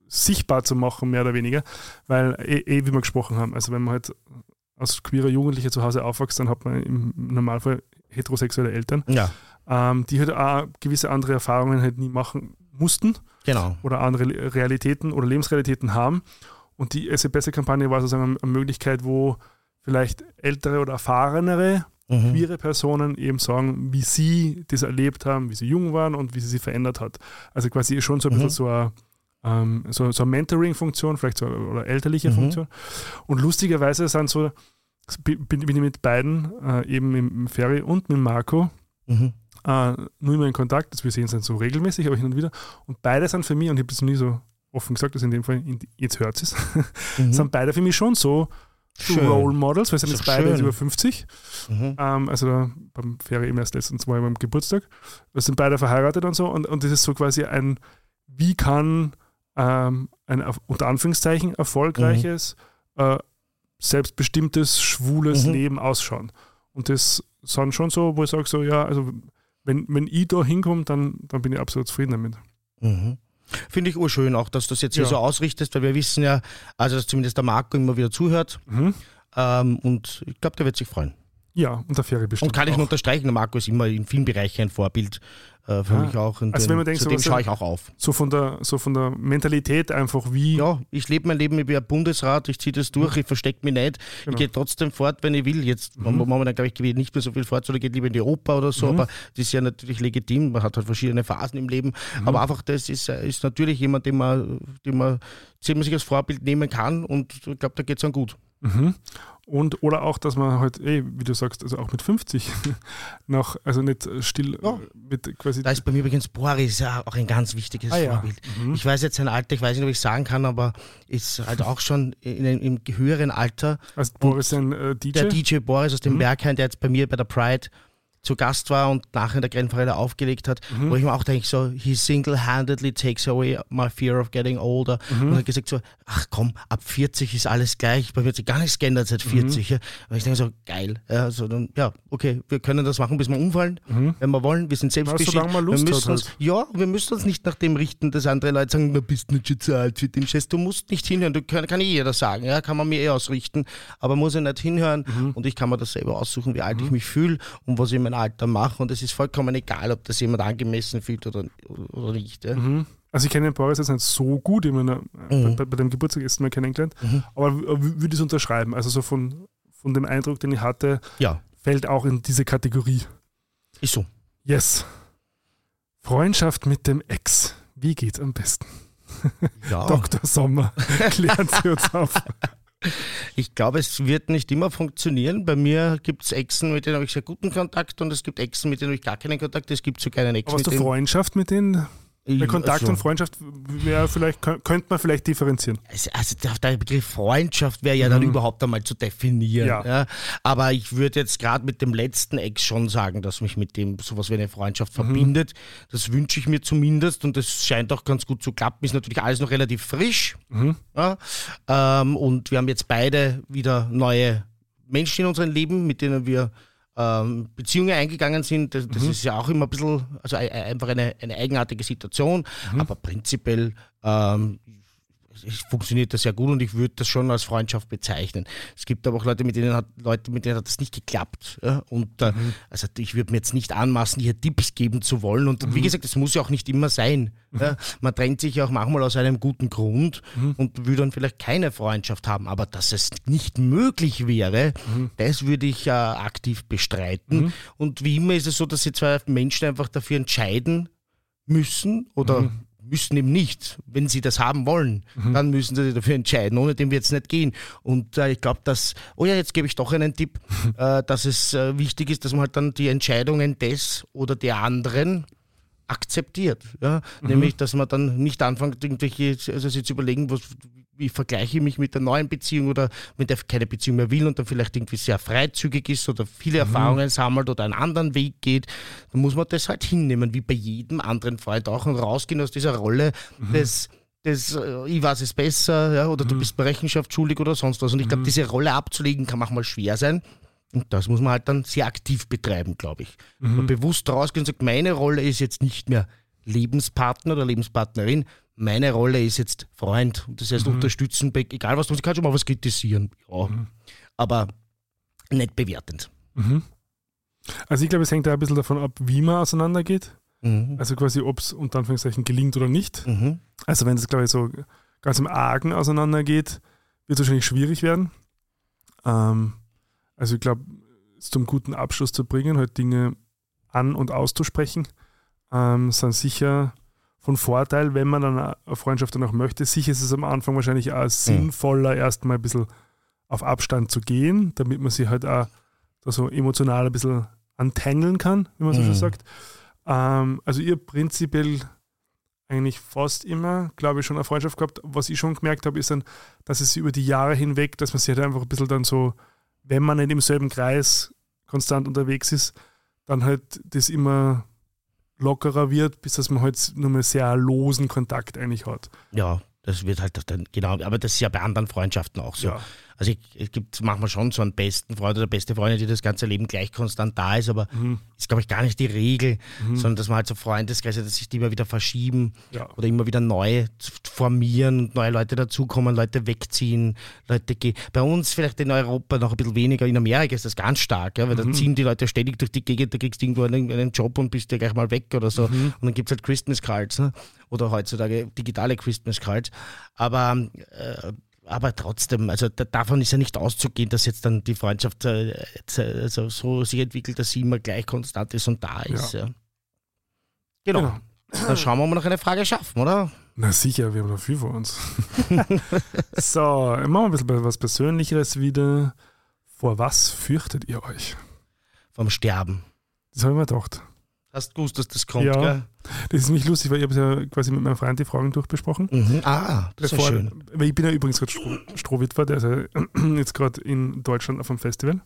sichtbar zu machen, mehr oder weniger, weil eh, eh, wie wir gesprochen haben, also wenn man halt als queerer Jugendlicher zu Hause aufwächst, dann hat man im Normalfall heterosexuelle Eltern, Ja, ähm, die halt auch gewisse andere Erfahrungen halt nie machen mussten genau. oder andere Realitäten oder Lebensrealitäten haben. Und die SE-Beste-Kampagne war sozusagen eine Möglichkeit, wo vielleicht ältere oder erfahrenere Mhm. queere Personen eben sagen, wie sie das erlebt haben, wie sie jung waren und wie sie sich verändert hat. Also quasi schon so ein bisschen Mhm. so eine, ähm, so, so eine Mentoring-Funktion, vielleicht so oder elterliche Mhm. Funktion. Und lustigerweise sind so, bin, bin ich mit beiden, äh, eben mit Ferry und mit Marco, Mhm. Äh, nur immer in Kontakt, dass wir sehen uns so regelmäßig, aber hin und wieder. Und beide sind für mich, und ich habe das nie so offen gesagt, dass in dem Fall, in, jetzt hört es, Mhm. sind beide für mich schon so, Schön. Role Models, weil sie sind jetzt beide jetzt über 50. Mhm. Ähm, also da, beim Ferry eben erst letztens mal beim Geburtstag. Wir sind beide verheiratet und so. Und, und das ist so quasi ein, wie kann ähm, ein unter Anführungszeichen erfolgreiches, äh, selbstbestimmtes, schwules Mhm. Leben ausschauen. Und das sind schon so, wo ich sage, so, ja, also wenn, wenn ich da hinkomme, dann, dann bin ich absolut zufrieden damit. Mhm. Finde ich urschön auch, dass du das jetzt hier Ja. so ausrichtest, weil wir wissen ja, also dass zumindest der Marco immer wieder zuhört Mhm. ähm, und ich glaube, der wird sich freuen. Ja, und der Ferry bestimmt. Und kann ich nur unterstreichen, der Marco ist immer in vielen Bereichen ein Vorbild äh, für Ja. mich auch. Und Also den, wenn man denkt, zu so dem schaue ich auch auf. so von der, so von der Mentalität einfach wie. Ja, ich lebe mein Leben wie ein Bundesrat, ich ziehe das durch, ich verstecke mich nicht. Genau. Ich gehe trotzdem fort, wenn ich will. Jetzt Mhm. momentan, glaube ich, gehe ich nicht mehr so viel fort, sondern gehe lieber in die Oper oder so, Mhm. aber das ist ja natürlich legitim, man hat halt verschiedene Phasen im Leben. Mhm. Aber einfach, das ist, ist natürlich jemand, den man, den man, den man sich als Vorbild nehmen kann und ich glaube, da geht es dann gut. Und oder auch, dass man halt, ey, wie du sagst, also auch mit 50 noch, also nicht still Ja. äh, mit quasi. Da ist bei mir übrigens Boris ja auch ein ganz wichtiges Ah, ja. Vorbild. Mhm. Ich weiß jetzt sein Alter, ich weiß nicht, ob ich sagen kann, aber ist halt auch schon in im höheren Alter. Also Boris ein äh, DJ. Der DJ Boris aus dem Mhm. Berghain, der jetzt bei mir bei der Pride zu Gast war und nachher in der Grenzverräder aufgelegt hat, Mhm. wo ich mir auch denke, so, he single-handedly takes away my fear of getting older. Mhm. Und hat gesagt so, ach komm, ab 40 ist alles gleich, bei mir hat sich gar nichts geändert seit 40. Ja. Und ich denke so, geil. Ja, so dann, ja, okay, wir können das machen, bis wir umfallen, Mhm. wenn wir wollen. Wir sind selbstbestimmt. Lust wir hat müssen uns, halt. Ja, wir müssen uns nicht nach dem richten, dass andere Leute sagen, du bist nicht schon zu alt für den Scheiß. Du musst nicht hinhören, du kann, kann eh jeder sagen, ja, kann man mir eh ausrichten, aber muss ich nicht hinhören Mhm. und ich kann mir das selber aussuchen, wie alt ich mich fühle und was ich in meinem Alter mache und es ist vollkommen egal, ob das jemand angemessen fühlt oder, oder nicht. Ja. Mhm. Also ich kenne den Boris jetzt nicht so gut, ich meine, äh, Mhm. bei, bei dem Geburtstag ist mal kennengelernt, Mhm. aber würde ich es unterschreiben. Also so von, von dem Eindruck, den ich hatte, ja, fällt auch in diese Kategorie. ist so. Yes. Freundschaft mit dem Ex. Wie geht's am besten? Ja. Dr. Sommer, klären Sie uns auf. Ich glaube, es wird nicht immer funktionieren. Bei mir gibt es Exen, mit denen habe ich sehr guten Kontakt und es gibt Exen, mit denen habe ich gar keinen Kontakt. Es gibt sogar einen Aber hast du Freundschaft mit denen? Bei Kontakt also, und Freundschaft wäre vielleicht, kö- könnte man vielleicht differenzieren. Also, der, der Begriff Freundschaft wäre ja dann Mhm. überhaupt einmal zu definieren. Ja. Ja. Aber ich würde jetzt gerade mit dem letzten Ex schon sagen, dass mich mit dem sowas wie eine Freundschaft Mhm. verbindet. Das wünsche ich mir zumindest und das scheint auch ganz gut zu klappen. Ist natürlich alles noch relativ frisch. Mhm. Ja. Ähm, und wir haben jetzt beide wieder neue Menschen in unserem Leben, mit denen wir ähm, Beziehungen eingegangen sind. Das, das ist ja auch immer ein bisschen, also ein- ein- einfach eine, eine eigenartige Situation. Aber prinzipiell ähm, funktioniert das sehr gut und ich würde das schon als Freundschaft bezeichnen. Es gibt aber auch Leute, mit denen hat, Leute, mit denen hat das nicht geklappt. Ja? Und äh, also ich würde mir jetzt nicht anmaßen, hier Tipps geben zu wollen. Und wie gesagt, das muss ja auch nicht immer sein. Ja? Man trennt sich ja auch manchmal aus einem guten Grund und will dann vielleicht keine Freundschaft haben. Aber dass es nicht möglich wäre, das würde ich äh, aktiv bestreiten. Und wie immer ist es so, dass sich zwei Menschen einfach dafür entscheiden müssen oder müssen eben nicht. Wenn sie das haben wollen, dann müssen sie sich dafür entscheiden. Ohne dem wird es nicht gehen. Und äh, ich glaube, dass, oh ja, jetzt gebe ich doch einen Tipp, äh, dass es äh, wichtig ist, dass man halt dann die Entscheidungen des oder der anderen akzeptiert. Ja? Nämlich, dass man dann nicht anfängt, irgendwelche, also sich zu überlegen, was, wie vergleiche ich mich mit der neuen Beziehung oder mit der keine Beziehung mehr will und dann vielleicht irgendwie sehr freizügig ist oder viele Erfahrungen sammelt oder einen anderen Weg geht, dann muss man das halt hinnehmen, wie bei jedem anderen Freund auch und rausgehen aus dieser Rolle des das, äh, ich weiß es besser, ja, oder du bist mir Rechenschaft schuldig oder sonst was. Und ich glaube, diese Rolle abzulegen kann manchmal schwer sein. Und das muss man halt dann sehr aktiv betreiben, glaube ich. Und bewusst rausgehen und sagt, meine Rolle ist jetzt nicht mehr Lebenspartner oder Lebenspartnerin, meine Rolle ist jetzt Freund. Und das heißt, unterstützen, be- egal was du tust, ich kann schon mal was kritisieren. Ja. Aber nicht bewertend. Mhm. Also ich glaube, es hängt da ein bisschen davon ab, wie man auseinandergeht. Mhm. Also quasi, ob es unter Anführungszeichen gelingt oder nicht. Mhm. Also wenn es, glaube ich, so ganz im Argen auseinandergeht, wird es wahrscheinlich schwierig werden. Ähm, also ich glaube, es zum guten Abschluss zu bringen, halt Dinge an- und auszusprechen, ähm, sind sicher von Vorteil, wenn man dann eine Freundschaft dann auch möchte. Sicher ist es am Anfang wahrscheinlich auch sinnvoller, erstmal ein bisschen auf Abstand zu gehen, damit man sich halt auch da so emotional ein bisschen antangeln kann, wie man so Mhm. schön sagt. Ähm, also ihr prinzipiell eigentlich fast immer, glaube ich, schon eine Freundschaft gehabt. Was ich schon gemerkt habe, ist dann, dass es über die Jahre hinweg, dass man sich halt einfach ein bisschen dann so, wenn man nicht im selben Kreis konstant unterwegs ist, dann halt das immer lockerer wird, bis dass man halt nur mal sehr losen Kontakt eigentlich hat. Ja, das wird halt dann, genau, aber das ist ja bei anderen Freundschaften auch so. Ja. Also ich, es gibt manchmal schon so einen besten Freund oder beste Freundin, die das ganze Leben gleich konstant da ist, aber Mhm. ist, glaube ich, gar nicht die Regel, sondern dass man halt so Freundeskreise, dass sich die immer wieder verschieben Ja. oder immer wieder neu formieren und neue Leute dazukommen, Leute wegziehen, Leute gehen. Bei uns vielleicht in Europa noch ein bisschen weniger, in Amerika ist das ganz stark, ja, weil da ziehen die Leute ständig durch die Gegend, da kriegst du irgendwo einen, einen Job und bist ja gleich mal weg oder so. Und dann gibt es halt Christmas Cards ne? oder heutzutage digitale Christmas Cards. Aber äh, aber trotzdem, also da, davon ist ja nicht auszugehen, dass jetzt dann die Freundschaft äh, äh, also so sich entwickelt, dass sie immer gleich konstant ist und da ist. Ja. Genau. Genau. Dann schauen wir mal noch eine Frage schaffen, oder? Na sicher, wir haben noch viel vor uns. so, machen wir ein bisschen was Persönlicheres wieder. Vor was fürchtet ihr euch? Vom Sterben. Das habe ich mir gedacht. Hast du gewusst, dass das kommt, Ja. gell? Das ist mich lustig, weil ich habe ja quasi mit meinem Freund die Fragen durchbesprochen. Mhm. Ah, das ist ja Bevor- schön. Weil ich bin ja übrigens gerade Stroh, Strohwitwer, der ist ja jetzt gerade in Deutschland auf einem Festival.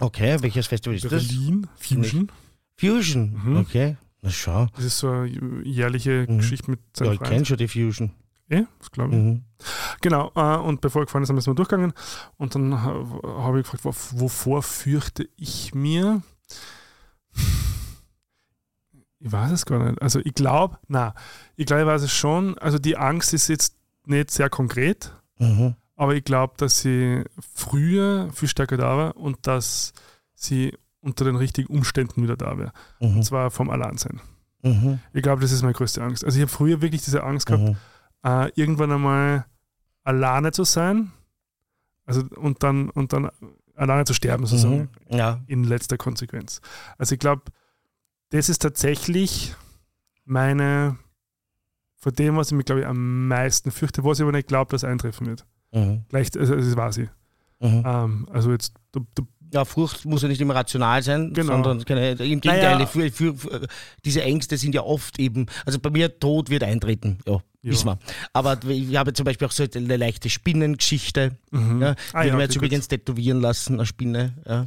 Okay, welches Festival ist das? Berlin, Fusion. Fusion. Mhm. Okay. Na schau. Das ist so eine jährliche Mhm. Geschichte mit Ja, seinem ich Freund. kenne schon die Fusion. Eh, das glaube ich. Mhm. Genau, äh, und bevor wir gefahren sind, sind wir durchgegangen. Und dann ha- habe ich gefragt, wo- wovor fürchte ich mir? Ich weiß es gar nicht. Also ich glaube, na, ich glaube, ich weiß es schon. Also die Angst ist jetzt nicht sehr konkret, Mhm. aber ich glaube, dass sie früher viel stärker da war und dass sie unter den richtigen Umständen wieder da wäre. Mhm. Und zwar vom Alleinsein. Mhm. Ich glaube, das ist meine größte Angst. Also ich habe früher wirklich diese Angst gehabt, Mhm. äh, irgendwann einmal alleine zu sein also, und, dann, und dann alleine zu sterben, sozusagen, Mhm. Ja. in letzter Konsequenz. Also ich glaube, das ist tatsächlich meine, vor dem, was ich mir, glaube ich, am meisten fürchte, was ich aber nicht glaube, dass eintreffen wird. Mhm. Gleich, also das weiß ich. Mhm. Ähm, also jetzt, du, du, Ja, Furcht muss ja nicht immer rational sein, Genau. sondern keine, im Gegenteil, Naja. für, für, für, diese Ängste sind ja oft eben, also bei mir Tod wird eintreten, ja, Ja. wissen wir. Aber ich habe zum Beispiel auch so eine leichte Spinnengeschichte. mhm. Ja. Ah, ich ja, mir jetzt gut. übrigens tätowieren lassen, eine Spinne, ja,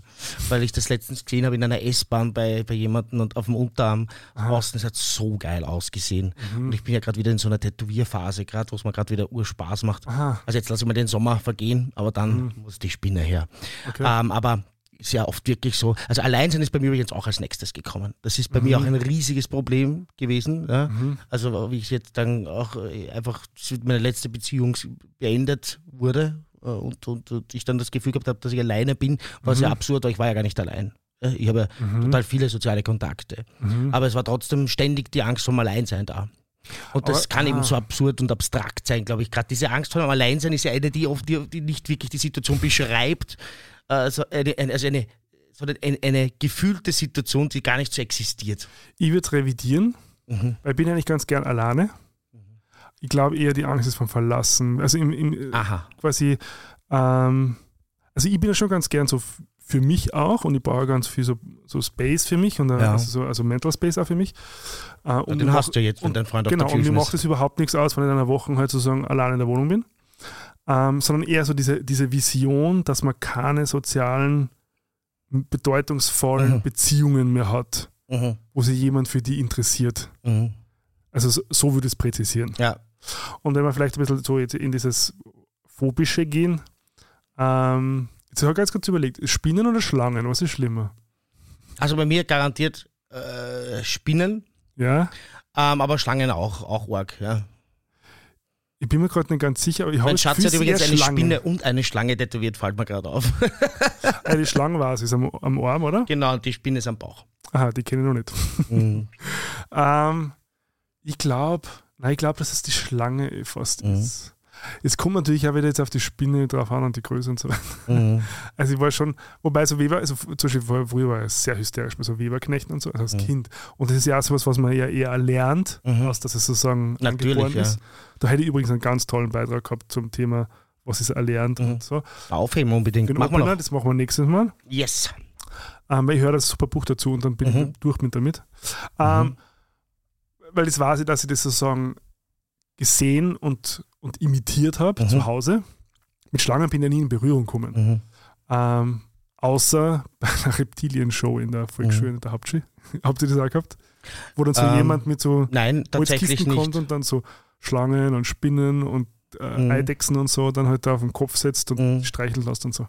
weil ich das letztens gesehen habe in einer S-Bahn bei, bei jemandem und auf dem Unterarm außen. Es hat so geil ausgesehen. Mhm. Und ich bin ja gerade wieder in so einer Tätowierphase, gerade wo es mir gerade wieder Urspaß macht. Aha, Also jetzt lasse ich mal den Sommer vergehen, aber dann muss die Spinne her. Mhm. okay. Ähm, aber ist ja oft wirklich so. Also Alleinsein ist bei mir übrigens auch als nächstes gekommen. Das ist bei mir auch Mhm. ein riesiges Problem gewesen. Ja? Also wie ich jetzt dann auch äh, einfach meine letzte Beziehung beendet wurde äh, und, und, und ich dann das Gefühl gehabt habe, dass ich alleine bin, war Mhm. sehr absurd, aber ich war ja gar nicht allein. Ich habe ja total viele soziale Kontakte. Mhm. Aber es war trotzdem ständig die Angst vom Alleinsein da. Und das Aber- kann eben ah. so absurd und abstrakt sein, glaube ich. Gerade diese Angst vor dem Alleinsein ist ja eine, die oft die, die nicht wirklich die Situation beschreibt. Also eine, eine, also eine, sondern eine, eine gefühlte Situation, die gar nicht so existiert. Ich würde es revidieren, Mhm. weil ich bin ja nicht ganz gern alleine. Ich glaube eher, die Angst ist vom Verlassen. Also im, im, quasi, ähm, also ich bin ja schon ganz gern so für mich auch und ich brauche ganz viel so, so Space für mich und äh, Ja. also, so, also Mental Space auch für mich. Äh, und Und den hast macht- du ja jetzt, wenn und- dein Freund Genau, auf der und mir macht es überhaupt nichts aus, wenn ich in einer Woche halt sozusagen allein in der Wohnung bin. Ähm, sondern eher so diese, diese Vision, dass man keine sozialen, bedeutungsvollen Mhm. Beziehungen mehr hat, Mhm. wo sich jemand für die interessiert. Mhm. Also so, so würde ich es präzisieren. Ja. Und wenn wir vielleicht ein bisschen so jetzt in dieses Phobische gehen, ähm, jetzt habe ich ganz kurz überlegt, Spinnen oder Schlangen, was ist schlimmer? Also bei mir garantiert äh, Spinnen, Ja, ähm, aber Schlangen auch, auch arg. Ja. Ich bin mir gerade nicht ganz sicher, aber ich habe Mein Schatz hat übrigens eine Schlange. Spinne und eine Schlange tätowiert, fällt mir gerade auf. Die Schlange war es, ist am, am Arm, oder? genau, und die Spinne ist am Bauch. Aha, die kenne ich noch nicht. Mhm. Ähm, ich glaube, nein, ich glaube, dass es die Schlange fast Mhm. ist. Es kommt natürlich auch wieder jetzt auf die Spinne drauf an und die Größe und so weiter. Mhm. Also ich war schon, wobei so Weber, also zum Beispiel früher war ich sehr hysterisch bei so Weberknechten und so, also als Mhm. Kind. Und das ist ja auch sowas, was man ja eher erlernt, Mhm. als dass es sozusagen Natürlich, angeboren ja. ist. Da hätte ich übrigens einen ganz tollen Beitrag gehabt zum Thema, was ist erlernt Mhm. und so. Aufheben unbedingt. Den Machen wir Opener, noch. das machen wir nächstes Mal. Yes. Ähm, weil ich höre das super Buch dazu und dann bin Mhm. ich durch mit damit. Ähm, Mhm. Weil das weiß ich, dass ich das sozusagen gesehen und, und imitiert habe Mhm. zu Hause. Mit Schlangen bin ich nie in Berührung gekommen. Mhm. Ähm, außer bei einer Reptilien-Show in der Volksschule, in der Hauptschule. Habt ihr das auch gehabt? Wo dann so Ähm, jemand mit so Nein, Holzkisten kommt und dann so Schlangen und Spinnen und äh, Mhm. Eidechsen und so dann halt da auf den Kopf setzt und Mhm. streicheln lässt und so.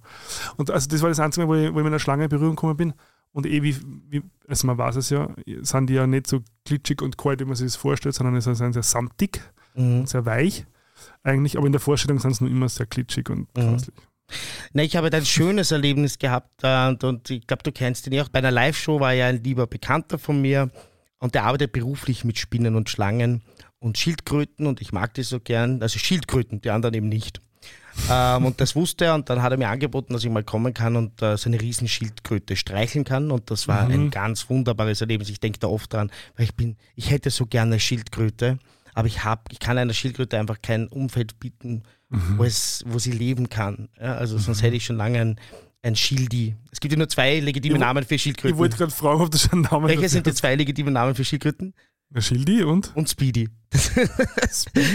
Und also das war das Einzige, Mal, wo ich, wo ich mit einer Schlange in Berührung gekommen bin. Und eh, wie, wie, also man weiß es ja, sind die ja nicht so glitschig und kalt, wie man sich das vorstellt, sondern sie sind sehr samtig, Mhm. sehr weich eigentlich, aber in der Vorstellung sind sie nur immer sehr glitschig und Mhm. grauslich. Na, ich habe ein schönes Erlebnis gehabt äh, und, und ich glaube, du kennst ihn ja auch. Bei einer Live-Show war ja ein lieber Bekannter von mir und der arbeitet beruflich mit Spinnen und Schlangen und Schildkröten und ich mag die so gern. Also Schildkröten, die anderen eben nicht. ähm, und das wusste er und dann hat er mir angeboten, dass ich mal kommen kann und äh, so eine Riesenschildkröte streicheln kann und das war Mhm. ein ganz wunderbares Erlebnis. Ich denke da oft dran, weil ich bin, ich hätte so gerne eine Schildkröte, aber ich habe, ich kann einer Schildkröte einfach kein Umfeld bieten, wo, es, wo sie leben kann. Ja, also sonst hätte ich schon lange ein, ein Schildi. Es gibt ja nur zwei legitime Ich Namen für Ich Schildkröten. wollte gerade fragen, ob du schon Namen Welche sind die zwei legitimen Namen für Schildkröten? Der Schildi und? Und Speedy.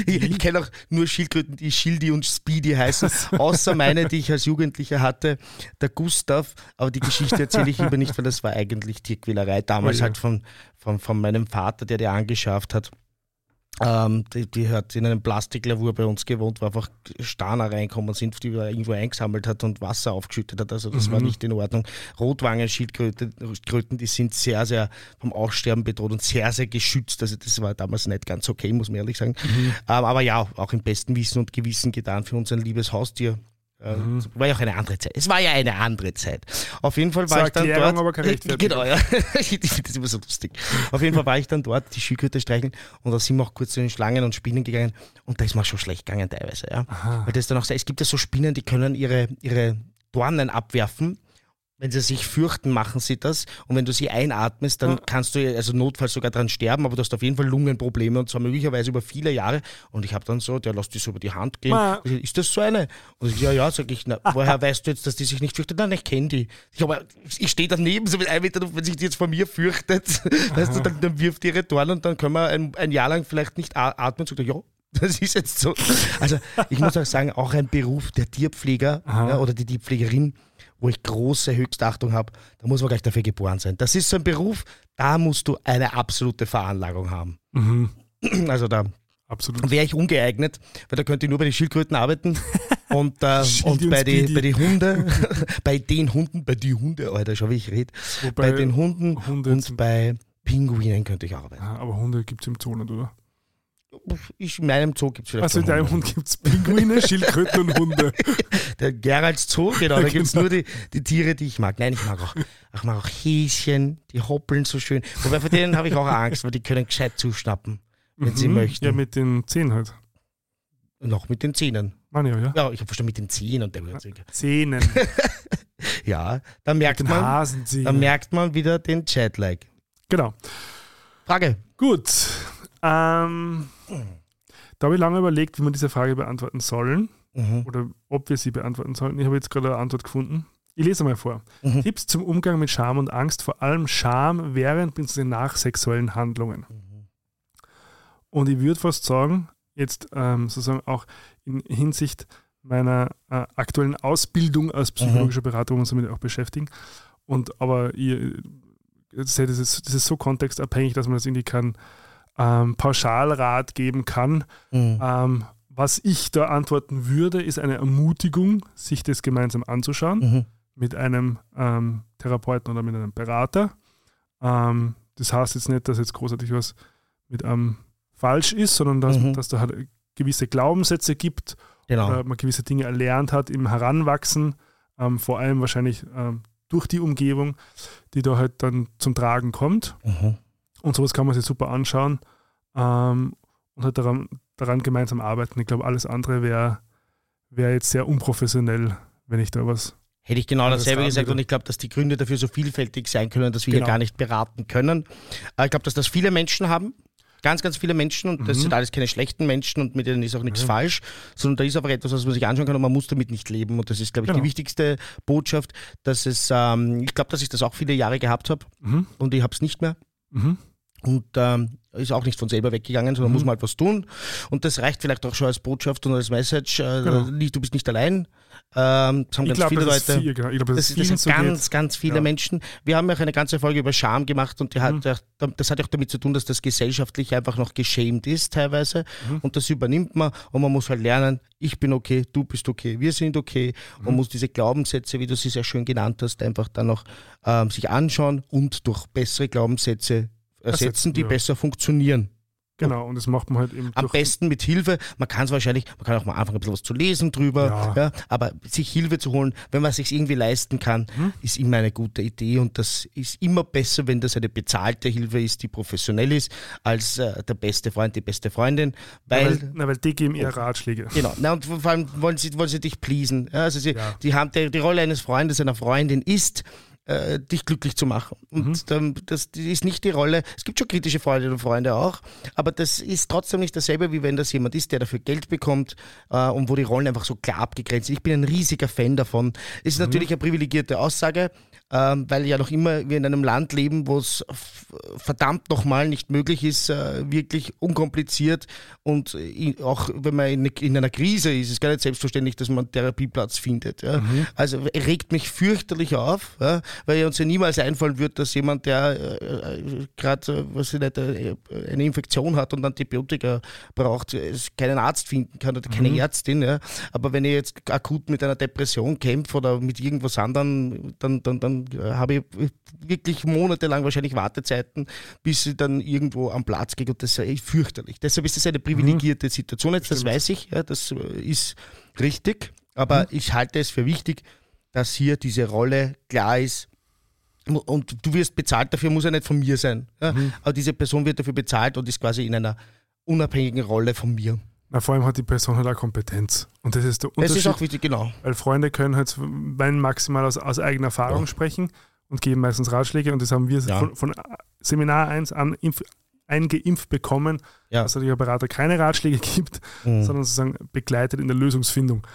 Ich, ich kenne auch nur Schildkröten, die Schildi und Speedy heißen, außer meine, die ich als Jugendlicher hatte, der Gustav. Aber die Geschichte erzähle ich lieber nicht, weil das war eigentlich Tierquälerei. Damals Oh ja. halt von, von, von meinem Vater, der die angeschafft hat. Ähm, die, die hat in einem Plastiklavur bei uns gewohnt, wo einfach Starner reinkommen sind, die er irgendwo eingesammelt hat und Wasser aufgeschüttet hat. Also das war Mhm. nicht in Ordnung. Rotwangenschildkröten, Kröten, die sind sehr, sehr vom Aussterben bedroht und sehr, sehr geschützt. Also das war damals nicht ganz okay, muss man ehrlich sagen. Mhm. Ähm, aber ja, auch im besten Wissen und Gewissen getan für unser liebes Haustier. Äh, Mhm. es War ja auch eine andere Zeit. Es war ja eine andere Zeit. Auf jeden Fall war ich dann Erklärung, dort. aber keine Äh, genau, ja. Ich finde das immer so lustig. Auf jeden Fall war ich dann dort, die Schildkröte streicheln und da sind wir auch kurz zu den Schlangen und Spinnen gegangen und da ist mir schon schlecht gegangen teilweise. Ja. Weil das dann auch so, es gibt ja so Spinnen, die können ihre, ihre Dornen abwerfen. Wenn sie sich fürchten, machen sie das. Und wenn du sie einatmest, dann Ja. kannst du also notfalls sogar dran sterben, aber du hast auf jeden Fall Lungenprobleme und zwar möglicherweise über viele Jahre. Und ich habe dann so, der lässt die so über die Hand gehen. Ma. Ich Ist das so eine? Und ich ja, ja, sag ich, na, woher weißt du jetzt, dass die sich nicht fürchtet? Nein, ich kenne die. Ich, aber ich stehe daneben, so mit einem Meter, wenn sich die jetzt vor mir fürchtet, weißt du, dann, dann wirft die ihre Dornen und dann können wir ein, ein Jahr lang vielleicht nicht atmen. Sagt, er, ja, das ist jetzt so. Also ich muss auch sagen, auch ein Beruf der Tierpfleger ja, oder die Tierpflegerin, wo ich große Höchstachtung habe, da muss man gleich dafür geboren sein. Das ist so ein Beruf, da musst du eine absolute Veranlagung haben. Mhm. Also da wäre ich ungeeignet, weil da könnte ich nur bei den Schildkröten arbeiten und, äh, und bei, die, Speedy. bei den Hunden, bei den Hunden, bei die Hunde, Alter, schau wie ich rede, bei den Hunden Hunde und bei Pinguinen könnte ich arbeiten. Ah, aber Hunde gibt es im Zoo nicht, oder? Ich, in meinem Zoo gibt es vielleicht Also in deinem. Hund gibt es Pinguine, Schildkröten und Hunde. Der Geralds Zoo, genau, da gibt es Genau. nur die, die Tiere, die ich mag. Nein, ich mag auch, ich mag auch Häschen, die hoppeln so schön. Wobei vor denen habe ich auch Angst, weil die können gescheit zuschnappen, wenn sie Mhm. möchten. Ja, mit den Zehen halt. Noch mit den Zähnen. Meine ich, ja. Ja, ich habe verstanden mit den Zähnen und der Zähnen. Ja, da merkt man, da merkt man wieder den Chatlag. genau. Frage. Gut. Ähm, da habe ich lange überlegt, wie wir diese Frage beantworten sollen Mhm. oder ob wir sie beantworten sollten. Ich habe jetzt gerade eine Antwort gefunden. Ich lese mal vor. Mhm. Tipps zum Umgang mit Scham und Angst, vor allem Scham während bzw. nach sexuellen Handlungen. Und ich würde fast sagen, jetzt ähm, sozusagen auch in Hinsicht meiner äh, aktuellen Ausbildung als psychologischer Berater, wo wir uns damit auch beschäftigen. Und aber ihr seht, das ist, das ist so kontextabhängig, dass man das irgendwie keinen ähm, Pauschalrat geben kann. Mhm. Ähm, was ich da antworten würde, ist eine Ermutigung, sich das gemeinsam anzuschauen Mhm. mit einem ähm, Therapeuten oder mit einem Berater. Ähm, das heißt jetzt nicht, dass jetzt großartig was mit einem falsch ist, sondern dass, Mhm. dass da halt gewisse Glaubenssätze gibt, Genau. oder man gewisse Dinge erlernt hat im Heranwachsen, ähm, vor allem wahrscheinlich ähm, durch die Umgebung, die da halt dann zum Tragen kommt. Mhm. Und sowas kann man sich super anschauen ähm, und halt daran, daran gemeinsam arbeiten. Ich glaube, alles andere wäre wär jetzt sehr unprofessionell, wenn ich da was. Hätte ich genau dasselbe gesagt und ich glaube, dass die Gründe dafür so vielfältig sein können, dass wir hier Genau. gar nicht beraten können. Äh, Ich glaube, dass das viele Menschen haben. Ganz, ganz viele Menschen und das Mhm. sind alles keine schlechten Menschen und mit denen ist auch nichts falsch, sondern da ist einfach etwas, was man sich anschauen kann und man muss damit nicht leben. Und das ist, glaube ich, die Genau. wichtigste Botschaft, dass es, ähm, ich glaube, dass ich das auch viele Jahre gehabt habe Mhm. und ich habe es nicht mehr. Und ähm, ist auch nicht von selber weggegangen, sondern Mhm. muss man halt was tun. Und das reicht vielleicht auch schon als Botschaft und als Message. Äh, Genau. du bist nicht allein. Ähm, das haben Ich ganz glaube, viele das, ist Leute. viel, genau. ich glaube, Das, das, das vielen sind so ganz, geht. ganz viele Ja. Menschen. Wir haben ja auch eine ganze Folge über Scham gemacht und die hat, Mhm. ja- das hat auch damit zu tun, dass das gesellschaftlich einfach noch geschämt ist teilweise Mhm. und das übernimmt man und man muss halt lernen, ich bin okay, du bist okay, wir sind okay Mhm. und muss diese Glaubenssätze, wie du sie sehr schön genannt hast, einfach dann noch ähm, sich anschauen und durch bessere Glaubenssätze ersetzen, Ersetzen, die ja. besser funktionieren. Genau, und das macht man halt eben Am besten mit Hilfe. Man kann es wahrscheinlich, man kann auch mal anfangen, ein bisschen was zu lesen drüber. Ja. Ja. aber sich Hilfe zu holen, wenn man sich irgendwie leisten kann, Mhm. ist immer eine gute Idee. Und das ist immer besser, wenn das eine bezahlte Hilfe ist, die professionell ist, als äh, der beste Freund, die beste Freundin. Weil, weil, na, weil die geben eher Ratschläge. Genau, na, und vor allem wollen sie, wollen sie dich pleasen. Also sie, Ja. die, haben, die, die Rolle eines Freundes, einer Freundin ist, äh, dich glücklich zu machen. Und Mhm. das, ist nicht die Rolle, es gibt schon kritische Freundinnen und Freunde auch, aber das ist trotzdem nicht dasselbe, wie wenn das jemand ist, der dafür Geld bekommt äh, und wo die Rollen einfach so klar abgegrenzt sind. Ich bin ein riesiger Fan davon. Ist Mhm. natürlich eine privilegierte Aussage, weil ja noch immer wir in einem Land leben, wo es verdammt nochmal nicht möglich ist, äh, wirklich unkompliziert und äh, auch wenn man in, in einer Krise ist, ist gar nicht selbstverständlich, dass man einen Therapieplatz findet. Ja. Also regt mich fürchterlich auf, ja, weil uns ja niemals einfallen wird, dass jemand, der äh, gerade, was ich nicht, eine Infektion hat und Antibiotika braucht, keinen Arzt finden kann oder keine Ärztin. Ja. Aber wenn ich jetzt akut mit einer Depression kämpfe oder mit irgendwas anderem, dann, dann, dann äh, habe ich wirklich monatelang wahrscheinlich Wartezeiten, bis ich dann irgendwo am Platz gehe und das ist fürchterlich. Deshalb ist das eine privilegierte Situation jetzt, das weiß ich, ja, das äh, ist richtig, aber ich halte es für wichtig, dass hier diese Rolle klar ist, und du wirst bezahlt dafür, muss ja nicht von mir sein. Ja? Aber diese Person wird dafür bezahlt und ist quasi in einer unabhängigen Rolle von mir. Na, vor allem hat die Person halt auch Kompetenz. Und das ist der Das Unterschied. ist auch wichtig, genau. Weil Freunde können halt wenn maximal aus, aus eigener Erfahrung Ja. sprechen und geben meistens Ratschläge. Und das haben wir Ja. von, von Seminar 1 an eingeimpft bekommen, Ja. dass der Berater keine Ratschläge gibt, Mhm. sondern sozusagen begleitet in der Lösungsfindung.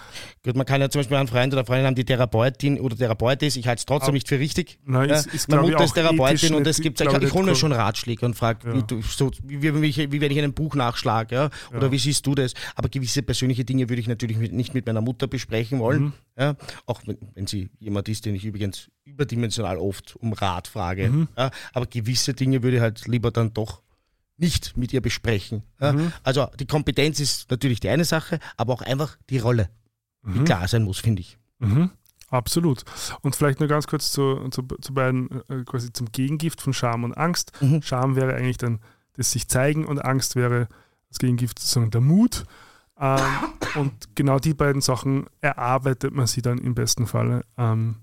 Gut, man kann ja zum Beispiel einen Freund oder Freundin haben, die Therapeutin oder Therapeut ist. Ich halte es trotzdem Aber- nicht für richtig. Na, ist, ist, Meine Mutter ist Therapeutin und es gibt, ich, ich hole mir schon Ratschläge und frage, Ja. wie, so, wie, wie, wie, wenn ich ein Buch nachschlage, ja? oder wie siehst du das? Aber gewisse persönliche Dinge würde ich natürlich mit, nicht mit meiner Mutter besprechen wollen, Mhm. ja? auch wenn, wenn sie jemand ist, den ich übrigens überdimensional oft um Rat frage. Mhm. Aber gewisse Dinge würde ich halt lieber dann doch nicht mit ihr besprechen. Mhm. Also die Kompetenz ist natürlich die eine Sache, aber auch einfach die Rolle, die Mhm. klar sein muss, finde ich. Mhm. Absolut. Und vielleicht nur ganz kurz zu, zu, zu beiden, äh, quasi zum Gegengift von Scham und Angst. Mhm. Scham wäre eigentlich dann das sich zeigen und Angst wäre das Gegengift sozusagen der Mut. Ähm, und genau die beiden Sachen erarbeitet man sie dann im besten Falle, ähm,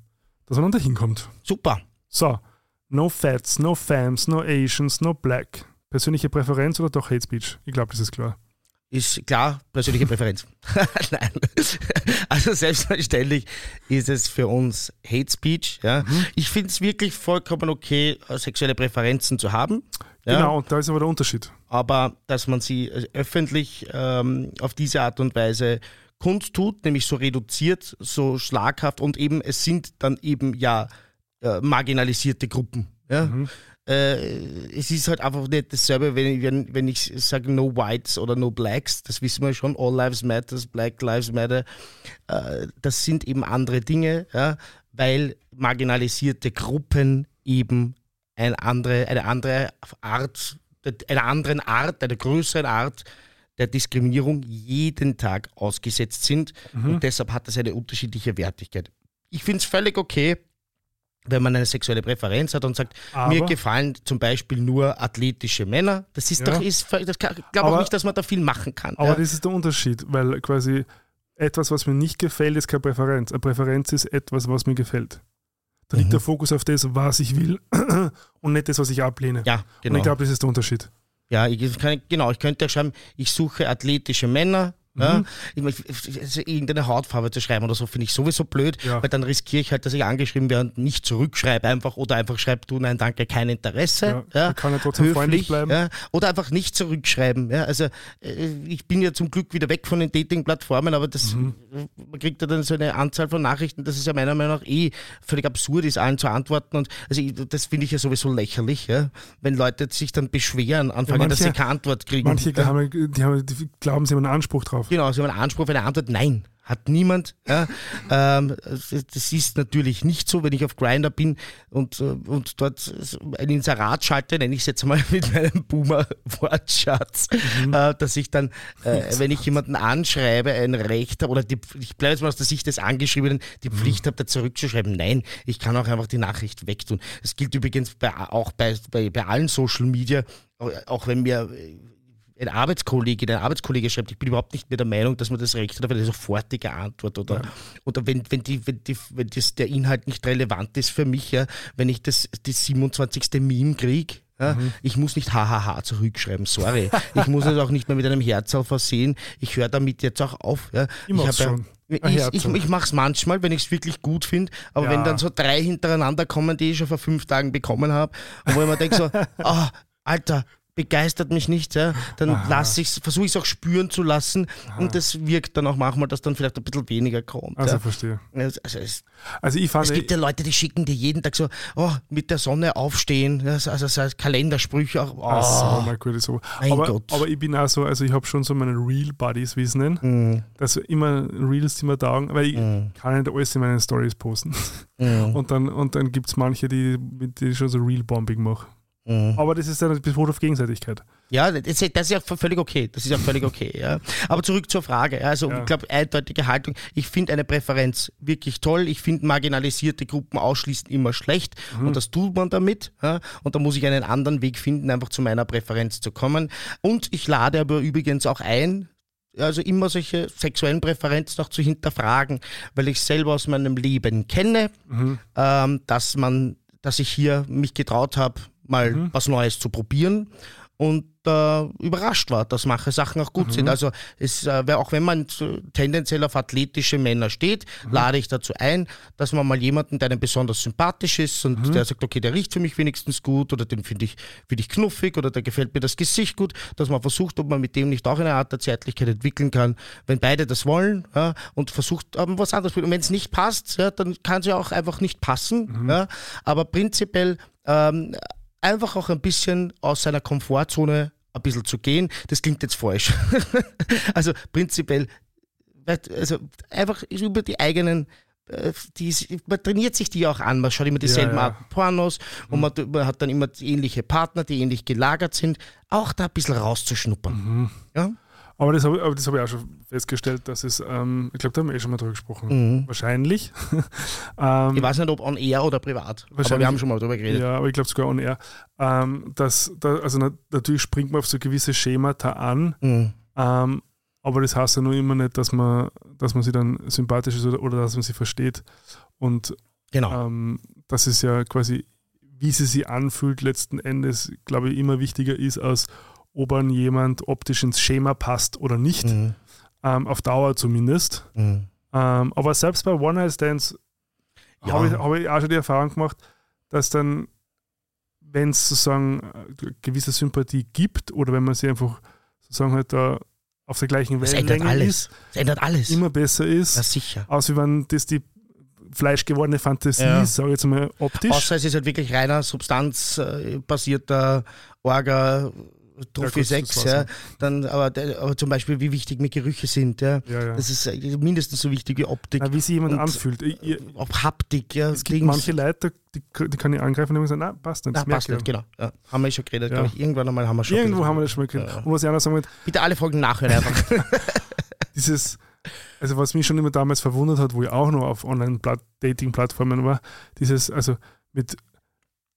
dass man dahin kommt. Super. So, no Fats, no Fams, no Asians, no Black. Persönliche Präferenz oder doch Hate Speech? Ich glaube, das ist klar. Ist klar, persönliche Präferenz. Nein. Also selbstverständlich ist es für uns Hate Speech. Ja. Mhm. Ich finde es wirklich vollkommen okay, äh, sexuelle Präferenzen zu haben. Ja. Genau, und da ist aber der Unterschied. Aber dass man sie äh, öffentlich ähm, auf diese Art und Weise kundtut, nämlich so reduziert, so schlaghaft und eben es sind dann eben ja äh, marginalisierte Gruppen. Ja? Mhm. Äh, es ist halt einfach nicht dasselbe, wenn, ich- wenn, wenn ich sage No Whites oder No Blacks, das wissen wir schon, All Lives Matter, Black Lives Matter, äh, das sind eben andere Dinge, ja, weil marginalisierte Gruppen eben eine andere, eine andere Art, einer anderen Art, einer größeren Art der Diskriminierung jeden Tag ausgesetzt sind. Und deshalb hat das eine unterschiedliche Wertigkeit. Ich finde es völlig okay, wenn man eine sexuelle Präferenz hat und sagt, Aber- mir gefallen zum Beispiel nur athletische Männer, das ist Ja. doch, ist, das glaube auch nicht, dass man da viel machen kann. Aber ja. das ist der Unterschied, weil quasi etwas, was mir nicht gefällt, ist keine Präferenz. Eine Präferenz ist etwas, was mir gefällt. Da liegt Mhm. der Fokus auf das, was ich will und nicht das, was ich ablehne. ja, Und genau. ich glaube, das ist der Unterschied. Ja, ich kann, genau, ich könnte ja schreiben, ich suche athletische Männer. Ja, Mhm. ich, mein, also irgendeine Hautfarbe zu schreiben oder so finde ich sowieso blöd, Ja. weil dann riskiere ich halt, dass ich angeschrieben werde und nicht zurückschreibe einfach oder einfach schreibe, du, nein, danke, kein Interesse. Ja, man kann ja trotzdem freundlich bleiben. Ja, oder einfach nicht zurückschreiben. Ja, also äh, ich bin ja zum Glück wieder weg von den Dating-Plattformen, aber das, Mhm. man kriegt ja dann so eine Anzahl von Nachrichten, dass es ja meiner Meinung nach eh völlig absurd ist, allen zu antworten. Und also ich, das finde ich ja sowieso lächerlich, ja, wenn Leute sich dann beschweren, anfangen, dass sie manche- keine Antwort kriegen. Manche ja. haben, die, haben, die glauben, sie haben einen Anspruch drauf. Genau, sie haben einen Anspruch auf eine Antwort. Nein, hat niemand. Ja. Ähm, das ist natürlich nicht so, wenn ich auf Grinder bin und, und dort ein Inserat schalte, nenne ich es jetzt mal mit meinem Boomer-Wortschatz, äh, dass ich dann, äh, wenn ich jemanden anschreibe, ein Recht habe, oder die, ich bleibe jetzt mal aus der Sicht des Angeschriebenen, die Pflicht habe, da zurückzuschreiben. Nein, ich kann auch einfach die Nachricht wegtun. Das gilt übrigens bei, auch bei, bei, bei allen Social Media, auch wenn mir ein Arbeitskollege, ein Arbeitskollege schreibt, ich bin überhaupt nicht mehr der Meinung, dass man das Recht hat auf eine sofortige Antwort oder, oder wenn, wenn, die, wenn, die, wenn das, der Inhalt nicht relevant ist für mich, ja, wenn ich das, das 27. Meme kriege, ja, Ich muss nicht hahaha zurückschreiben, sorry. Ich muss es auch nicht mehr mit einem Herzal versehen. Ich höre damit jetzt auch auf. Ja. Ich ja- schon. Ich, ich, Herzl. ich mache es manchmal, wenn ich es wirklich gut finde, aber Ja. wenn dann so drei hintereinander kommen, die ich schon vor fünf Tagen bekommen habe, wo ich mir denke so, ah, Alter, begeistert mich nicht, ja, dann lasse ich versuche ich es auch spüren zu lassen und das wirkt dann auch manchmal, dass dann vielleicht ein bisschen weniger kommt. Also ja. verstehe. Also, also es, Also ich fand, es gibt ja Leute, die schicken dir jeden Tag so, oh, mit der Sonne aufstehen, also so Kalendersprüche auch. Oh, so, mein Gott, so. Mein aber, Gott. aber ich bin auch so, also ich habe schon so meine Real Buddies, wie ich es nenne. Mhm. dass immer Reels, die mir taugen, weil ich kann nicht alles in meinen Stories posten. Mhm. Und dann, und dann gibt es manche, die, mit die schon so Real-Bombing mache. Mhm. Aber das ist dann ein Beruht auf Gegenseitigkeit. Ja, das, ist ja völlig okay. Das ist ja völlig okay. Ja. Aber zurück zur Frage. Also, Ja. ich glaube, eindeutige Haltung. Ich finde eine Präferenz wirklich toll. Ich finde marginalisierte Gruppen ausschließen immer schlecht. Und das tut man damit. Ja. Und da muss ich einen anderen Weg finden, einfach zu meiner Präferenz zu kommen. Und ich lade aber übrigens auch ein, also immer solche sexuellen Präferenzen auch zu hinterfragen, weil ich selber aus meinem Leben kenne, ähm, dass man, dass ich hier mich getraut habe, mal was Neues zu probieren und äh, überrascht war, dass manche Sachen auch gut sind. Also es, äh, auch wenn man so tendenziell auf athletische Männer steht, lade ich dazu ein, dass man mal jemanden, der einem besonders sympathisch ist und der sagt, okay, der riecht für mich wenigstens gut oder den finde ich, finde ich knuffig oder der gefällt mir das Gesicht gut, dass man versucht, ob man mit dem nicht auch eine Art der Zärtlichkeit entwickeln kann, wenn beide das wollen ja, und versucht, ähm, was anderes. Und wenn es nicht passt, ja, dann kann es ja auch einfach nicht passen. Ja, aber prinzipiell ähm, einfach auch ein bisschen aus seiner Komfortzone ein bisschen zu gehen. Das klingt jetzt falsch. also prinzipiell, also einfach über die eigenen, äh, die, man trainiert sich die auch an, man schaut immer dieselben ja. Art Pornos und man, man hat dann immer ähnliche Partner, die ähnlich gelagert sind, auch da ein bisschen rauszuschnuppern. Ja? Aber das habe aber hab ich auch schon festgestellt, dass es, ähm, ich glaube, da haben wir eh schon mal drüber gesprochen. Wahrscheinlich. ähm, Ich weiß nicht, ob on air oder privat, aber Wahrscheinlich- wir haben schon mal drüber geredet. Ja, aber ich glaube sogar on air. Ähm, dass, da, also na, natürlich springt man auf so gewisse Schemata an, Mhm. ähm, aber das heißt ja nur immer nicht, dass man, dass man sie dann sympathisch ist oder, oder dass man sie versteht. Und Genau. ähm, das ist ja quasi, wie sie sich anfühlt, letzten Endes, glaube ich, immer wichtiger ist, als ob an jemand optisch ins Schema passt oder nicht, Mhm. ähm, auf Dauer zumindest. Mhm. Ähm, aber selbst bei One-Night-Stands Ja. habe ich, hab ich auch schon die Erfahrung gemacht, dass dann, wenn es sozusagen äh, gewisse Sympathie gibt oder wenn man sie einfach sozusagen halt da auf der gleichen Wellenlänge alles. ist, Das ändert alles. immer besser ist, ja, sicher. als wenn das die fleischgewordene Fantasie Ja. ist, sage ich jetzt mal optisch. Außer es ist halt wirklich reiner substanzbasierter Orga. Trophy gut, 6, das war's, ja. ja. Dann, aber, aber zum Beispiel, wie wichtig mir Gerüche sind, ja. Ja, ja. Das ist äh, mindestens so wichtig wie Optik. Na, wie sich jemand anfühlt. Ich, Auch Haptik, ja. es gibt Dings. manche Leute, die, die kann ich angreifen und sagen, nein, passt nicht. Na, passt ich nicht, genau. Ja. Haben wir schon geredet, Ja. glaube ich. Irgendwann einmal haben wir schon Irgendwo geredet. haben wir das schon mal. Ja. Und was ich auch noch sagen wollte, Bitte alle Folgen nachhören einfach. dieses, also was mich schon immer damals verwundert hat, wo ich auch noch auf Online-Dating-Plattformen war, dieses, also mit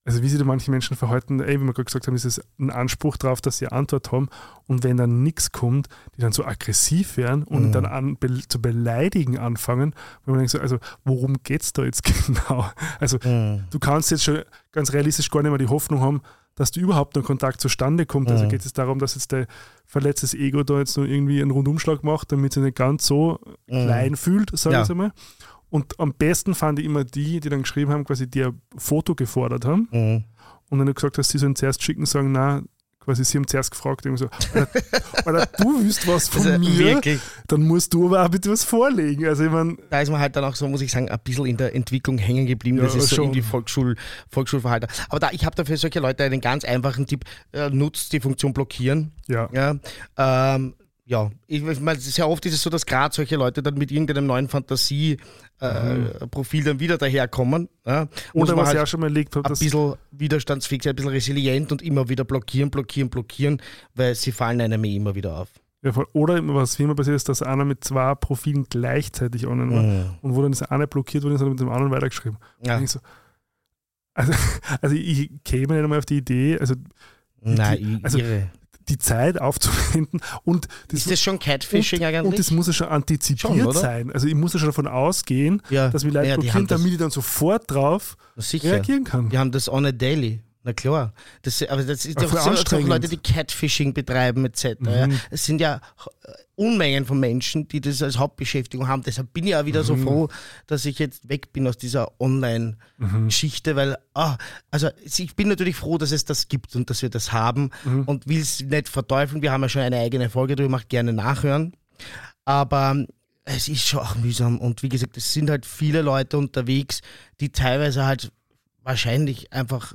also wie sich da manche Menschen verhalten, ey, wie wir gerade gesagt haben, ist es ein Anspruch darauf, dass sie eine Antwort haben und wenn dann nichts kommt, die dann so aggressiv werden und Mhm. dann an, be, zu beleidigen anfangen, wo man denkt so, also worum geht es da jetzt genau? Also Mhm. du kannst jetzt schon ganz realistisch gar nicht mehr die Hoffnung haben, dass du überhaupt noch Kontakt zustande kommt. Also Mhm. geht es darum, dass jetzt dein verletztes Ego da jetzt nur irgendwie einen Rundumschlag macht, damit sie nicht ganz so Mhm. klein fühlt, sage Ja. ich einmal. Und am besten fand ich immer die, die dann geschrieben haben, quasi die ein Foto gefordert haben. Mhm. Und dann gesagt, dass sie sollen zuerst schicken, sagen, na, quasi sie haben zuerst gefragt, irgendwie so, Alter, du willst was von Also mir, wirklich, dann musst du aber auch bitte was vorlegen. Also ich meine, da ist man halt dann auch so, muss ich sagen, ein bisschen in der Entwicklung hängen geblieben. Ja, das ist so schon. irgendwie Volksschul, Volksschulverhalten. Aber da, ich habe dafür solche Leute einen ganz einfachen Tipp. Äh, nutzt die Funktion blockieren. ja, Ja, ähm, ja. Ich, ich meine, sehr oft ist es so, dass gerade solche Leute dann mit irgendeinem neuen Fantasie-Profil dann wieder daherkommen. Ja, oder was ich halt auch schon mal erlebt habe, ein bisschen widerstandsfähig ein bisschen resilient und immer wieder blockieren, blockieren, blockieren, weil sie fallen einem immer wieder auf. Ja, voll. Oder was wie immer passiert ist, dass einer mit zwei Profilen gleichzeitig online war Mhm. und wo dann das eine blockiert wurde, ist er mit dem anderen weitergeschrieben. Ja. Ich so, also, also ich käme nicht einmal auf die Idee, also Nein, also- irre. Die Zeit aufzuwenden und das, Ist das schon Catfishing und, eigentlich? und das muss ja schon antizipiert Schon, sein. Also ich muss ja schon davon ausgehen, ja. dass wir Leute ja, blockieren, damit ich dann sofort drauf reagieren kann. Die haben das on a daily. Na klar. Das, aber das ist doch so, so anstrengend. Leute, die Catfishing betreiben etc. Ja. Mhm. Es sind ja äh, Unmengen von Menschen, die das als Hauptbeschäftigung haben. Deshalb bin ich auch wieder so Mhm. froh, dass ich jetzt weg bin aus dieser Online-Geschichte, weil, ah, also ich bin natürlich froh, dass es das gibt und dass wir das haben Mhm. und will es nicht verteufeln. Wir haben ja schon eine eigene Folge darüber gemacht, gerne nachhören. Aber ähm, es ist schon auch mühsam und wie gesagt, es sind halt viele Leute unterwegs, die teilweise halt wahrscheinlich einfach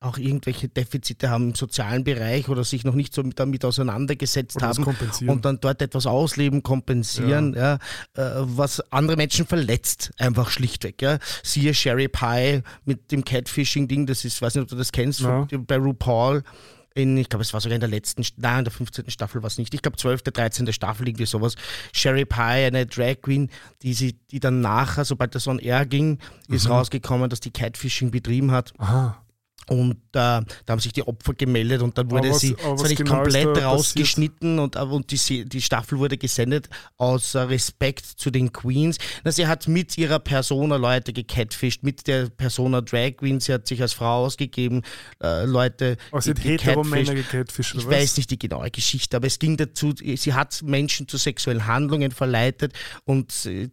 auch irgendwelche Defizite haben im sozialen Bereich oder sich noch nicht so mit, damit auseinandergesetzt Oder haben und dann dort etwas ausleben, kompensieren, ja. äh, was andere Menschen verletzt, einfach schlichtweg. Ja. Siehe Sherry Pie mit dem Catfishing-Ding, das ist, weiß nicht, ob du das kennst, Ja. von, bei RuPaul. In, ich glaube, es war sogar in der letzten, nein, in der 15. Staffel war es nicht. Ich glaube, 12., 13. Staffel, irgendwie sowas. Sherry Pie, eine Drag Queen, die, sie, die dann nachher, sobald das on air ging, ist Mhm. rausgekommen, dass die Catfishing betrieben hat. Aha. Und äh, da haben sich die Opfer gemeldet und dann wurde was- sie zwar nicht genau komplett rausgeschnitten und, aber- und die, die Staffel wurde gesendet aus äh, Respekt zu den Queens. Na, sie hat mit ihrer Persona Leute gecatfischt, mit der Persona Drag Queen. Sie hat sich als Frau ausgegeben, äh, Leute. Aber sie hat. Männer gecatfischt, Ich was? weiß nicht die genaue Geschichte, aber es ging dazu, sie hat Menschen zu sexuellen Handlungen verleitet und äh,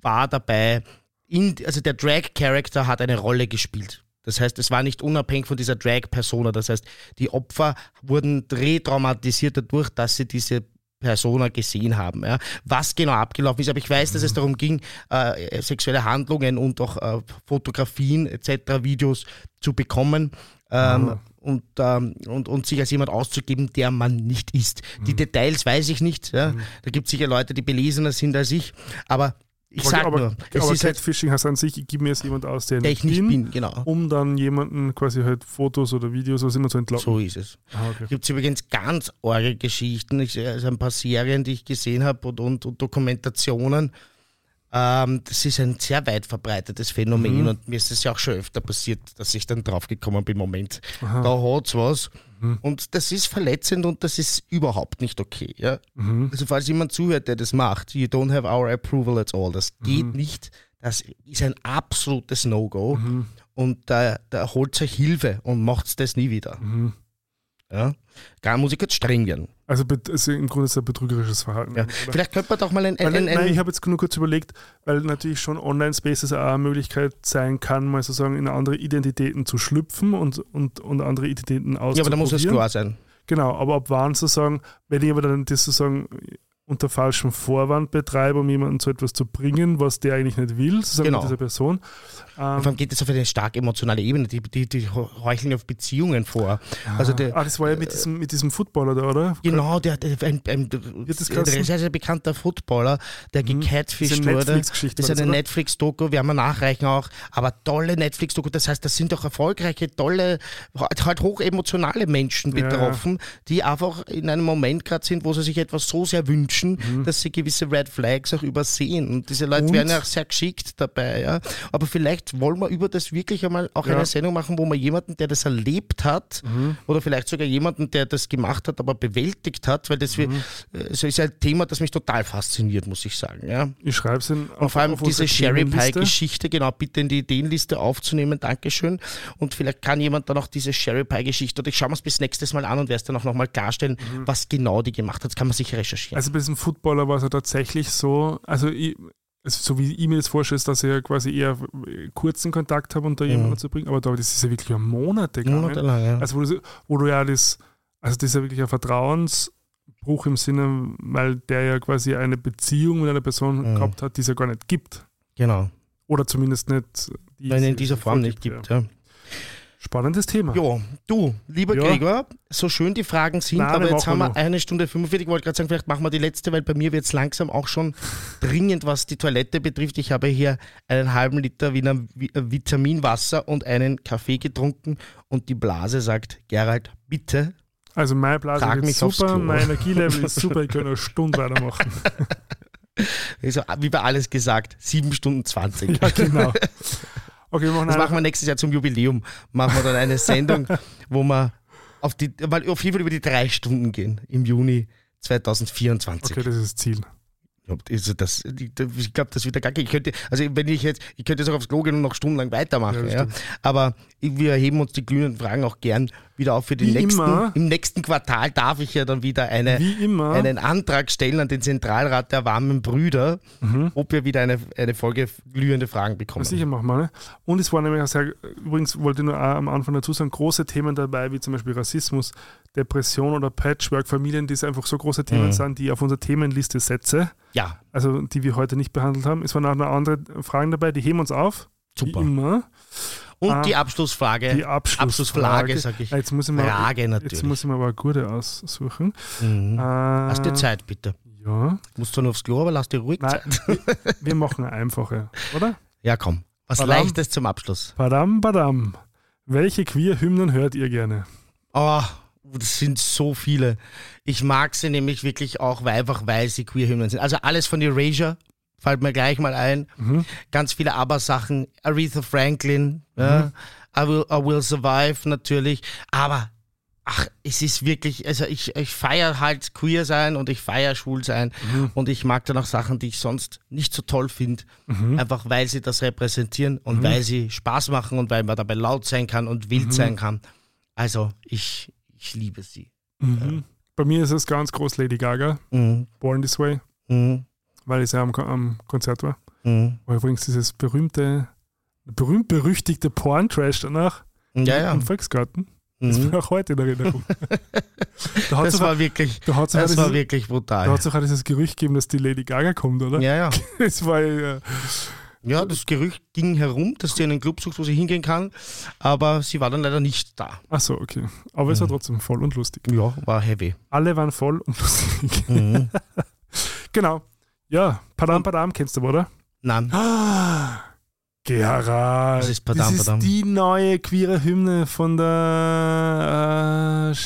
war dabei, in, also der Drag-Character hat eine Rolle gespielt. Das heißt, es war nicht unabhängig von dieser Drag-Persona. Das heißt, die Opfer wurden retraumatisiert dadurch, dass sie diese Persona gesehen haben. Ja. Was genau abgelaufen ist, aber ich weiß, dass es darum ging, äh, sexuelle Handlungen und auch äh, Fotografien etc., Videos zu bekommen. Ähm, Ah. und, ähm, und, und sich als jemand auszugeben, der man nicht ist. Die Details weiß ich nicht. Ja. Da gibt es sicher Leute, die belesener sind als ich. Aber ich aber, sag aber, nur, es aber ist halt, Catfishing heißt an sich, ich gebe mir jetzt jemand aus, der, der ich nicht bin, bin, genau. um dann jemanden quasi halt Fotos oder Videos was immer zu entlocken. So ist es. Ah, okay. Gibt es übrigens ganz arge Geschichten, ich, also ein paar Serien, die ich gesehen habe und, und, und Dokumentationen. Ähm, das ist ein sehr weit verbreitetes Phänomen Mhm. und mir ist es ja auch schon öfter passiert, dass ich dann draufgekommen bin, Moment, Aha. da hat's was. Mhm. Und das ist verletzend und das ist überhaupt nicht okay. Ja? Mhm. Also falls jemand zuhört, der das macht, you don't have our approval at all. Das geht Mhm. nicht. Das ist ein absolutes No-Go. Mhm. Und da, da holt euch Hilfe und macht das nie wieder. Mhm. Ja? Gar muss ich jetzt streng werden. Also, also im Grunde ist ein betrügerisches Verhalten. Ja. Vielleicht könnte man doch mal ein, ein, nein, ich habe jetzt nur kurz überlegt, weil natürlich schon Online-Spaces auch eine Möglichkeit sein kann, mal sozusagen in andere Identitäten zu schlüpfen und, und, und andere Identitäten auszuprobieren. Ja, aber da muss es klar sein. Genau, aber ab wann sozusagen, wenn ich aber dann das sozusagen unter falschem Vorwand betreibe, um jemanden zu etwas zu bringen, was der eigentlich nicht will, sozusagen Genau. mit dieser Person. Vor Ähm, allem geht es auf eine stark emotionale Ebene. Die, die, die heucheln auf Beziehungen vor. Also der, ah, das war ja mit diesem, mit diesem Footballer da, oder? Genau, der, der ein, ein, ein sehr, sehr bekannter Footballer, der Mhm. gecatfished wurde. Das ist eine? Netflix-Doku, werden wir nachreichen auch, aber tolle Netflix-Doku. Das heißt, das sind doch erfolgreiche, tolle, halt hochemotionale Menschen Ja, ja. betroffen, die einfach in einem Moment gerade sind, wo sie sich etwas so sehr wünschen wünschen, dass sie gewisse Red Flags auch übersehen. Und diese Leute Und? werden ja auch sehr geschickt dabei. Ja. Aber vielleicht wollen wir über das wirklich einmal auch Ja. eine Sendung machen, wo man jemanden, der das erlebt hat, oder vielleicht sogar jemanden, der das gemacht hat, aber bewältigt hat, weil das, wir, äh, so ist ein Thema, das mich total fasziniert, muss ich sagen. Ja. Ich schreibe es in Und vor allem diese Sherry Pie Geschichte. Geschichte, genau, bitte in die Ideenliste aufzunehmen, Dankeschön. Und vielleicht kann jemand dann auch diese Sherry Pie Geschichte, oder ich schaue mir es bis nächstes Mal an und werde es dann auch nochmal klarstellen, was genau die gemacht hat. Das kann man sicher recherchieren. Also diesem Footballer war es ja tatsächlich so, also ich, also so wie ich mir das vorstelle, ist, dass ich ja quasi eher kurzen Kontakt habe, um da jemanden zu bringen, aber da, das ist ja wirklich um Monate gegangen. Monatelang, ja. Also wo du, wo du ja das, also das ist ja wirklich ein Vertrauensbruch im Sinne, weil der ja quasi eine Beziehung mit einer Person Mhm. gehabt hat, die es ja gar nicht gibt. Genau. Oder zumindest nicht. die es in dieser Form nicht vorgibt, gibt. Ja. Ja. Spannendes Thema. Jo, du, lieber Ja. Gregor, so schön die Fragen sind, Nein, aber jetzt haben wir noch. eine Stunde 45. Ich wollte gerade sagen, vielleicht machen wir die letzte, weil bei mir wird es langsam auch schon dringend, was die Toilette betrifft. Ich habe hier einen halben Liter Wiener äh, Vitaminwasser und einen Kaffee getrunken und die Blase sagt, Gerald, bitte. Also meine Blase ist super, mein Energielevel ist super, ich kann eine Stunde weitermachen. Also, wie bei alles gesagt, 7 Stunden 20. ja, genau. Okay, wir machen Das machen wir nächstes Jahr zum Jubiläum. Machen wir dann eine Sendung, wo wir auf, die, mal auf jeden Fall über die drei Stunden gehen im Juni 2024. Okay, das ist das Ziel. Also das, ich glaube, das wird ja gar ich könnte, also wenn ich jetzt, ich könnte jetzt auch aufs Klo gehen und noch stundenlang weitermachen, Ja, ja, aber wir heben uns die glühenden Fragen auch gern wieder auf für den Wie nächsten. immer. Im nächsten Quartal darf ich ja dann wieder eine, einen Antrag stellen an den Zentralrat der warmen Brüder, ob wir wieder eine, eine Folge glühende Fragen bekommen. Ja, sicher machen wir. Ne? Und es waren nämlich auch sehr, übrigens wollte ich nur am Anfang dazu sagen, große Themen dabei, wie zum Beispiel Rassismus, Depression oder Patchwork, Familien, die einfach so große Themen Mhm. sind, die ich auf unsere Themenliste setze, Ja, also die wir heute nicht behandelt haben. Es waren auch noch andere Fragen dabei, die heben uns auf. Super. Wie immer. Und Ah, die Abschlussfrage. Die Abschlussfrage. Abschlussfrage, sag ich. Jetzt muss ich mal, Frage natürlich. Jetzt muss ich mal aber eine gute aussuchen. Mhm. Äh, Hast du Zeit, bitte? Ja. Musst du nur aufs Klo, aber lass dir ruhig Nein, Zeit. wir, wir machen eine einfache, oder? Ja, komm. Was Badam. Leichtes zum Abschluss. Badam, badam. Welche Queer-Hymnen hört ihr gerne? Oh, das sind so viele. Ich mag sie nämlich wirklich auch, weil, einfach weil sie Queer-Hymnen sind. Also alles von Erasure fällt mir gleich mal ein. Mhm. Ganz viele Aber-Sachen. Aretha Franklin, ja. I, will, I Will Survive natürlich. Aber, ach, es ist wirklich, also ich, ich feiere halt queer sein und ich feiere schwul sein. Und ich mag dann auch Sachen, die ich sonst nicht so toll finde. Einfach weil sie das repräsentieren und weil sie Spaß machen und weil man dabei laut sein kann und wild sein kann. Also, ich, ich liebe sie. Mhm. Bei mir ist es ganz groß Lady Gaga, Mhm. Born This Way, Mhm. Weil ich ja am, am Konzert war. Mhm. War übrigens dieses berühmte, berühmt-berüchtigte Porn-Trash danach Ja, ja. im Volksgarten. Das Mhm. war auch heute in Erinnerung. da hat Das es war wirklich, da das war dieses, wirklich da brutal. hat's sogar dieses Gerücht gegeben, dass die Lady Gaga kommt, oder? Ja, ja. Das war äh, Ja, das Gerücht ging herum, dass sie einen Club sucht, wo sie hingehen kann, aber sie war dann leider nicht da. ach so, okay. Aber es war trotzdem voll und lustig. Ja, war heavy. Alle waren voll und lustig. Mhm. genau. Ja, Padam Padam kennst du, oder? Nein. Ah, Gerard. Was ist Padam das ist Padam? die neue queere Hymne von der äh,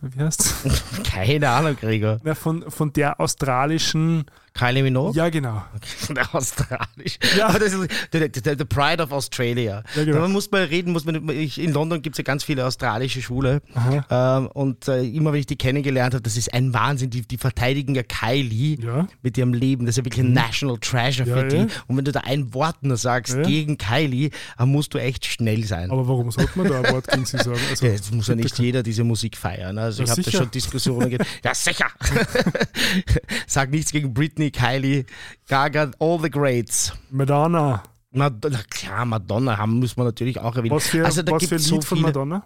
wie heißt Keine Ahnung, Gregor. Na, von, von der australischen Kylie Minogue? Ja genau. Von der Australisch. Ja. Aber das ist the, the, the Pride of Australia. Ja, genau. Man muss mal reden, muss man, ich, in London gibt es ja ganz viele australische Schule. Ähm, und äh, immer wenn ich die kennengelernt habe, das ist ein Wahnsinn. Die, die verteidigen ja Kylie Ja. mit ihrem Leben. Das ist ja wirklich ein National Treasure Ja, für die. Und wenn du da ein Wort nur sagst gegen Kylie, dann musst du echt schnell sein. Aber warum sollte man da ein Wort gegen sie sagen? Also, Jetzt muss ja nicht jeder diese Musik feiern. Also ich habe da schon Diskussionen. Ja, sicher. Sag nichts gegen Britney, Kylie, Gaga, all the greats. Madonna. Mad na klar, Madonna haben muss man natürlich auch erwähnen. Was für, also da was für ein es Lied so von. Madonna?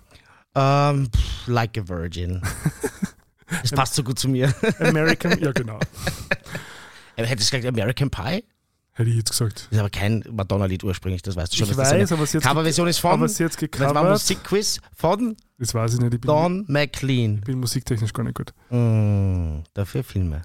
Ähm, pff, like a Virgin. Das passt so gut zu mir. American? ja genau. Hättest du gesagt American Pie? Hätte ich jetzt gesagt. Das ist aber kein Madonna-Lied ursprünglich, das weißt du schon. Ich das weiß, eine aber sie hat's Coverversion ist von. aber sie hat's das war gecovert. Musikquiz von Das weiß ich nicht. Ich bin, Don McLean. ich bin musiktechnisch gar nicht gut. Mm, dafür Filme.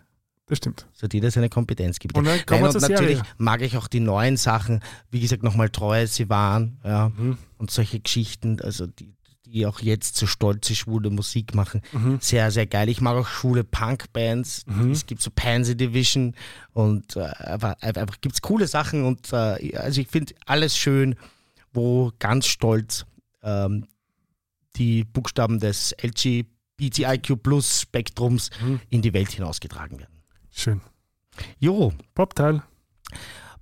Das stimmt. So jeder seine Kompetenz gibt. Und dann kommen wir und natürlich Serie. mag ich auch die neuen Sachen, wie gesagt, nochmal treu sie waren, ja, Mhm. und solche Geschichten, also die, die die auch jetzt so stolze schwule Musik machen. Mhm. Sehr, sehr geil. Ich mag auch schwule Punk-Bands. Mhm. Es gibt so Pansy Division und äh, einfach, einfach gibt es coole Sachen und äh, also ich finde alles schön, wo ganz stolz ähm, die Buchstaben des LGBTIQ Plus Spektrums mhm. in die Welt hinausgetragen werden. Schön. Jo. Popteil.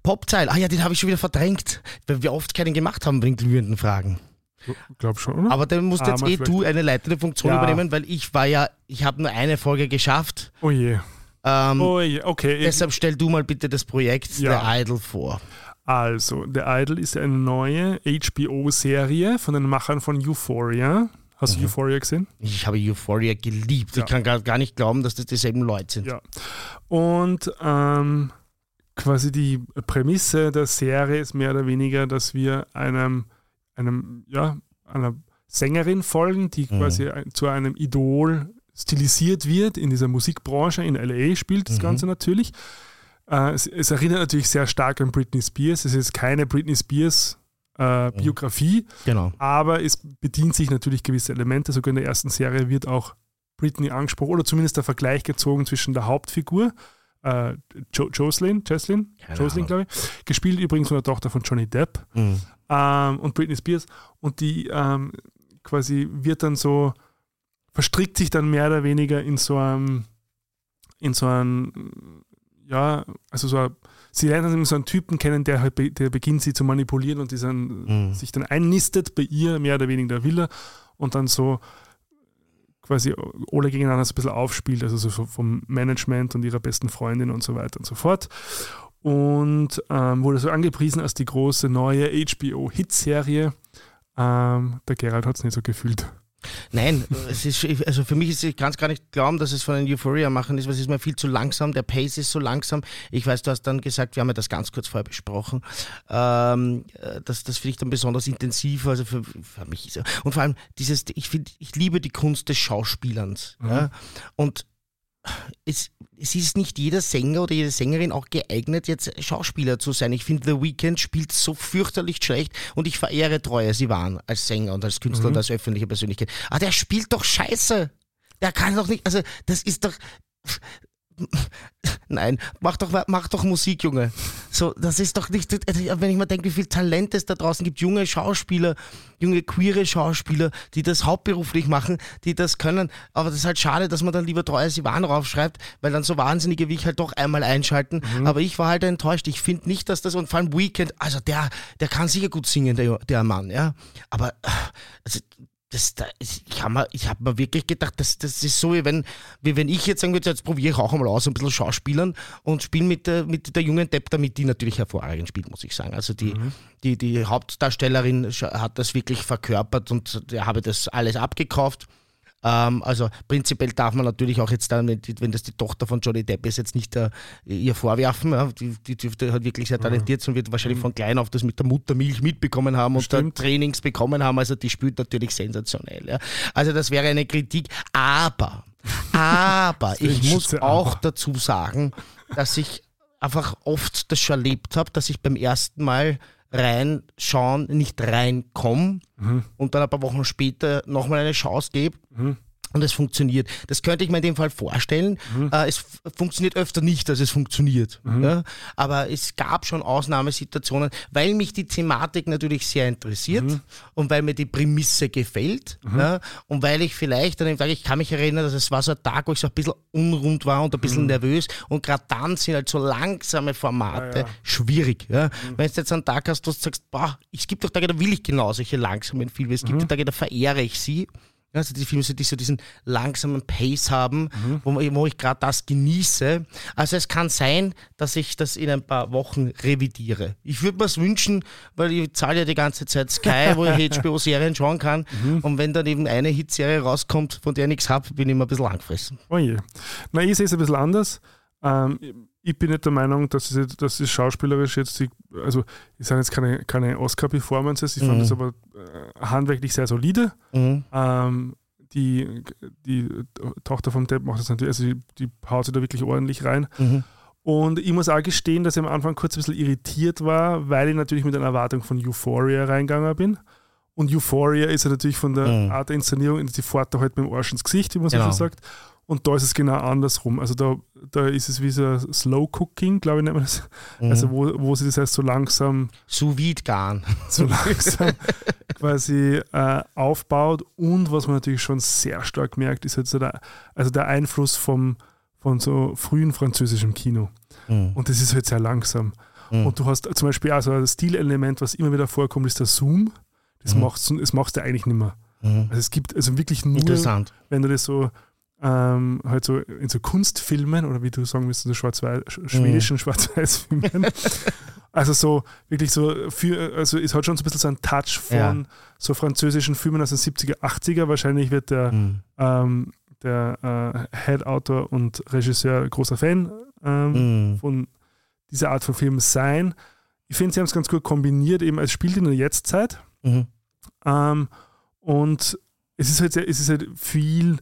Popteil. Ah ja, den habe ich schon wieder verdrängt, weil wir oft keinen gemacht haben bei den glühenden Fragen. Glaub schon, oder? Aber dann musst ah, jetzt eh du eine leitende Funktion ja. übernehmen, weil ich war ja, ich habe nur eine Folge geschafft. Oh je. Ähm, oh je, okay. Deshalb stell du mal bitte das Projekt ja. The Idol vor. Also, The Idol ist eine neue HBO-Serie von den Machern von Euphoria. Hast mhm. du Euphoria gesehen? Ich habe Euphoria geliebt. Ja. Ich kann gar, gar nicht glauben, dass das dieselben Leute sind. Ja. Und ähm, quasi die Prämisse der Serie ist mehr oder weniger, dass wir einem, einem ja, einer Sängerin folgen, die mhm. quasi zu einem Idol stilisiert wird in dieser Musikbranche. In LA spielt das mhm. Ganze natürlich. Äh, es, es, erinnert natürlich sehr stark an Britney Spears. Es ist keine Britney Spears äh, mhm. Biografie, genau. aber es bedient sich natürlich gewisse Elemente. Sogar in der ersten Serie wird auch Britney angesprochen oder zumindest der Vergleich gezogen zwischen der Hauptfigur äh, jo Jocelyn, Jocelyn, Jocelyn glaube ich, gespielt übrigens von der Tochter von Johnny Depp mhm. ähm, und Britney Spears und die ähm, quasi wird dann so, verstrickt sich dann mehr oder weniger in so einem, in so einem, ja, also so ein, sie lernt dann so einen Typen kennen, der halt, der beginnt sie zu manipulieren und die dann, mhm. sich dann einnistet bei ihr, mehr oder weniger der Wille und dann so quasi alle gegeneinander so ein bisschen aufspielt, also so vom Management und ihrer besten Freundin und so weiter und so fort. Und ähm, wurde so angepriesen als die große neue HBO-Hitserie. Ähm, der Gerald hat es nicht so gefühlt. Nein, es ist, also für mich ist, ich kann es gar nicht glauben, dass es von den Euphoria machen ist, weil es ist mir viel zu langsam, der Pace ist so langsam. Ich weiß, du hast dann gesagt, wir haben ja das ganz kurz vorher besprochen, ähm, das, das finde ich dann besonders intensiv, also für, für mich ist Und vor allem dieses, ich finde, ich liebe die Kunst des Schauspielerns. Mhm. Ja? Und es, es ist nicht jeder Sänger oder jede Sängerin auch geeignet, jetzt Schauspieler zu sein. Ich finde, The Weeknd spielt so fürchterlich schlecht und ich verehre Treue Sivan als Sänger und als Künstler mhm. und als öffentliche Persönlichkeit. Aber der spielt doch scheiße. Der kann doch nicht, also das ist doch, Nein, mach doch, mach doch Musik, Junge. So, das ist doch nicht, wenn ich mir denke, wie viel Talent es da draußen gibt, junge Schauspieler, junge queere Schauspieler, die das hauptberuflich machen, die das können. Aber das ist halt schade, dass man dann lieber treues Ivan raufschreibt, weil dann so Wahnsinnige wie ich halt doch einmal einschalten. Mhm. Aber ich war halt enttäuscht. Ich finde nicht, dass das, und vor allem Weekend, also der, der kann sicher gut singen, der, der Mann, ja. Aber, also, das, da, ich habe mir, hab mir wirklich gedacht, das, das ist so, wie wenn, wie wenn ich jetzt sagen würde, jetzt probiere ich auch einmal aus, ein bisschen Schauspielern und spiele mit der, mit der jungen Depp, damit die natürlich hervorragend spielt, muss ich sagen. Also die, mhm. die, die Hauptdarstellerin hat das wirklich verkörpert und habe das alles abgekauft. Ähm, also prinzipiell darf man natürlich auch jetzt dann, wenn das die Tochter von Johnny Depp ist, jetzt nicht äh, ihr vorwerfen. Ja, die, die dürfte halt wirklich sehr talentiert sein und wird wahrscheinlich mhm. von klein auf das mit der Muttermilch mitbekommen haben und dann Trainings bekommen haben. Also die spielt natürlich sensationell. Ja. Also das wäre eine Kritik. Aber, aber ich muss auch dazu sagen, dass ich einfach oft das schon erlebt habe, dass ich beim ersten Mal reinschauen, nicht reinkomme mhm. und dann ein paar Wochen später nochmal eine Chance gebe. Mhm und es funktioniert. Das könnte ich mir in dem Fall vorstellen. Mhm. Äh, es funktioniert öfter nicht, als es funktioniert. Mhm. Ja? Aber es gab schon Ausnahmesituationen, weil mich die Thematik natürlich sehr interessiert mhm. und weil mir die Prämisse gefällt mhm. ja? und weil ich vielleicht an dem Tag, ich kann mich erinnern, dass es war so ein Tag, wo ich so ein bisschen unrund war und ein bisschen mhm. nervös und gerade dann sind halt so langsame Formate ja, schwierig. Mhm. Wenn du jetzt einen Tag hast, wo du sagst, boah, es gibt doch Tage, da will ich genau solche langsamen Filme, es gibt Tage, da verehre ich sie also die Filme, die so diesen langsamen Pace haben, mhm. wo, wo, ich gerade das genieße. Also es kann sein, dass ich das in ein paar Wochen revidiere. Ich würde mir es wünschen, weil ich zahle ja die ganze Zeit Sky, wo ich HBO-Serien schauen kann. Mhm. Und wenn dann eben eine Hitserie rauskommt, von der ich nichts habe, bin ich immer ein bisschen angefressen. Oh je. Na, ich sehe es ein bisschen anders. Ähm, ich bin nicht der Meinung, dass es, dass es schauspielerisch jetzt, die, also es sind jetzt keine, keine Oscar-Performances, ich mhm. fand das aber äh, handwerklich sehr solide. Mhm. Ähm, die, die Tochter vom Depp macht das natürlich, also die, die haut sich da wirklich ordentlich rein. Mhm. Und ich muss auch gestehen, dass ich am Anfang kurz ein bisschen irritiert war, weil ich natürlich mit einer Erwartung von Euphoria reingegangen bin. Und Euphoria ist ja natürlich von der Mhm. Art der Inszenierung, die fährt da halt mit dem Arsch ins Gesicht, wie man so Genau. sagt. Und da ist es genau andersrum. Also da, da ist es wie so Slow Cooking, glaube ich, nennt man das. Mhm. Also wo, wo sie das heißt so langsam, Sous vide garen. so langsam quasi äh, aufbaut. Und was man natürlich schon sehr stark merkt, ist jetzt so der, also der Einfluss vom, von so frühen französischem Kino. Mhm. Und das ist halt sehr langsam. Mhm. Und du hast zum Beispiel also ein Stilelement, was immer wieder vorkommt, ist der Zoom. Das Mhm. machst du das machst du eigentlich nicht mehr. Also es gibt also wirklich nur, Interessant. wenn du das so ähm, halt so in so Kunstfilmen oder wie du sagen willst, so schwarz-weiß, sch- schwedischen Schwarz-Weiß-Filmen. also so wirklich so für, also es hat schon so ein bisschen so einen Touch von Ja. so französischen Filmen aus den 70er, 80er. Wahrscheinlich wird der, Mhm. ähm, der äh, Head-Autor und Regisseur großer Fan ähm, Mhm. von dieser Art von Film sein. Ich finde, sie haben es ganz gut kombiniert, eben als spielt in der Jetztzeit. Mhm. Ähm, und es ist halt, sehr, es ist halt viel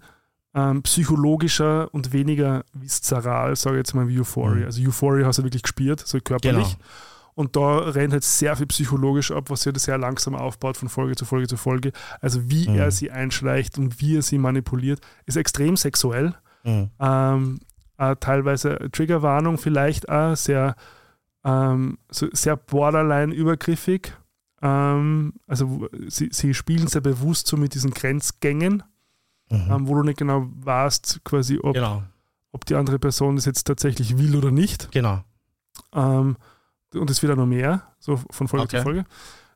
ähm, psychologischer und weniger viszeral, sage ich jetzt mal, wie Euphoria. Mhm. Also Euphoria hast du wirklich gespürt, so körperlich. Genau. Und da rennt halt sehr viel psychologisch ab, was halt sehr langsam aufbaut von Folge zu Folge zu Folge. Also wie Mhm. er sie einschleicht und wie er sie manipuliert, ist extrem sexuell. Mhm. Ähm, äh, teilweise Triggerwarnung vielleicht auch, sehr, ähm, so sehr borderline übergriffig. Ähm, also sie, sie spielen sehr bewusst so mit diesen Grenzgängen. Ähm, wo du nicht genau weißt, quasi, ob, Genau. ob die andere Person das jetzt tatsächlich will oder nicht. Genau. Ähm, und es wird auch noch mehr, so von Folge Okay. zu Folge.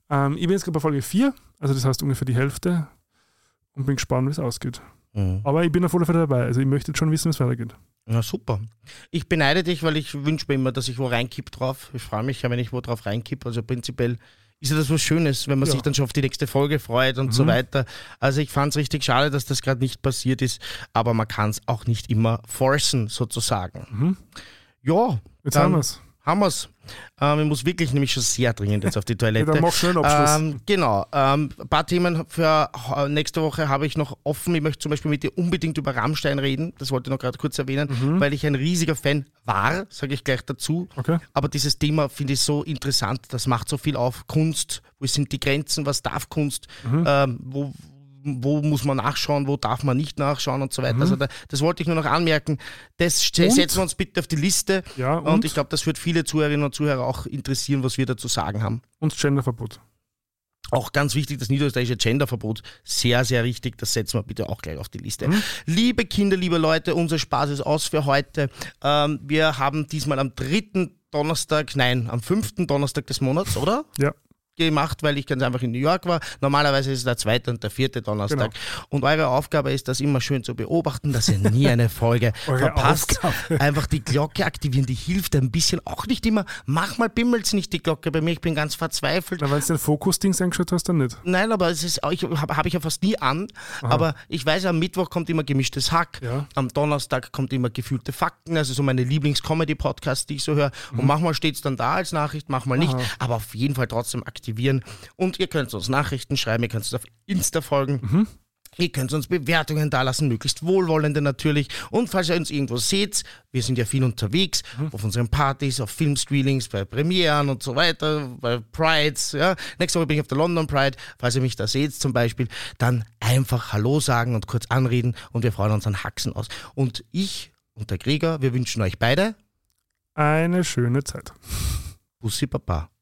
Ähm, ich bin jetzt gerade bei Folge 4, also das heißt ungefähr die Hälfte und bin gespannt, wie es ausgeht. Mhm. Aber ich bin auf alle Fälle dabei, also ich möchte jetzt schon wissen, wie es weitergeht. Ja, super. Ich beneide dich, weil ich wünsche mir immer, dass ich wo reinkipp drauf. Ich freue mich ja, wenn ich wo drauf reinkipp. Also prinzipiell ist ja das was Schönes, wenn man Ja. sich dann schon auf die nächste Folge freut und so Mhm. weiter. Also ich fand es richtig schade, dass das gerade nicht passiert ist, aber man kann es auch nicht immer forcen, sozusagen. Mhm. Ja, Jetzt haben wir es. Haben wir es. Ähm, ich muss wirklich nämlich schon sehr dringend jetzt auf die Ja, Toilette. dann mach schnell einen Abschluss. Ähm, genau. Ähm, ein paar Themen für äh, nächste Woche habe ich noch offen. Ich möchte zum Beispiel mit dir unbedingt über Rammstein reden. Das wollte ich noch gerade kurz erwähnen, Mhm. weil ich ein riesiger Fan war, sage ich gleich dazu. okay. Aber dieses Thema finde ich so interessant. Das macht so viel auf. Kunst, wo sind die Grenzen, was darf Kunst, Mhm. ähm, wo, wo muss man nachschauen, wo darf man nicht nachschauen und so weiter. Mhm. Also da, das wollte ich nur noch anmerken. Das Und? setzen wir uns bitte auf die Liste. Ja, Und, und, ich glaube, das wird viele Zuhörerinnen und Zuhörer auch interessieren, was wir dazu sagen haben. und Genderverbot. Auch ganz wichtig, das niederösterreichische Genderverbot. Sehr, sehr richtig. Das setzen wir bitte auch gleich auf die Liste. Mhm. Liebe Kinder, liebe Leute, unser Spaß ist aus für heute. Ähm, wir haben diesmal am dritten Donnerstag, nein, am fünften Donnerstag des Monats, oder? Ja. Gemacht, weil ich ganz einfach in New York war. Normalerweise ist es der zweite und der vierte Donnerstag. Genau. Und eure Aufgabe ist, das immer schön zu beobachten, dass ihr nie eine Folge verpasst. Aufgabe. Einfach die Glocke aktivieren, die hilft ein bisschen. Auch nicht immer. Manchmal bimmelt nicht die Glocke bei mir. Ich bin ganz verzweifelt. Na, wenn du den Fokus-Dings angeschaut hast, dann nicht. Nein, aber es ist, ich habe hab ich ja fast nie an. Aber ich weiß, am Mittwoch kommt immer gemischtes Hack. Ja. Am Donnerstag kommt immer gefühlte Fakten, also so meine Lieblings-Comedy-Podcasts, die ich so höre. Und manchmal steht es dann da als Nachricht, manchmal nicht. Aber auf jeden Fall trotzdem aktivieren. Und ihr könnt uns Nachrichten schreiben, ihr könnt uns auf Insta folgen. Ihr könnt uns Bewertungen dalassen, möglichst wohlwollende natürlich. Und falls ihr uns irgendwo seht, wir sind ja viel unterwegs, auf unseren Partys, auf Filmscreenings, bei Premieren und so weiter, bei Prides. Ja. Nächste Woche bin ich auf der London Pride. Falls ihr mich da seht zum Beispiel, dann einfach Hallo sagen und kurz anreden und wir freuen uns an Haxen aus. Und ich und der Gregor, wir wünschen euch beide Eine schöne Zeit. Bussi Papa.